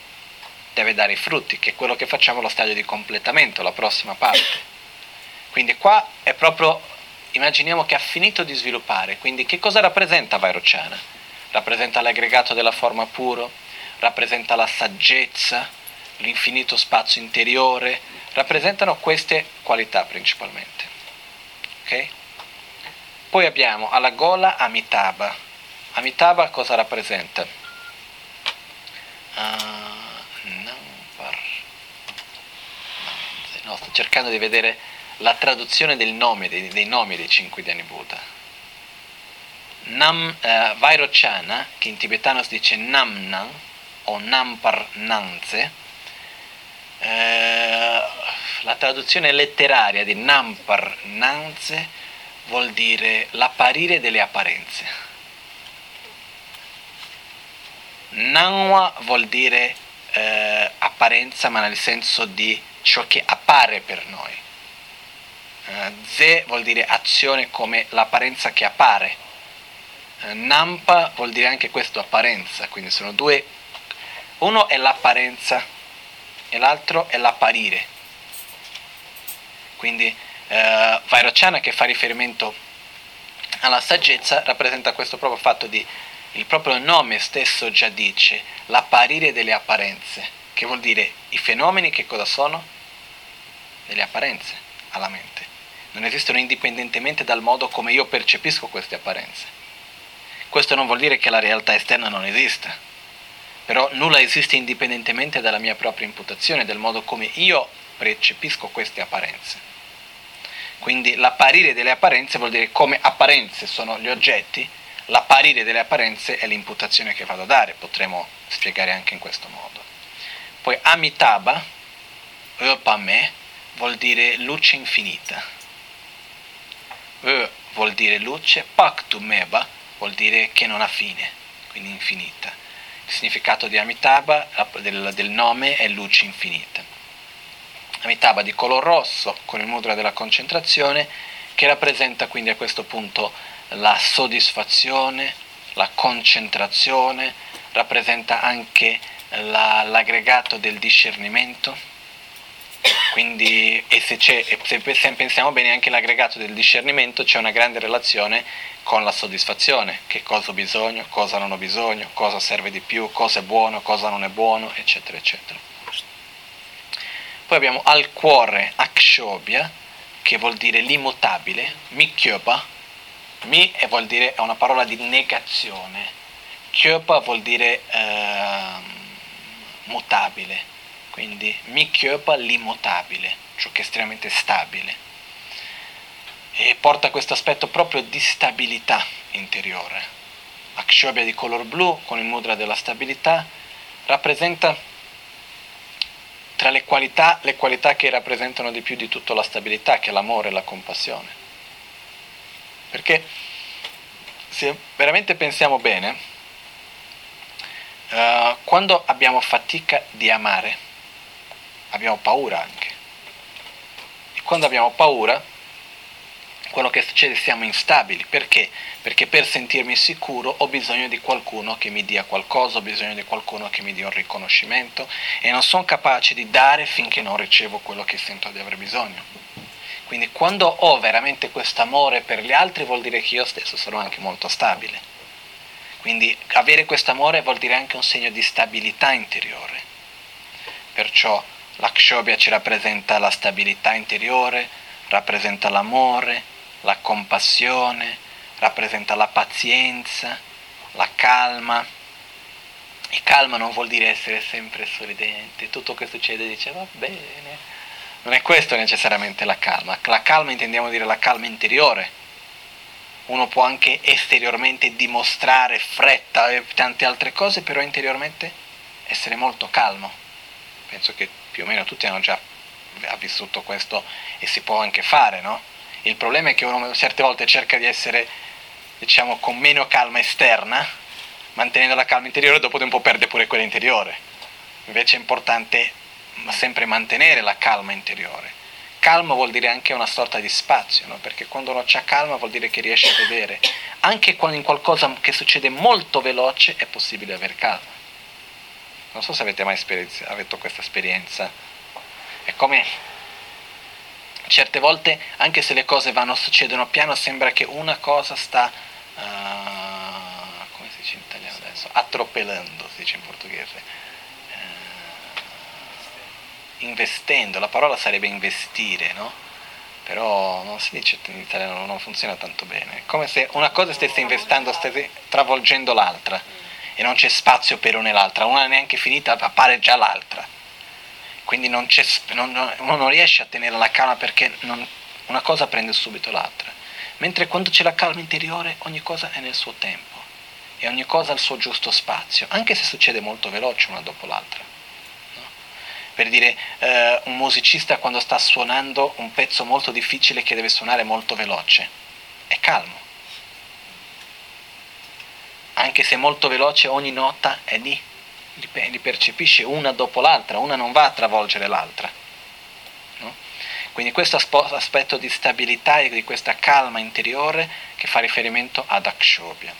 deve dare i frutti, che è quello che facciamo allo stadio di completamento, la prossima parte. Quindi qua è proprio, immaginiamo che ha finito di sviluppare, quindi che cosa rappresenta Vairocciana? Rappresenta l'aggregato della forma puro, rappresenta la saggezza, l'infinito spazio interiore, rappresentano queste qualità principalmente. Okay? Poi abbiamo alla gola Amitabha. Amitabha cosa rappresenta? Uh, no, sto cercando di vedere la traduzione nome, dei, dei nomi dei cinque Dhyani Buddha. Nam, eh, Vairochana, che in tibetano si dice Namnan o Nampar Nanze, eh, la traduzione letteraria di Nampar Nanze vuol dire l'apparire delle apparenze. Nanwa vuol dire eh, apparenza ma nel senso di ciò che appare per noi. Eh, ze vuol dire azione come l'apparenza che appare. Eh, nampa vuol dire anche questo apparenza, quindi sono due. Uno è l'apparenza e l'altro è l'apparire. Quindi eh, Vairocciana che fa riferimento alla saggezza rappresenta questo proprio fatto di il proprio nome stesso già dice l'apparire delle apparenze, che vuol dire i fenomeni che cosa sono? Delle apparenze alla mente. Non esistono indipendentemente dal modo come io percepisco queste apparenze. Questo non vuol dire che la realtà esterna non esista, però nulla esiste indipendentemente dalla mia propria imputazione, del modo come io percepisco queste apparenze. Quindi l'apparire delle apparenze vuol dire come apparenze sono gli oggetti, l'apparire delle apparenze è l'imputazione che vado a dare, potremmo spiegare anche in questo modo. Poi Amitabha, Öpame, vuol dire luce infinita. Ö vuol dire luce, Paktumeba vuol dire che non ha fine, quindi infinita. Il significato di Amitabha, del, del nome, è luce infinita. Amitabha di color rosso con il mudra della concentrazione che rappresenta quindi a questo punto la soddisfazione, la concentrazione, rappresenta anche la, l'aggregato del discernimento. Quindi, e se, se pensiamo bene, anche l'aggregato del discernimento c'è una grande relazione con la soddisfazione, che cosa ho bisogno, cosa non ho bisogno, cosa serve di più, cosa è buono, cosa non è buono, eccetera, eccetera. Poi abbiamo al cuore akshobhya, che vuol dire l'immutabile, mikyopa, mi vuol dire, è una parola di negazione, kyopa vuol dire eh, mutabile, quindi mikyopa l'immutabile, ciò che è estremamente stabile. E porta questo aspetto proprio di stabilità interiore. Akshobhya di color blu con il mudra della stabilità rappresenta tra le qualità, le qualità che rappresentano di più di tutto la stabilità, che è l'amore e la compassione. Perché se veramente pensiamo bene, uh, quando abbiamo fatica di amare, abbiamo paura anche. E quando abbiamo paura, quello che succede siamo instabili. Perché? Perché per sentirmi sicuro ho bisogno di qualcuno che mi dia qualcosa, ho bisogno di qualcuno che mi dia un riconoscimento e non sono capace di dare finché non ricevo quello che sento di aver bisogno. Quindi quando ho veramente questo amore per gli altri vuol dire che io stesso sono anche molto stabile. Quindi avere questo amore vuol dire anche un segno di stabilità interiore. Perciò l'Akshobhya ci rappresenta la stabilità interiore, rappresenta l'amore, la compassione, rappresenta la pazienza, la calma. E calma non vuol dire essere sempre sorridente, tutto che succede dice va bene. Non è questo necessariamente la calma. La calma intendiamo dire la calma interiore. Uno può anche esteriormente dimostrare fretta e tante altre cose, però interiormente essere molto calmo. Penso che più o meno tutti hanno già vissuto questo e si può anche fare, no? Il problema è che uno certe volte cerca di essere, diciamo, con meno calma esterna, mantenendo la calma interiore dopo di un po' perde pure quella interiore. Invece è importante sempre mantenere la calma interiore. Calma vuol dire anche una sorta di spazio, no? perché quando uno ha calma vuol dire che riesce a vedere. Anche quando in qualcosa che succede molto veloce è possibile avere calma. Non so se avete mai avuto questa esperienza. È come certe volte, anche se le cose vanno, succedono piano, sembra che una cosa sta, uh, come si dice in italiano adesso, attropellando, si dice in portoghese, uh, investendo, la parola sarebbe investire, no? Però non si dice in italiano, non funziona tanto bene, come se una cosa stesse investendo, stesse travolgendo l'altra. E non c'è spazio per una e l'altra, una neanche finita, appare già l'altra quindi non non, uno non riesce a tenere la calma perché non, una cosa prende subito l'altra. Mentre quando c'è la calma interiore ogni cosa è nel suo tempo e ogni cosa ha il suo giusto spazio, anche se succede molto veloce una dopo l'altra. No? Per dire, eh, un musicista quando sta suonando un pezzo molto difficile che deve suonare molto veloce, è calmo. Anche se molto veloce ogni nota è lì li percepisce una dopo l'altra, una non va a travolgere l'altra. No? Quindi questo aspetto di stabilità e di questa calma interiore che fa riferimento ad Akshobhya.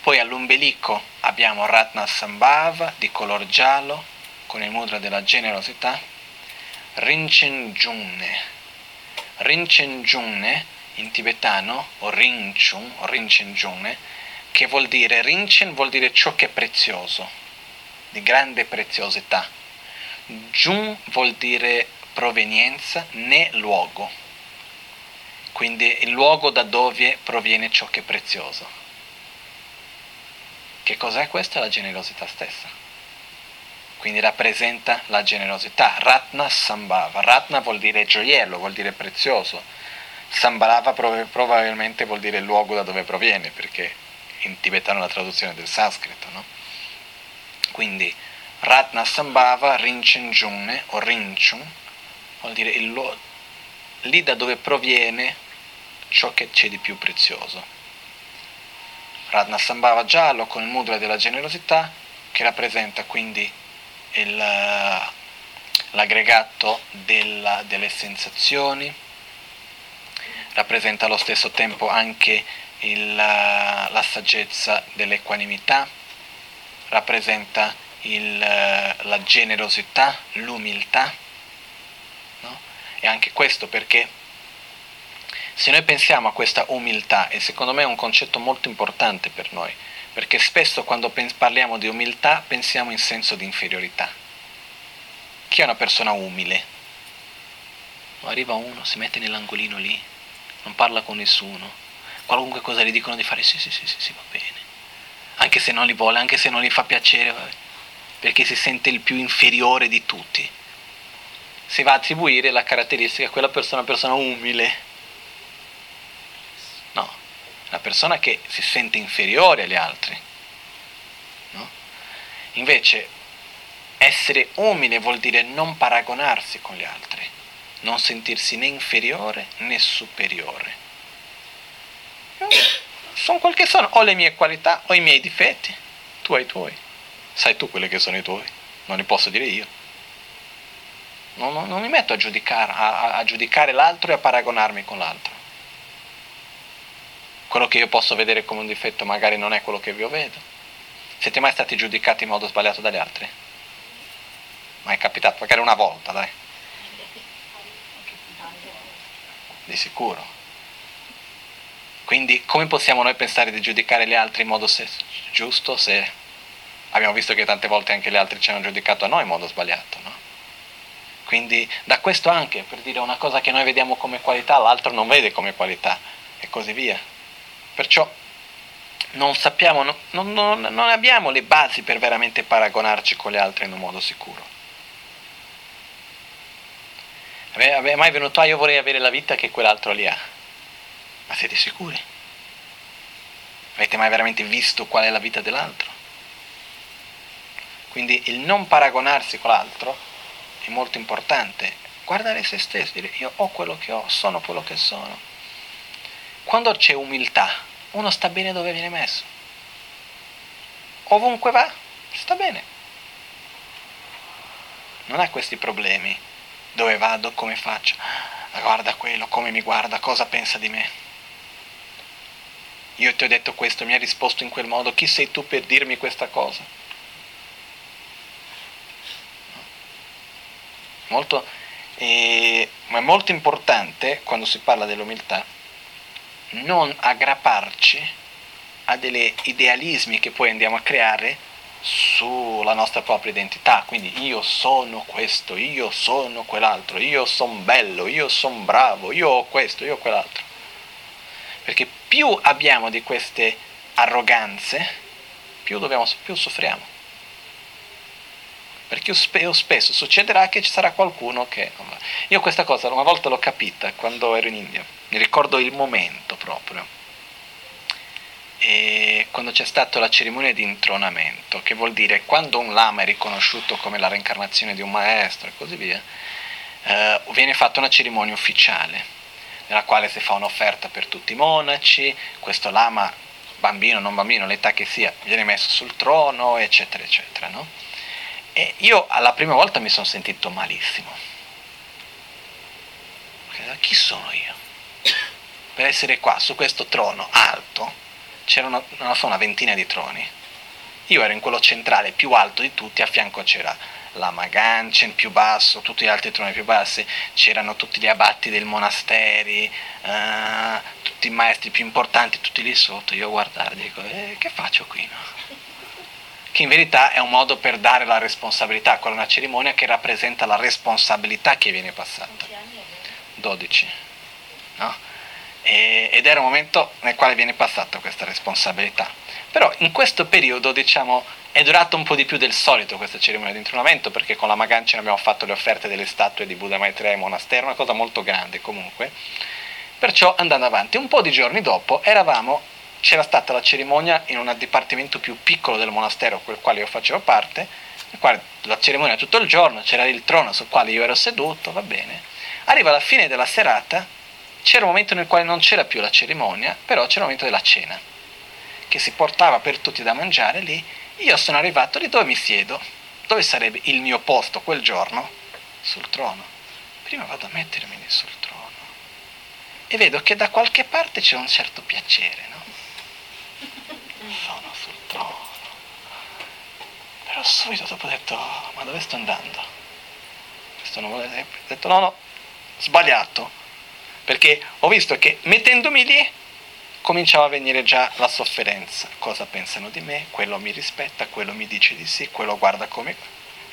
Poi all'ombelico abbiamo Ratna Sambhava di color giallo con il mudra della generosità, Rinchen Rinchen in tibetano, o Rinchun, o Rinchen che vuol dire Rinchen vuol dire ciò che è prezioso, di grande preziosità. Jun vuol dire provenienza, né luogo. Quindi il luogo da dove proviene ciò che è prezioso. Che cos'è questa? La generosità stessa. Quindi rappresenta la generosità. Ratna Sambhava. Ratna vuol dire gioiello, vuol dire prezioso. Sambhava probabilmente vuol dire luogo da dove proviene, perché in tibetano la traduzione del sanscrito, no? Quindi Ratna Sambhava Rinchen o Rinchun vuol dire il lo, lì da dove proviene ciò che c'è di più prezioso. Ratna Sambhava giallo con il mudra della generosità che rappresenta quindi il, l'aggregato della, delle sensazioni, rappresenta allo stesso tempo anche il, la saggezza dell'equanimità, rappresenta il, la generosità, l'umiltà. No? E anche questo perché se noi pensiamo a questa umiltà, e secondo me è un concetto molto importante per noi, perché spesso quando parliamo di umiltà pensiamo in senso di inferiorità. Chi è una persona umile? Arriva uno, si mette nell'angolino lì, non parla con nessuno, qualunque cosa gli dicono di fare, sì, sì, sì, sì, va bene. Anche se non li vuole, anche se non gli fa piacere, perché si sente il più inferiore di tutti. Si va a attribuire la caratteristica a quella persona, una persona umile. No, una persona che si sente inferiore agli altri. No? Invece, essere umile vuol dire non paragonarsi con gli altri, non sentirsi né inferiore né superiore sono quel che sono, ho le mie qualità, ho i miei difetti, tu hai i tuoi, sai tu quelli che sono i tuoi, non li posso dire io. Non, non, non mi metto a giudicare, a, a giudicare l'altro e a paragonarmi con l'altro. Quello che io posso vedere come un difetto magari non è quello che io vedo. Siete mai stati giudicati in modo sbagliato dagli altri? Mai capitato? Magari una volta, dai. Di sicuro. Quindi come possiamo noi pensare di giudicare gli altri in modo se- giusto se abbiamo visto che tante volte anche gli altri ci hanno giudicato a noi in modo sbagliato? No? Quindi da questo anche, per dire una cosa che noi vediamo come qualità, l'altro non vede come qualità e così via. Perciò non sappiamo, non, non, non abbiamo le basi per veramente paragonarci con gli altri in un modo sicuro. È mai venuto, ah io vorrei avere la vita che quell'altro lì ha. Ma siete sicuri? Avete mai veramente visto qual è la vita dell'altro? Quindi il non paragonarsi con l'altro è molto importante. Guardare se stesso, dire io ho quello che ho, sono quello che sono. Quando c'è umiltà, uno sta bene dove viene messo. ovunque va, sta bene. Non ha questi problemi. Dove vado, come faccio? Ah, guarda quello, come mi guarda, cosa pensa di me. Io ti ho detto questo, mi hai risposto in quel modo, chi sei tu per dirmi questa cosa? Molto, eh, ma è molto importante quando si parla dell'umiltà non aggrapparci a degli idealismi che poi andiamo a creare sulla nostra propria identità, quindi io sono questo, io sono quell'altro, io sono bello, io sono bravo, io ho questo, io ho quell'altro. Perché più abbiamo di queste arroganze, più, dobbiamo, più soffriamo. Perché spesso succederà che ci sarà qualcuno che... Io questa cosa una volta l'ho capita quando ero in India, mi ricordo il momento proprio e quando c'è stata la cerimonia di intronamento, che vuol dire quando un lama è riconosciuto come la reincarnazione di un maestro e così via, eh, viene fatta una cerimonia ufficiale, nella quale si fa un'offerta per tutti i monaci, questo lama, bambino, non bambino, l'età che sia, viene messo sul trono, eccetera, eccetera. No? E io alla prima volta mi sono sentito malissimo. Chi sono io? Per essere qua, su questo trono alto, c'erano, non so, una ventina di troni. Io ero in quello centrale più alto di tutti, a fianco c'era la Maganchen più basso, tutti gli altri troni più bassi, c'erano tutti gli abatti dei monasteri, uh, tutti i maestri più importanti, tutti lì sotto. Io a guardare dico, eh, che faccio qui? No? Che in verità è un modo per dare la responsabilità, quella è una cerimonia che rappresenta la responsabilità che viene passata. 12. No? Ed era un momento nel quale viene passata questa responsabilità. Però in questo periodo, diciamo, è durata un po' di più del solito questa cerimonia di intronamento, perché con la Magancia abbiamo fatto le offerte delle statue di Buddha Maitreya e monastero, una cosa molto grande comunque. Perciò andando avanti, un po' di giorni dopo, eravamo, c'era stata la cerimonia in un dipartimento più piccolo del monastero, quel quale io facevo parte, la cerimonia tutto il giorno, c'era il trono sul quale io ero seduto, va bene. Arriva la fine della serata c'era un momento nel quale non c'era più la cerimonia, però c'era il momento della cena, che si portava per tutti da mangiare lì. Io sono arrivato lì dove mi siedo, dove sarebbe il mio posto quel giorno? Sul trono. Prima vado a mettermi lì sul trono e vedo che da qualche parte c'è un certo piacere, no? Sono sul trono. Però subito dopo ho detto, ma dove sto andando? Questo non vuole... Ho detto, no, no, sbagliato perché ho visto che mettendomi lì cominciava a venire già la sofferenza. Cosa pensano di me? Quello mi rispetta, quello mi dice di sì, quello guarda come...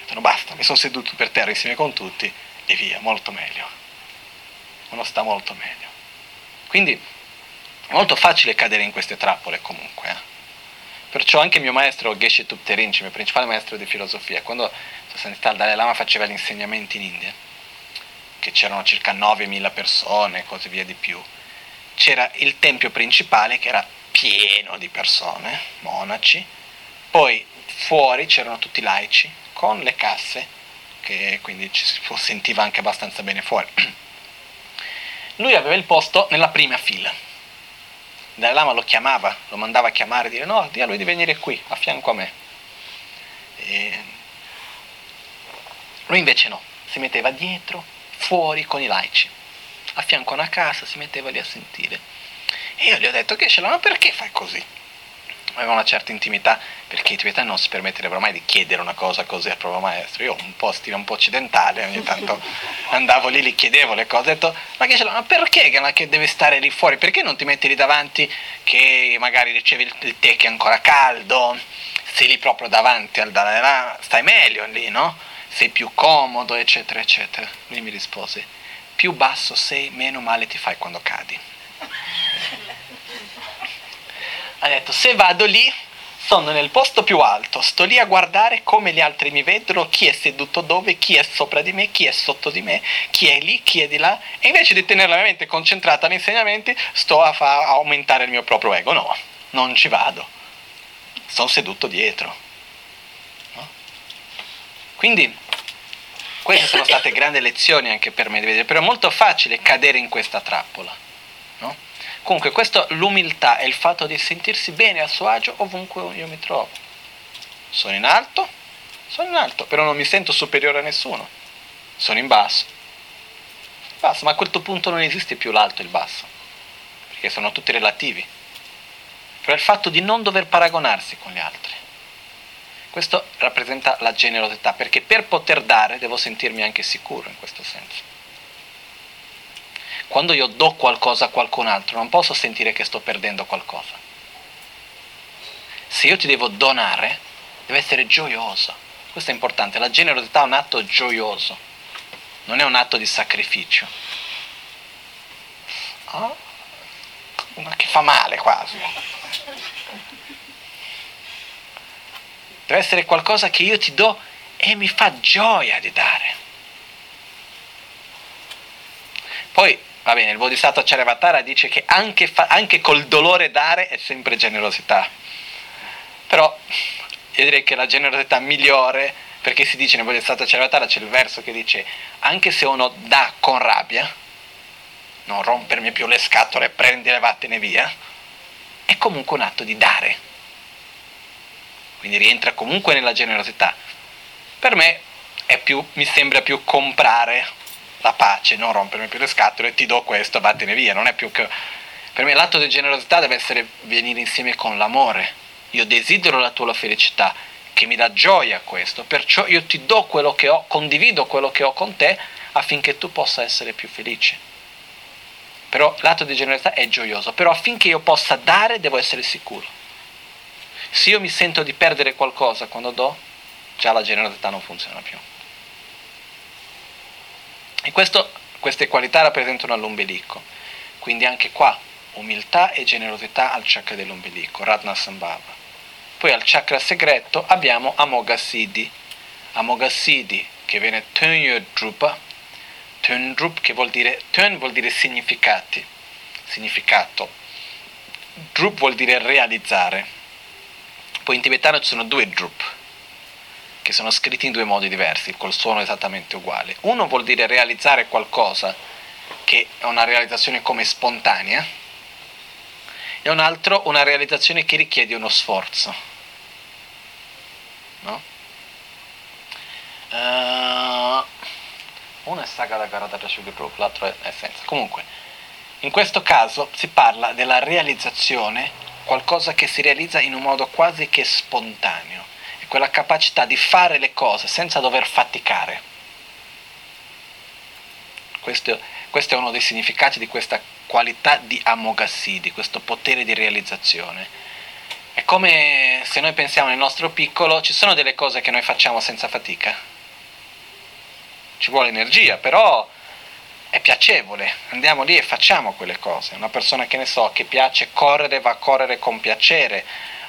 Detto, basta, mi sono seduto per terra insieme con tutti e via, molto meglio. Uno sta molto meglio. Quindi è molto facile cadere in queste trappole comunque. Eh? Perciò anche mio maestro Geshe Tupterinci, il mio principale maestro di filosofia, quando sono stato al Dalai Lama faceva gli insegnamenti in India, che c'erano circa 9.000 persone e così via di più. C'era il tempio principale che era pieno di persone, monaci, poi fuori c'erano tutti i laici con le casse, che quindi ci si sentiva anche abbastanza bene fuori. [clears throat] Lui aveva il posto nella prima fila. Il Dalai Lama lo chiamava, lo mandava a chiamare e dire no, di a lui di venire qui, a fianco a me. E lui invece no, si metteva dietro, fuori con i laici, a fianco a una casa, si metteva lì a sentire. E io gli ho detto che ce l'ha, ma perché fai così? Aveva una certa intimità, perché i tibetani non si permetterebbero mai di chiedere una cosa così al proprio maestro. Io un po' stile un po' occidentale, ogni tanto [laughs] andavo lì, gli chiedevo le cose, ho detto, ma che ce l'ha? Ma perché che deve stare lì fuori? Perché non ti metti lì davanti che magari ricevi il tè che è ancora caldo, sei lì proprio davanti al Dalai Lama, stai meglio lì, no? Sei più comodo, eccetera, eccetera. Lui mi rispose, più basso sei, meno male ti fai quando cadi. Ha detto, se vado lì, sono nel posto più alto, sto lì a guardare come gli altri mi vedono, chi è seduto dove, chi è sopra di me, chi è sotto di me, chi è lì, chi è di là, e invece di tenere la mia mente concentrata agli insegnamenti, sto a, fa- a aumentare il mio proprio ego. No, non ci vado, sono seduto dietro. Quindi queste sono state grandi lezioni anche per me, però è molto facile cadere in questa trappola. No? Comunque, questo, l'umiltà è il fatto di sentirsi bene a suo agio ovunque io mi trovo. Sono in alto, sono in alto, però non mi sento superiore a nessuno. Sono in basso. Basso, ma a quel punto non esiste più l'alto e il basso, perché sono tutti relativi. Però il fatto di non dover paragonarsi con gli altri. Questo rappresenta la generosità, perché per poter dare devo sentirmi anche sicuro in questo senso. Quando io do qualcosa a qualcun altro, non posso sentire che sto perdendo qualcosa. Se io ti devo donare, deve essere gioioso. Questo è importante, la generosità è un atto gioioso, non è un atto di sacrificio. Oh, che fa male quasi. Deve essere qualcosa che io ti do e mi fa gioia di dare. Poi, va bene, il Bodhisattva Charavatara dice che anche, fa, anche col dolore dare è sempre generosità. Però io direi che la generosità migliore, perché si dice nel Bodhisattva Charavatara, c'è il verso che dice, anche se uno dà con rabbia, non rompermi più le scatole, prendile e vattene via, è comunque un atto di dare quindi rientra comunque nella generosità. Per me più, mi sembra più comprare la pace, non rompermi più le scatole, ti do questo, vattene via, non è più che... Per me l'atto di generosità deve essere venire insieme con l'amore. Io desidero la tua felicità, che mi dà gioia questo, perciò io ti do quello che ho, condivido quello che ho con te affinché tu possa essere più felice. Però l'atto di generosità è gioioso, però affinché io possa dare devo essere sicuro. Se io mi sento di perdere qualcosa quando do, già la generosità non funziona più. E questo, queste qualità rappresentano l'ombelico. Quindi anche qua umiltà e generosità al chakra dell'ombelico, Ratna Sambhava. Poi al chakra segreto abbiamo Amoghasiddhi. Amoghasiddhi che viene Tunyodrupa, Tundrup che vuol dire, Tun vuol dire significati, significato. Drup vuol dire realizzare. Poi in tibetano ci sono due drup, che sono scritti in due modi diversi, col suono esattamente uguale. Uno vuol dire realizzare qualcosa che è una realizzazione come spontanea, e un altro una realizzazione che richiede uno sforzo. No? Uh, uno è Sagara Garadara Shugrup, l'altro è senza. Comunque, in questo caso si parla della realizzazione qualcosa che si realizza in un modo quasi che spontaneo, è quella capacità di fare le cose senza dover faticare. Questo, questo è uno dei significati di questa qualità di amogassi, di questo potere di realizzazione. È come se noi pensiamo nel nostro piccolo, ci sono delle cose che noi facciamo senza fatica. Ci vuole energia, però è piacevole, andiamo lì e facciamo quelle cose. Una persona che ne so, che piace correre, va a correre con piacere.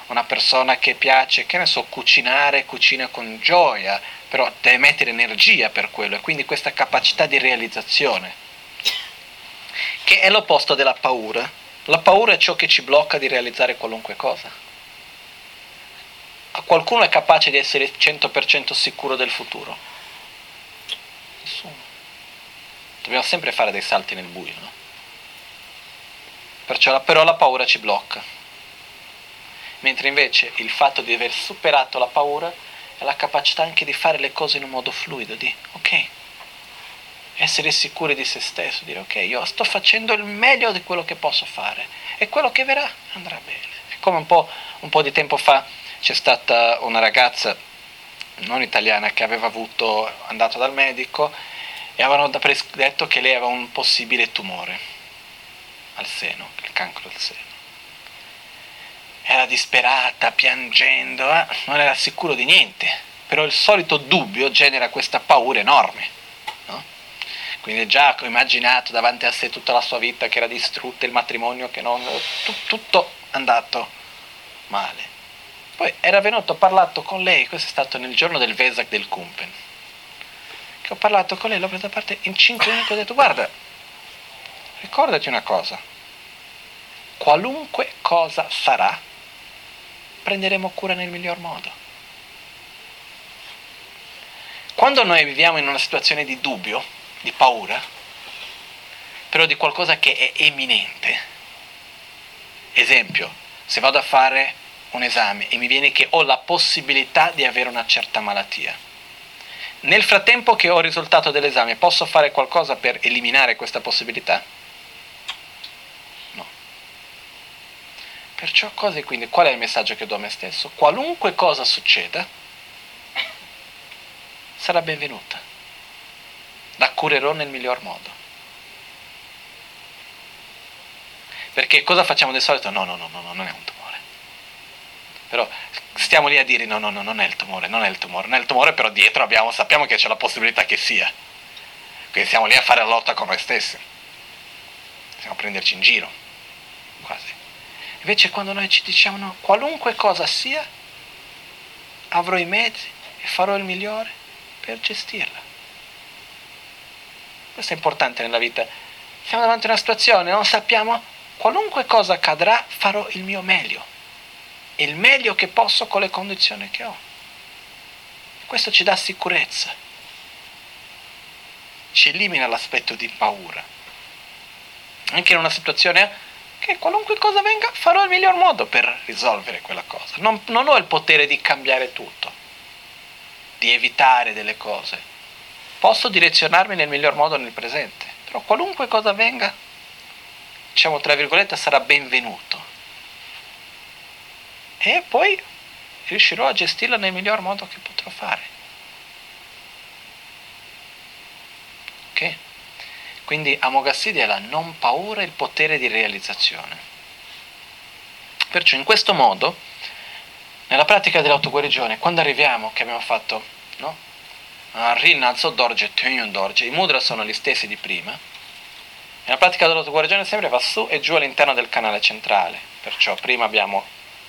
Una persona che piace, che ne so, cucinare, cucina con gioia, però deve mettere energia per quello e quindi questa capacità di realizzazione, che è l'opposto della paura. La paura è ciò che ci blocca di realizzare qualunque cosa. Qualcuno è capace di essere 100% sicuro del futuro? Nessuno dobbiamo sempre fare dei salti nel buio, no? Perciò, però la paura ci blocca. Mentre invece il fatto di aver superato la paura è la capacità anche di fare le cose in un modo fluido, di ok, essere sicuri di se stesso, dire ok, io sto facendo il meglio di quello che posso fare e quello che verrà andrà bene. È come un po', un po' di tempo fa c'è stata una ragazza non italiana che aveva avuto, andato dal medico e avevano detto che lei aveva un possibile tumore al seno, il cancro al seno. Era disperata, piangendo, eh? non era sicuro di niente, però il solito dubbio genera questa paura enorme. No? Quindi già ho immaginato davanti a sé tutta la sua vita che era distrutta, il matrimonio che non... tutto andato male. Poi era venuto, ho parlato con lei, questo è stato nel giorno del Vesak del Kumpen che ho parlato con lei, l'ho presa a parte in 5 minuti ho detto guarda, ricordati una cosa, qualunque cosa sarà, prenderemo cura nel miglior modo. Quando noi viviamo in una situazione di dubbio, di paura, però di qualcosa che è eminente, esempio, se vado a fare un esame e mi viene che ho la possibilità di avere una certa malattia. Nel frattempo che ho il risultato dell'esame, posso fare qualcosa per eliminare questa possibilità? No. Perciò cosa quindi qual è il messaggio che do a me stesso? Qualunque cosa succeda sarà benvenuta. La curerò nel miglior modo. Perché cosa facciamo di solito? No, no, no, no, non è un tumore. Però stiamo lì a dire no, no, no, non è il tumore, non è il tumore, non è il tumore, però dietro abbiamo, sappiamo che c'è la possibilità che sia. Quindi siamo lì a fare la lotta con noi stessi. Stiamo a prenderci in giro, quasi. Invece quando noi ci diciamo no, qualunque cosa sia, avrò i mezzi e farò il migliore per gestirla. Questo è importante nella vita. Siamo davanti a una situazione, non sappiamo, qualunque cosa accadrà, farò il mio meglio il meglio che posso con le condizioni che ho. Questo ci dà sicurezza, ci elimina l'aspetto di paura. Anche in una situazione che qualunque cosa venga farò il miglior modo per risolvere quella cosa. Non, non ho il potere di cambiare tutto, di evitare delle cose. Posso direzionarmi nel miglior modo nel presente, però qualunque cosa venga, diciamo tra virgolette, sarà benvenuto e poi riuscirò a gestirla nel miglior modo che potrò fare. Ok? Quindi Amogassidia è la non paura e il potere di realizzazione. Perciò in questo modo, nella pratica dell'autoguarigione, quando arriviamo, che abbiamo fatto, no? Rinalzo Dorje, Tunyun Dorje, i mudra sono gli stessi di prima, nella pratica dell'autoguarigione sempre va su e giù all'interno del canale centrale, perciò prima abbiamo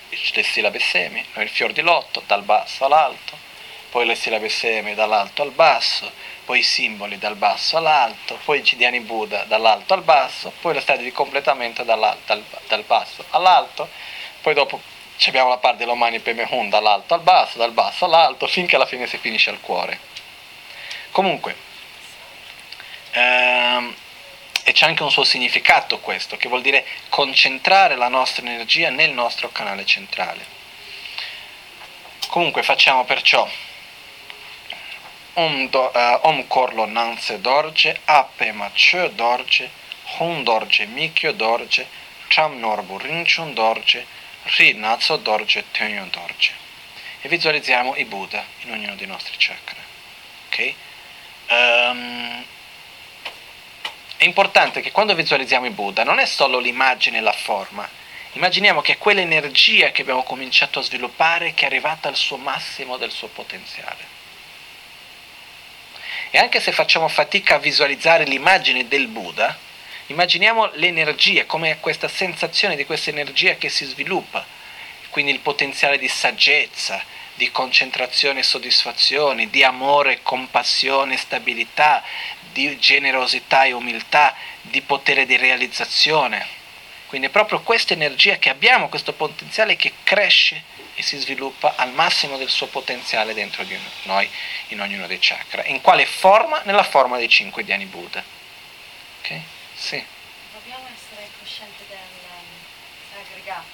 le sillabe semi, il fior di lotto dal basso all'alto, poi le sillabe semi dall'alto al basso, poi i simboli dal basso all'alto, poi i Cidiani Buddha dall'alto al basso, poi lo stadio di completamento dal, dal, basso all'alto, poi dopo abbiamo la parte dell'Omani Pemehun dall'alto al basso, dal basso all'alto, finché alla fine si finisce al cuore. Comunque, ehm, e c'è anche un suo significato questo, che vuol dire concentrare la nostra energia nel nostro canale centrale. Comunque facciamo perciò Om, do, uh, om Korlo Nanse Dorje, Ape Macho Dorje, Hun Dorje Mikyo Dorje, Cham Norbu Rinchun Dorje, Ri Nazo Dorje, Tenyo Dorje. E visualizziamo i Buddha in ognuno dei nostri chakra. Ok? Um, è importante che quando visualizziamo il Buddha non è solo l'immagine e la forma, immaginiamo che è quell'energia che abbiamo cominciato a sviluppare che è arrivata al suo massimo del suo potenziale. E anche se facciamo fatica a visualizzare l'immagine del Buddha, immaginiamo l'energia, come questa sensazione di questa energia che si sviluppa, quindi il potenziale di saggezza, di concentrazione e soddisfazione, di amore, compassione, stabilità, di generosità e umiltà, di potere di realizzazione. Quindi è proprio questa energia che abbiamo, questo potenziale che cresce e si sviluppa al massimo del suo potenziale dentro di noi, in ognuno dei chakra. In quale forma? Nella forma dei cinque Dhyani Buddha. Ok? Sì. Dobbiamo essere coscienti dell'aggregato?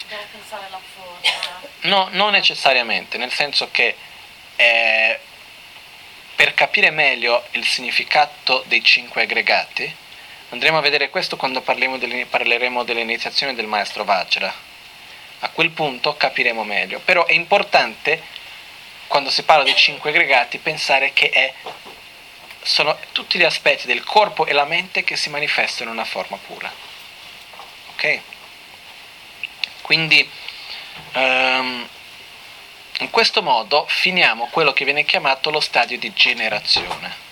Dobbiamo pensare alla forma? No, non necessariamente, nel senso che eh, per capire meglio il significato dei cinque aggregati, andremo a vedere questo quando parleremo dell'iniziazione del maestro Vajra. A quel punto capiremo meglio. Però è importante, quando si parla dei cinque aggregati, pensare che è, sono tutti gli aspetti del corpo e la mente che si manifestano in una forma pura. Ok? Quindi... Um, in questo modo finiamo quello che viene chiamato lo stadio di generazione.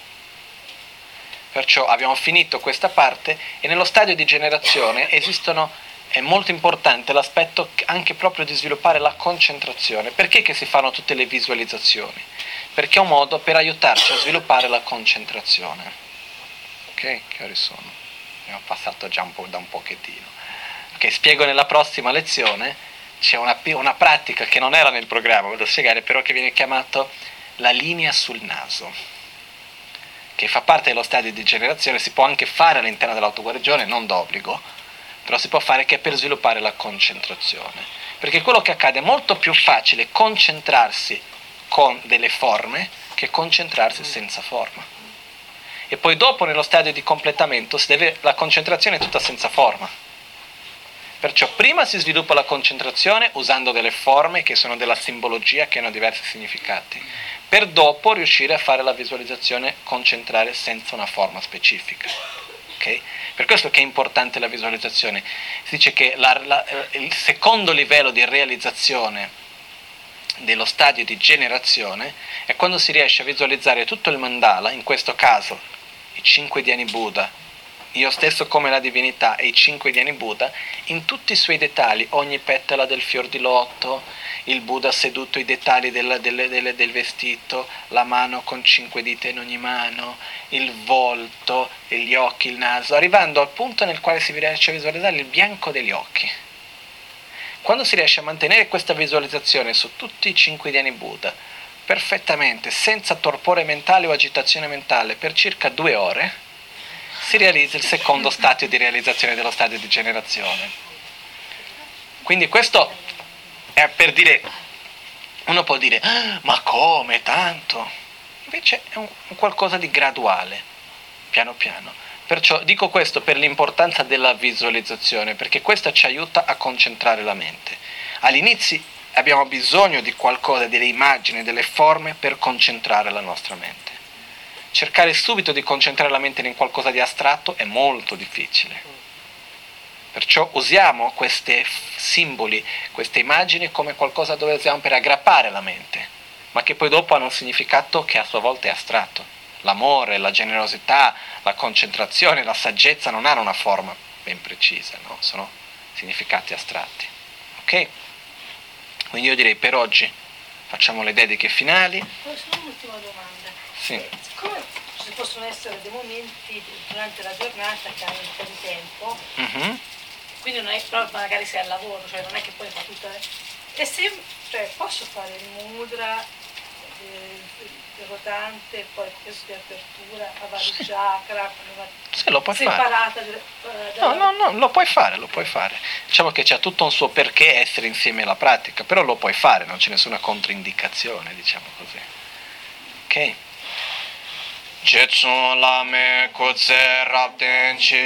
Perciò abbiamo finito questa parte e nello stadio di generazione esistono, è molto importante l'aspetto anche proprio di sviluppare la concentrazione. Perché che si fanno tutte le visualizzazioni? Perché è un modo per aiutarci a sviluppare la concentrazione. Ok? Che ore sono? Abbiamo passato già un po' da un pochettino. Ok, spiego nella prossima lezione c'è una, una pratica che non era nel programma, voglio spiegare, però che viene chiamata la linea sul naso, che fa parte dello stadio di generazione, si può anche fare all'interno dell'autoguarigione, non d'obbligo, però si può fare che è per sviluppare la concentrazione. Perché quello che accade è molto più facile concentrarsi con delle forme che concentrarsi senza forma. E poi dopo nello stadio di completamento deve, la concentrazione è tutta senza forma. Perciò prima si sviluppa la concentrazione usando delle forme che sono della simbologia, che hanno diversi significati, per dopo riuscire a fare la visualizzazione concentrare senza una forma specifica. Okay? Per questo che è importante la visualizzazione. Si dice che la, la, il secondo livello di realizzazione dello stadio di generazione è quando si riesce a visualizzare tutto il mandala, in questo caso i cinque Dhyani Buddha, io stesso come la divinità e i cinque Dhyani Buddha, in tutti i suoi dettagli, ogni petala del fior di lotto, il Buddha seduto, i dettagli del, del, del, del vestito, la mano con cinque dita in ogni mano, il volto, gli occhi, il naso, arrivando al punto nel quale si riesce a visualizzare il bianco degli occhi. Quando si riesce a mantenere questa visualizzazione su tutti i cinque Dhyani Buddha, perfettamente, senza torpore mentale o agitazione mentale, per circa due ore, si realizza il secondo stadio di realizzazione dello stadio di generazione. Quindi questo è per dire, uno può dire, ah, ma come tanto? Invece è un, un qualcosa di graduale, piano piano. Perciò dico questo per l'importanza della visualizzazione, perché questa ci aiuta a concentrare la mente. All'inizio abbiamo bisogno di qualcosa, delle immagini, delle forme per concentrare la nostra mente. Cercare subito di concentrare la mente in qualcosa di astratto è molto difficile. Perciò usiamo questi simboli, queste immagini come qualcosa dove usiamo per aggrappare la mente, ma che poi dopo hanno un significato che a sua volta è astratto l'amore, la generosità, la concentrazione, la saggezza non hanno una forma ben precisa, no? sono significati astratti. Ok? Quindi io direi per oggi facciamo le dediche finali. Solo un'ultima domanda. Sì. Siccome ci possono essere dei momenti durante la giornata che hanno un po' di tempo, mm-hmm. quindi non è, però magari sei al lavoro, cioè non è che poi fa tutta... E se cioè, posso fare il mudra, eh, rotante, poi questo di apertura a vari sì. chakra, sì, lo puoi separata. Fare. No, no, no, lo puoi fare, lo puoi fare. Diciamo che c'è tutto un suo perché essere insieme alla pratica, però lo puoi fare, non c'è nessuna controindicazione, diciamo così. Ok? Chetsun lame kutse rabden chi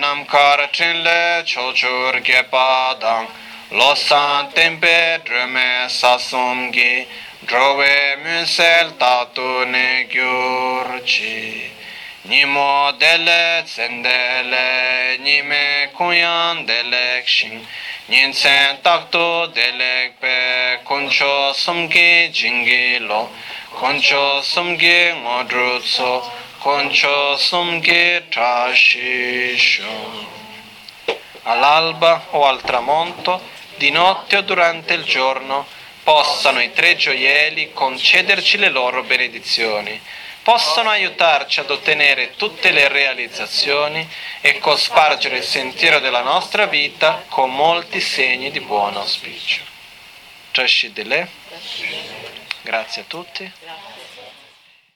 namkar trinle cholchur gepa dang losan tempe drume sasum gi drove munsel tatu ne gyur chi. Nimo dele tsendele nime kunyan delek shin nyinsen takto delek pe kuncho sumge jingi lo. Kuncho sumge ngodrutso kuncho sumge trashisho all'alba o al tramonto di notte o durante il giorno possano i tre gioielli concederci le loro benedizioni, possano aiutarci ad ottenere tutte le realizzazioni e cospargere il sentiero della nostra vita con molti segni di buon auspicio. Grazie a tutti.